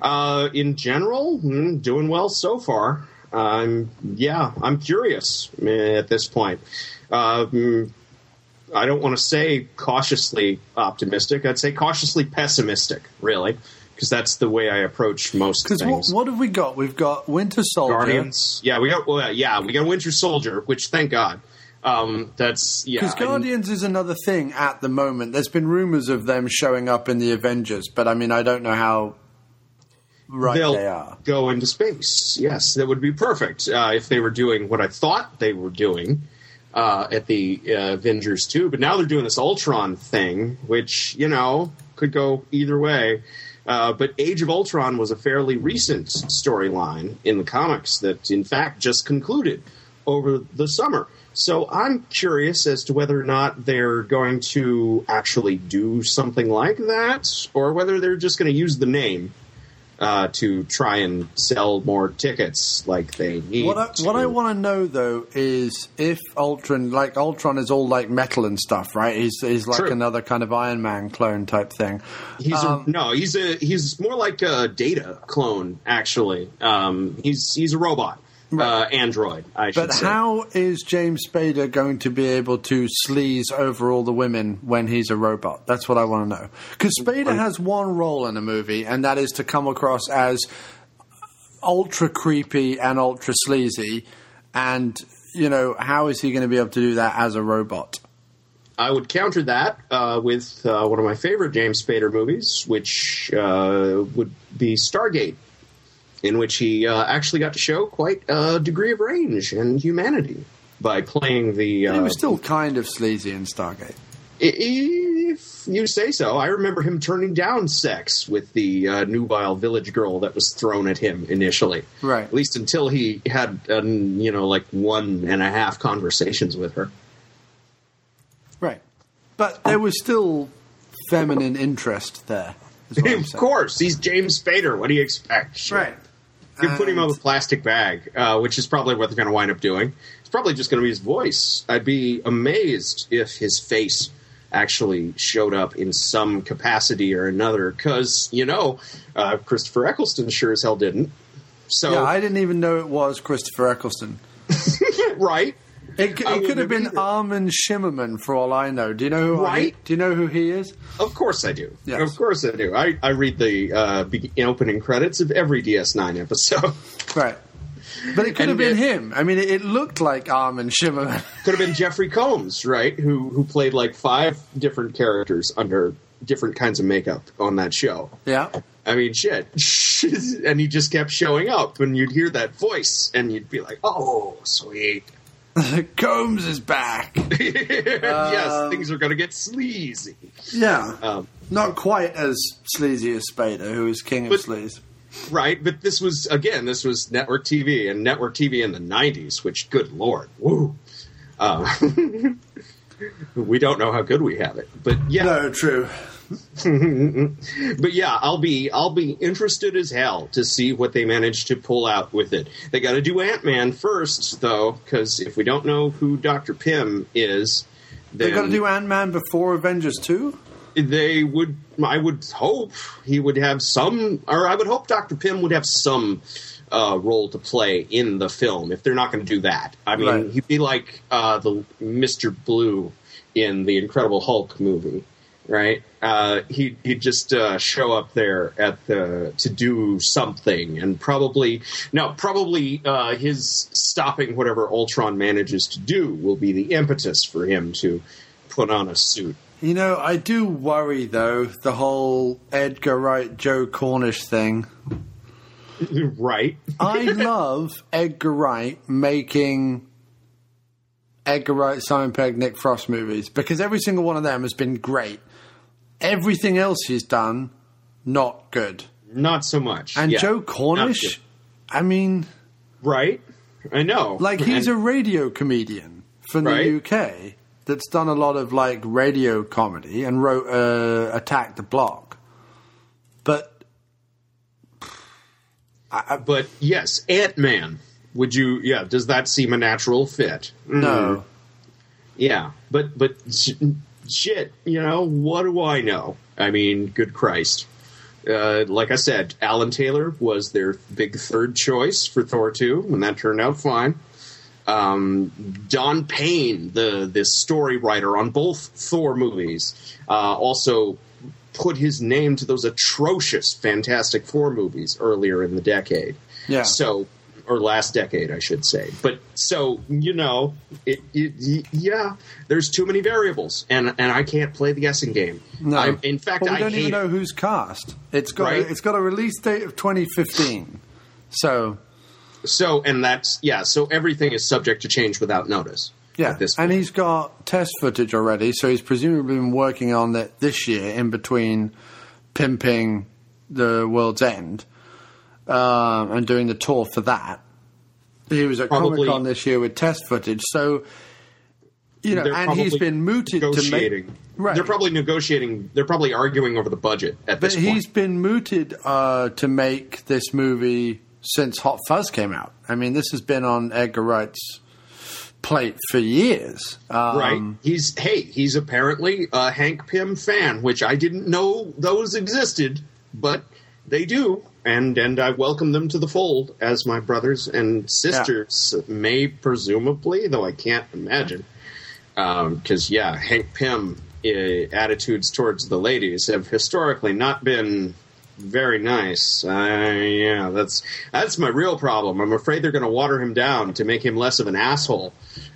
Speaker 6: Uh, in general, mm, doing well so far. Um, yeah, I'm curious eh, at this point. Mm, I don't want to say cautiously optimistic. I'd say cautiously pessimistic, really, because that's the way I approach most
Speaker 1: Because what,
Speaker 6: things.
Speaker 1: what have we got? We've got Winter Soldier.
Speaker 6: Guardians, yeah, we got well, yeah, we got Winter Soldier, which thank God. Um, that's yeah.
Speaker 1: Because Guardians is another thing at the moment. There's been rumors of them showing up in the Avengers, but I mean, I don't know how right
Speaker 6: they'll
Speaker 1: they are.
Speaker 6: go into space. Yes, that would be perfect uh, if they were doing what I thought they were doing uh, at the uh, Avengers 2. But now they're doing this Ultron thing, which, you know, could go either way. Uh, but Age of Ultron was a fairly recent storyline in the comics that, in fact, just concluded over the summer. So I'm curious as to whether or not they're going to actually do something like that, or whether they're just going to use the name uh, to try and sell more tickets like they need.
Speaker 1: What I,
Speaker 6: to.
Speaker 1: what I want to know though is if Ultron, like Ultron, is all like metal and stuff, right? He's he's like
Speaker 6: True.
Speaker 1: another kind of Iron Man clone type thing.
Speaker 6: He's
Speaker 1: Um,
Speaker 6: a, no, he's a he's more like a Data clone. Actually, um, he's he's a robot, uh, android. I should
Speaker 1: But
Speaker 6: say.
Speaker 1: how is James Spader going to be able to sleaze over all the women when he's a robot? That's what I want to know. Because Spader has one role in a movie, and that is to come across as ultra creepy and ultra sleazy. And you know, how is he going to be able to do that as a robot?
Speaker 6: I would counter that uh, with uh, one of my favorite James Spader movies, which uh, would be Stargate, in which he uh, actually got to show quite a degree of range and humanity by playing the.
Speaker 1: he
Speaker 6: Uh,
Speaker 1: was still kind of sleazy in Stargate.
Speaker 6: if you say so, I remember him turning down sex with the uh, nubile village girl that was thrown at him initially.
Speaker 1: Right.
Speaker 6: At least until he had, um, you know, like one and a half conversations with her.
Speaker 1: Right. But there was still feminine interest there.
Speaker 6: of course, he's James Spader. What do you expect?
Speaker 1: Right.
Speaker 6: You put him on a plastic bag, uh, which is probably what they're going to wind up doing. It's probably just going to be his voice. I'd be amazed if his face actually showed up in some capacity or another, because you know uh, Christopher Eccleston sure as hell didn't. So
Speaker 1: yeah, I didn't even know it was Christopher Eccleston. (laughs)
Speaker 6: right.
Speaker 1: It, c- it could have been Armin Shimerman for all I know. Do you know who?
Speaker 6: Right.
Speaker 1: I, do you know who he is?
Speaker 6: Of course I do.
Speaker 1: Yes.
Speaker 6: Of course I do. I, I read the uh, be- opening credits of every DS9 episode. (laughs)
Speaker 1: Right. But it could have been
Speaker 6: it-
Speaker 1: him. I mean, it, it looked like Armin Shimerman. (laughs)
Speaker 6: Could have been Jeffrey Combs, right? Who who played like five different characters under different kinds of makeup on that show.
Speaker 1: yeah.
Speaker 6: I mean, shit. (laughs) and he just kept showing up, and you'd hear that voice, and you'd be like, "Oh, sweet." (laughs)
Speaker 1: Combs is back. (laughs)
Speaker 6: yes, things are going to get sleazy.
Speaker 1: Yeah.
Speaker 6: Um,
Speaker 1: Not quite as sleazy as Spader, who is king of sleaze.
Speaker 6: right, but this was again, this was network TV, and network TV in the '90s, which, good lord, woo. Uh, (laughs) we don't know how good we have it, but yeah,
Speaker 1: No, true. (laughs)
Speaker 6: but yeah, I'll be I'll be interested as hell to see what they manage to pull out with it. They got to do Ant Man first, though, because if we don't know who Doctor Pym is,
Speaker 1: They got to do Ant Man before Avengers 2?
Speaker 6: they would. I would hope he would have some, or I would hope Doctor Pym would have some. Uh, role to play in the film if they're not going to do that. I mean,
Speaker 1: Right.
Speaker 6: he'd be like uh, the Mister Blue in the Incredible Hulk movie, right? Uh, he he'd just uh, show up there at the to do something, and probably no, probably uh, his stopping whatever Ultron manages to do will be the impetus for him to put on a suit.
Speaker 1: You know, I do worry, though, the whole Edgar Wright, Joe Cornish thing. (laughs)
Speaker 6: right.
Speaker 1: I love Edgar Wright making Edgar Wright, Simon Pegg, Nick Frost movies because every single one of them has been great. Everything else he's done, not good.
Speaker 6: Not so much.
Speaker 1: And
Speaker 6: Yeah.
Speaker 1: Joe Cornish. I mean,
Speaker 6: right? I know.
Speaker 1: like he's
Speaker 6: And-
Speaker 1: a radio comedian from
Speaker 6: Right.
Speaker 1: the UK that's done a lot of like radio comedy and wrote uh, Attack the Block. But
Speaker 6: but yes, Ant Man. Would you? Yeah. Does that seem a natural fit?
Speaker 1: no,
Speaker 6: Mm. Yeah, but but shit, you know what do I know? I mean, good Christ. Uh, like I said, Alan Taylor was their big third choice for Thor two, and that turned out fine. Um, Don Payne, the the story writer on both Thor movies, uh, also put his name to those atrocious Fantastic Four movies earlier in the decade.
Speaker 1: Yeah.
Speaker 6: So, or last decade, I should say. But so you know, it, it, yeah, there's too many variables, and and I can't play the guessing game.
Speaker 1: no.
Speaker 6: I, in fact,
Speaker 1: Well, we
Speaker 6: I
Speaker 1: don't even
Speaker 6: it.
Speaker 1: know who's cast. It's got
Speaker 6: Right.
Speaker 1: a, it's got a release date of 2015. So
Speaker 6: So, and that's yeah. So everything is subject to change without notice.
Speaker 1: yeah,
Speaker 6: this
Speaker 1: and he's got test footage already. So he's presumably been working on it this year in between pimping the World's End, um, and doing the tour for that. He was at Comic Con this year with test footage, so you know, and he's been mooted to make. Right.
Speaker 6: They're probably negotiating. They're probably arguing over the budget at
Speaker 1: But
Speaker 6: this
Speaker 1: he's
Speaker 6: point.
Speaker 1: been mooted uh, to make this movie since Hot Fuzz came out. I mean, this has been on Edgar Wright's plate for years. Um,
Speaker 6: right. He's hey, he's apparently a Hank Pym fan, which I didn't know those existed, but they do. And and I welcome them to the fold as my brothers and sisters may presumably, though I can't imagine. Because yeah, Hank Pym uh, attitudes towards the ladies have historically not been very nice. Uh, yeah, that's that's my real problem. I'm afraid they're going to water him down to make him less of an asshole,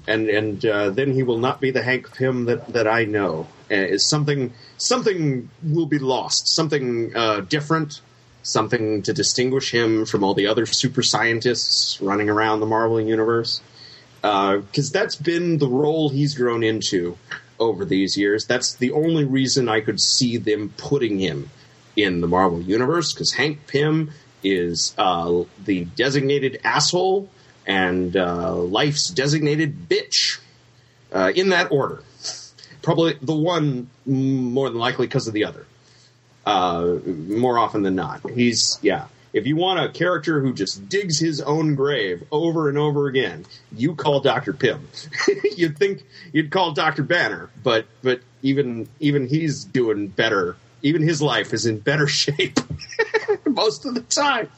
Speaker 6: and and uh, then he will not be the Hank Pym that, that I know. Uh, is something something will be lost. Something uh, different. Something to distinguish him from all the other super scientists running around the Marvel universe because that's been the role he's grown into over these years. That's the only reason I could see them putting him in the Marvel universe because Hank Pym is uh, the designated asshole and uh, life's designated bitch uh, in that order. Probably the one more than likely because of the other. Uh, more often than not, he's yeah. If you want a character who just digs his own grave over and over again, you call Doctor Pym. (laughs) you'd think you'd call Doctor Banner, but but even even he's doing better. Even his life is in better (laughs) shape (laughs) most of the time.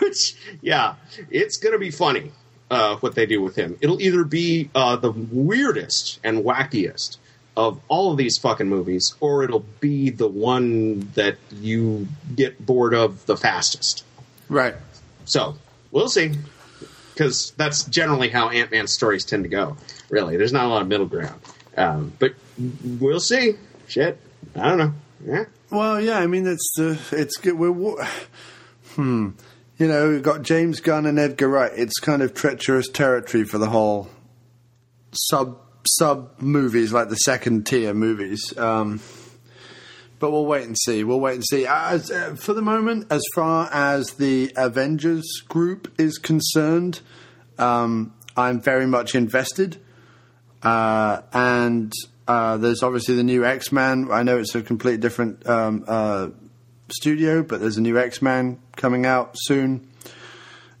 Speaker 6: Which yeah, it's gonna be funny uh, what they do with him. It'll either be uh, the weirdest and wackiest of all of these fucking movies, or it'll be the one that you get bored of the fastest.
Speaker 1: Right.
Speaker 6: So we'll see, because that's generally how Ant Man stories tend to go. Really, there's not a lot of middle ground. Um, but we'll see. Shit, I don't know. Yeah.
Speaker 1: Well, yeah, I mean, it's uh, it's good. We're, hmm. You know, we've got James Gunn and Edgar Wright. It's kind of treacherous territory for the whole sub sub movies, like the second tier movies. Um, but we'll wait and see. We'll wait and see. As, uh, for the moment, as far as the Avengers group is concerned, um, I'm very much invested. Uh, and uh, there's obviously the new X Men. I know it's a completely different um, uh, studio, but there's a new X Men coming out soon,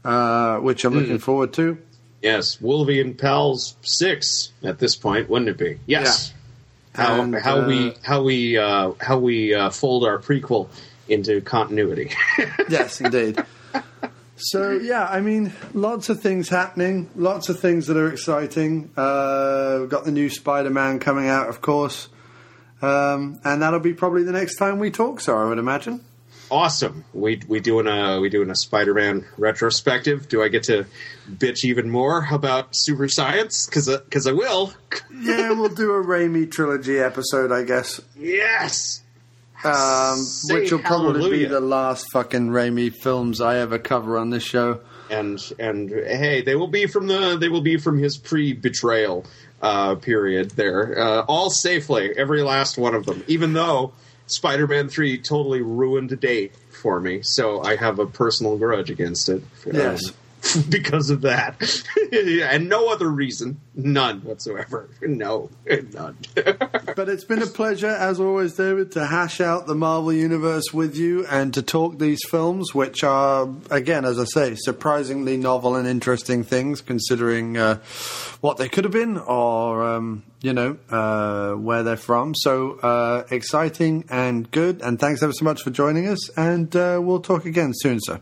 Speaker 1: uh, which I'm looking forward to.
Speaker 6: Yes, Wolvie and Pals six at this point, wouldn't it be? Yes. How
Speaker 1: And,
Speaker 6: how we
Speaker 1: uh,
Speaker 6: how we uh, how we uh, fold our prequel into continuity. (laughs)
Speaker 1: yes, indeed. So yeah, I mean, lots of things happening, lots of things that are exciting. Uh, we've got the new Spider-Man coming out, of course, um, and that'll be probably the next time we talk. So I would imagine.
Speaker 6: Awesome. We we doing a we doing a Spider-Man retrospective. Do I get to bitch even more about super science? Because because I will.
Speaker 1: Yeah, we'll do a Raimi trilogy episode, I guess.
Speaker 6: Yes.
Speaker 1: Um, which will probably be the last fucking Raimi films I ever cover on this show.
Speaker 6: and and hey, they will be from the they will be from his pre betrayal uh, period there, uh, all safely, every last one of them. Even though Spider Man three totally ruined a date for me, so I have a personal grudge against it.
Speaker 1: Yes.
Speaker 6: um, (laughs) because of that, (laughs) and no other reason, none whatsoever. No, none. (laughs)
Speaker 1: But it's been a pleasure, as always, David, to hash out the Marvel Universe with you and to talk these films, which are, again, as I say, surprisingly novel and interesting things, considering uh, what they could have been or, um, you know, uh, where they're from. So uh, exciting and good. And thanks ever so much for joining us. And uh, we'll talk again soon, sir.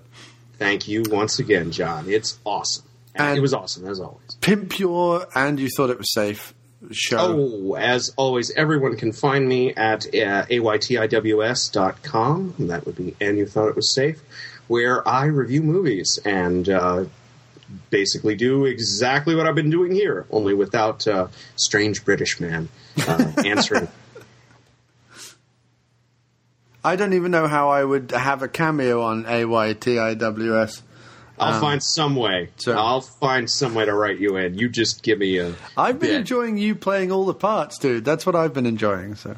Speaker 6: Thank you once again, John. It's awesome.
Speaker 1: And-
Speaker 6: it was awesome as always.
Speaker 1: Pimp your and you thought it was safe show.
Speaker 6: Oh, as always, everyone can find me at uh, aytiws.com. That would be And You Thought It Was Safe, where I review movies and uh, basically do exactly what I've been doing here, only without uh, strange British man uh, answering. (laughs)
Speaker 1: I don't even know how I would have a cameo on AYTIWS.
Speaker 6: I'll
Speaker 18: Um,
Speaker 6: find some way. I'll find some way to write you in. You just give me a.
Speaker 18: I've been
Speaker 6: bit.
Speaker 18: enjoying you playing all the parts, dude. That's what I've been enjoying. So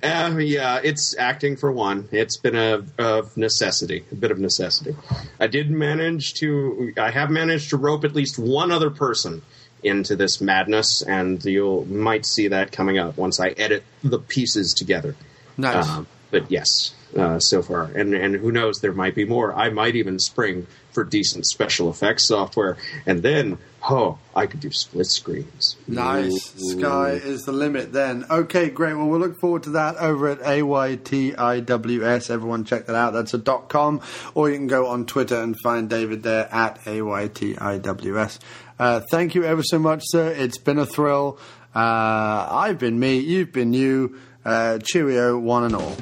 Speaker 6: Uh, yeah, it's acting for one. It's been a, of necessity, a bit of necessity. I did manage to. I have managed to rope at least one other person into this madness, and you might see that coming up once I edit the pieces together.
Speaker 18: Nice.
Speaker 6: Um, but yes, uh, so far, and and who knows, there might be more. I might even spring for decent special effects software, and then oh, I could do split screens.
Speaker 18: Nice.
Speaker 6: Ooh.
Speaker 18: Sky is the limit then. Okay, great. Well, we'll look forward to that over at AYTIWS. Everyone check that out. That's a dot com. Or you can go on Twitter and find David there at AYTIWS. Uh, thank you ever so much, sir. It's been a thrill. Uh, I've been me. You've been you. Uh, cheerio, one and all.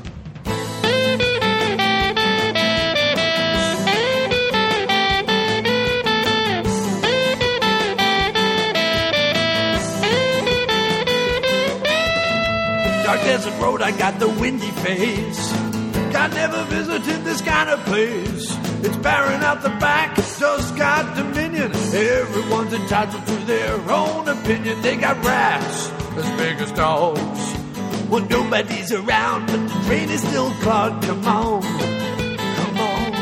Speaker 1: Dark desert road, I got the windy face. God never visited this kind of place. It's barren out the back, just got dominion. Everyone's entitled to their own opinion. They got rats as big as dogs. Well, nobody's around, but the train is still clogged. Come on, come on,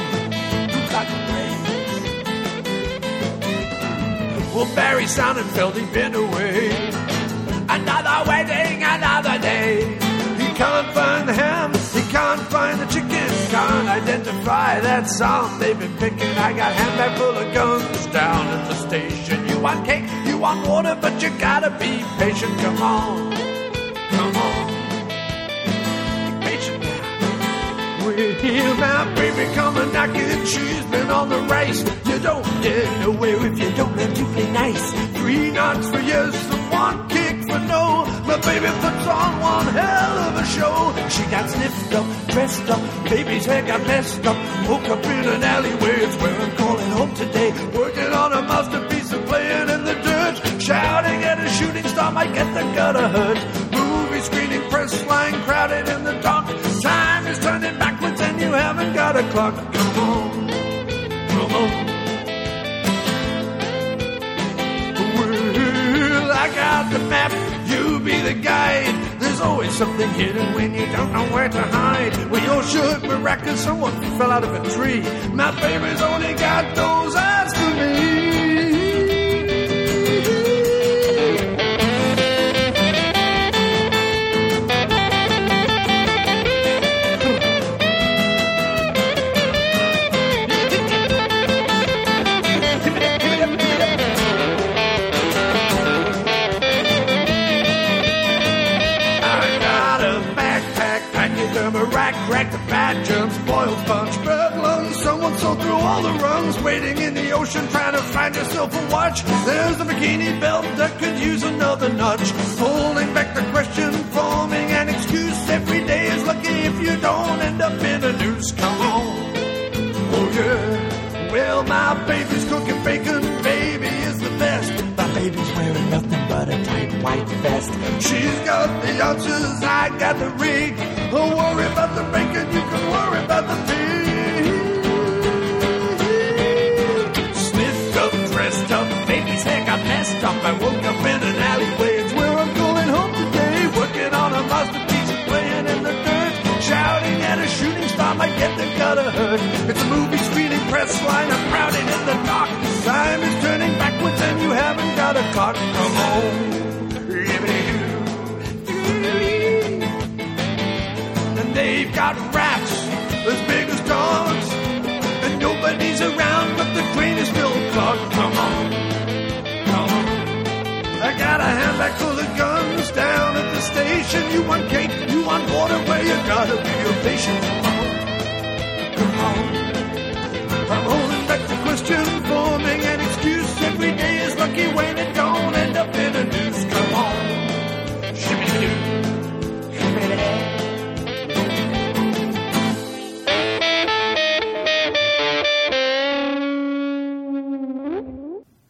Speaker 1: who got the brains? Well, Barry Sonnenfeld, he been away. Another wedding, another day. He can't find the ham, he can't find the chicken, can't identify that song they've been picking. I got a handbag full of guns down at the station. You want cake, you want water, but you gotta be patient. Come on, Well, my baby coming knocking, she's been on the race. You don't get nowhere if you don't learn to play nice. Three knots for yes, and one kick for no. My baby puts on one hell of a show. She got sniffed up, dressed up, baby's hair got messed up. Woke up in an alleyway, it's where I'm calling home today. Working on a masterpiece and playing in the dirt. Shouting at a shooting star might get the gutter hurt. Movie screening, press line crowded in the dark. You haven't got a clock. Come on, come on. Well, I got the map, you be the guide. There's always something hidden when you don't know where to hide. When you're sure miraculous, someone fell out of a tree. My baby's only got those eyes for me. Pachyderma rack, crack the bad germs, boiled sponge, bird lungs. Someone saw through all the rungs, waiting in the ocean, trying to find yourself a watch. There's a bikini belt that could use another nudge. Holding back the question, forming an excuse. Every day is lucky if you don't end up in a noose. Come on. Oh yeah. Well, my baby's cooking bacon. Baby baby's wearing nothing but a tight white vest. She's got the answers. I got the rig. Don't worry about the bacon. You can worry about the pig. Sniffed up, dressed up. Baby's hair got messed up. I woke up in an alleyway. It's where I'm going home today. Working on a masterpiece playing in the dirt. Shouting at a shooting star might get the gutter hurt. It's a movie screening press line. I'm crowded in the dark. Time is turning backwards and you haven't got a clock. Come on. And they've got rats as big as dogs. And nobody's around, but the train is still clogged. Come on. Come on. I got a handbag full of guns down at the station. You want cake, you want water, well, you gotta be patient. Come on. Come on. I'm holding back the question, forming an excuse. Every day is lucky when it don't end up in a noose. Come on.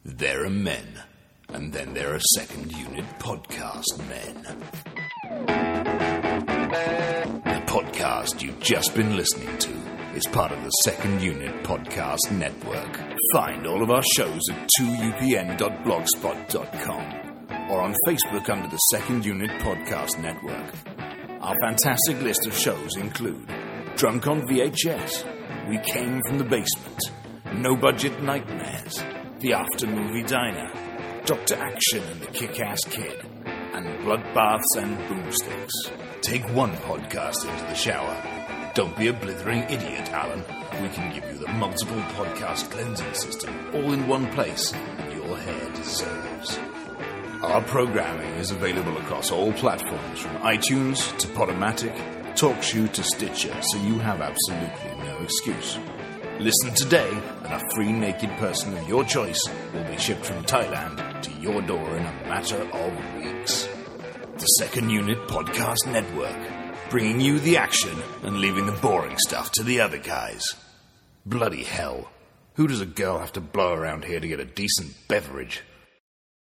Speaker 19: There are men, and then there are second unit podcast men. The podcast you've just been listening to is part of the Second Unit Podcast Network. Find all of our shows at 2upn.blogspot.com or on Facebook under the Second Unit Podcast Network. Our fantastic list of shows include Drunk on VHS, We Came from the Basement, No Budget Nightmares, The After Movie Diner, Dr. Action and the Kick Ass Kid, and Bloodbaths and Boomsticks. Take one podcast into the shower. Don't be a blithering idiot, Alan. We can give you the multiple podcast cleansing system all in one place your hair deserves. Our programming is available across all platforms from iTunes to Podomatic, TalkShoe to Stitcher, so you have absolutely no excuse. Listen today, and a free naked person of your choice will be shipped from Thailand to your door in a matter of weeks. The Second Unit Podcast Network, bringing you the action and leaving the boring stuff to the other guys. Bloody hell. Who does a girl have to blow around here to get a decent beverage?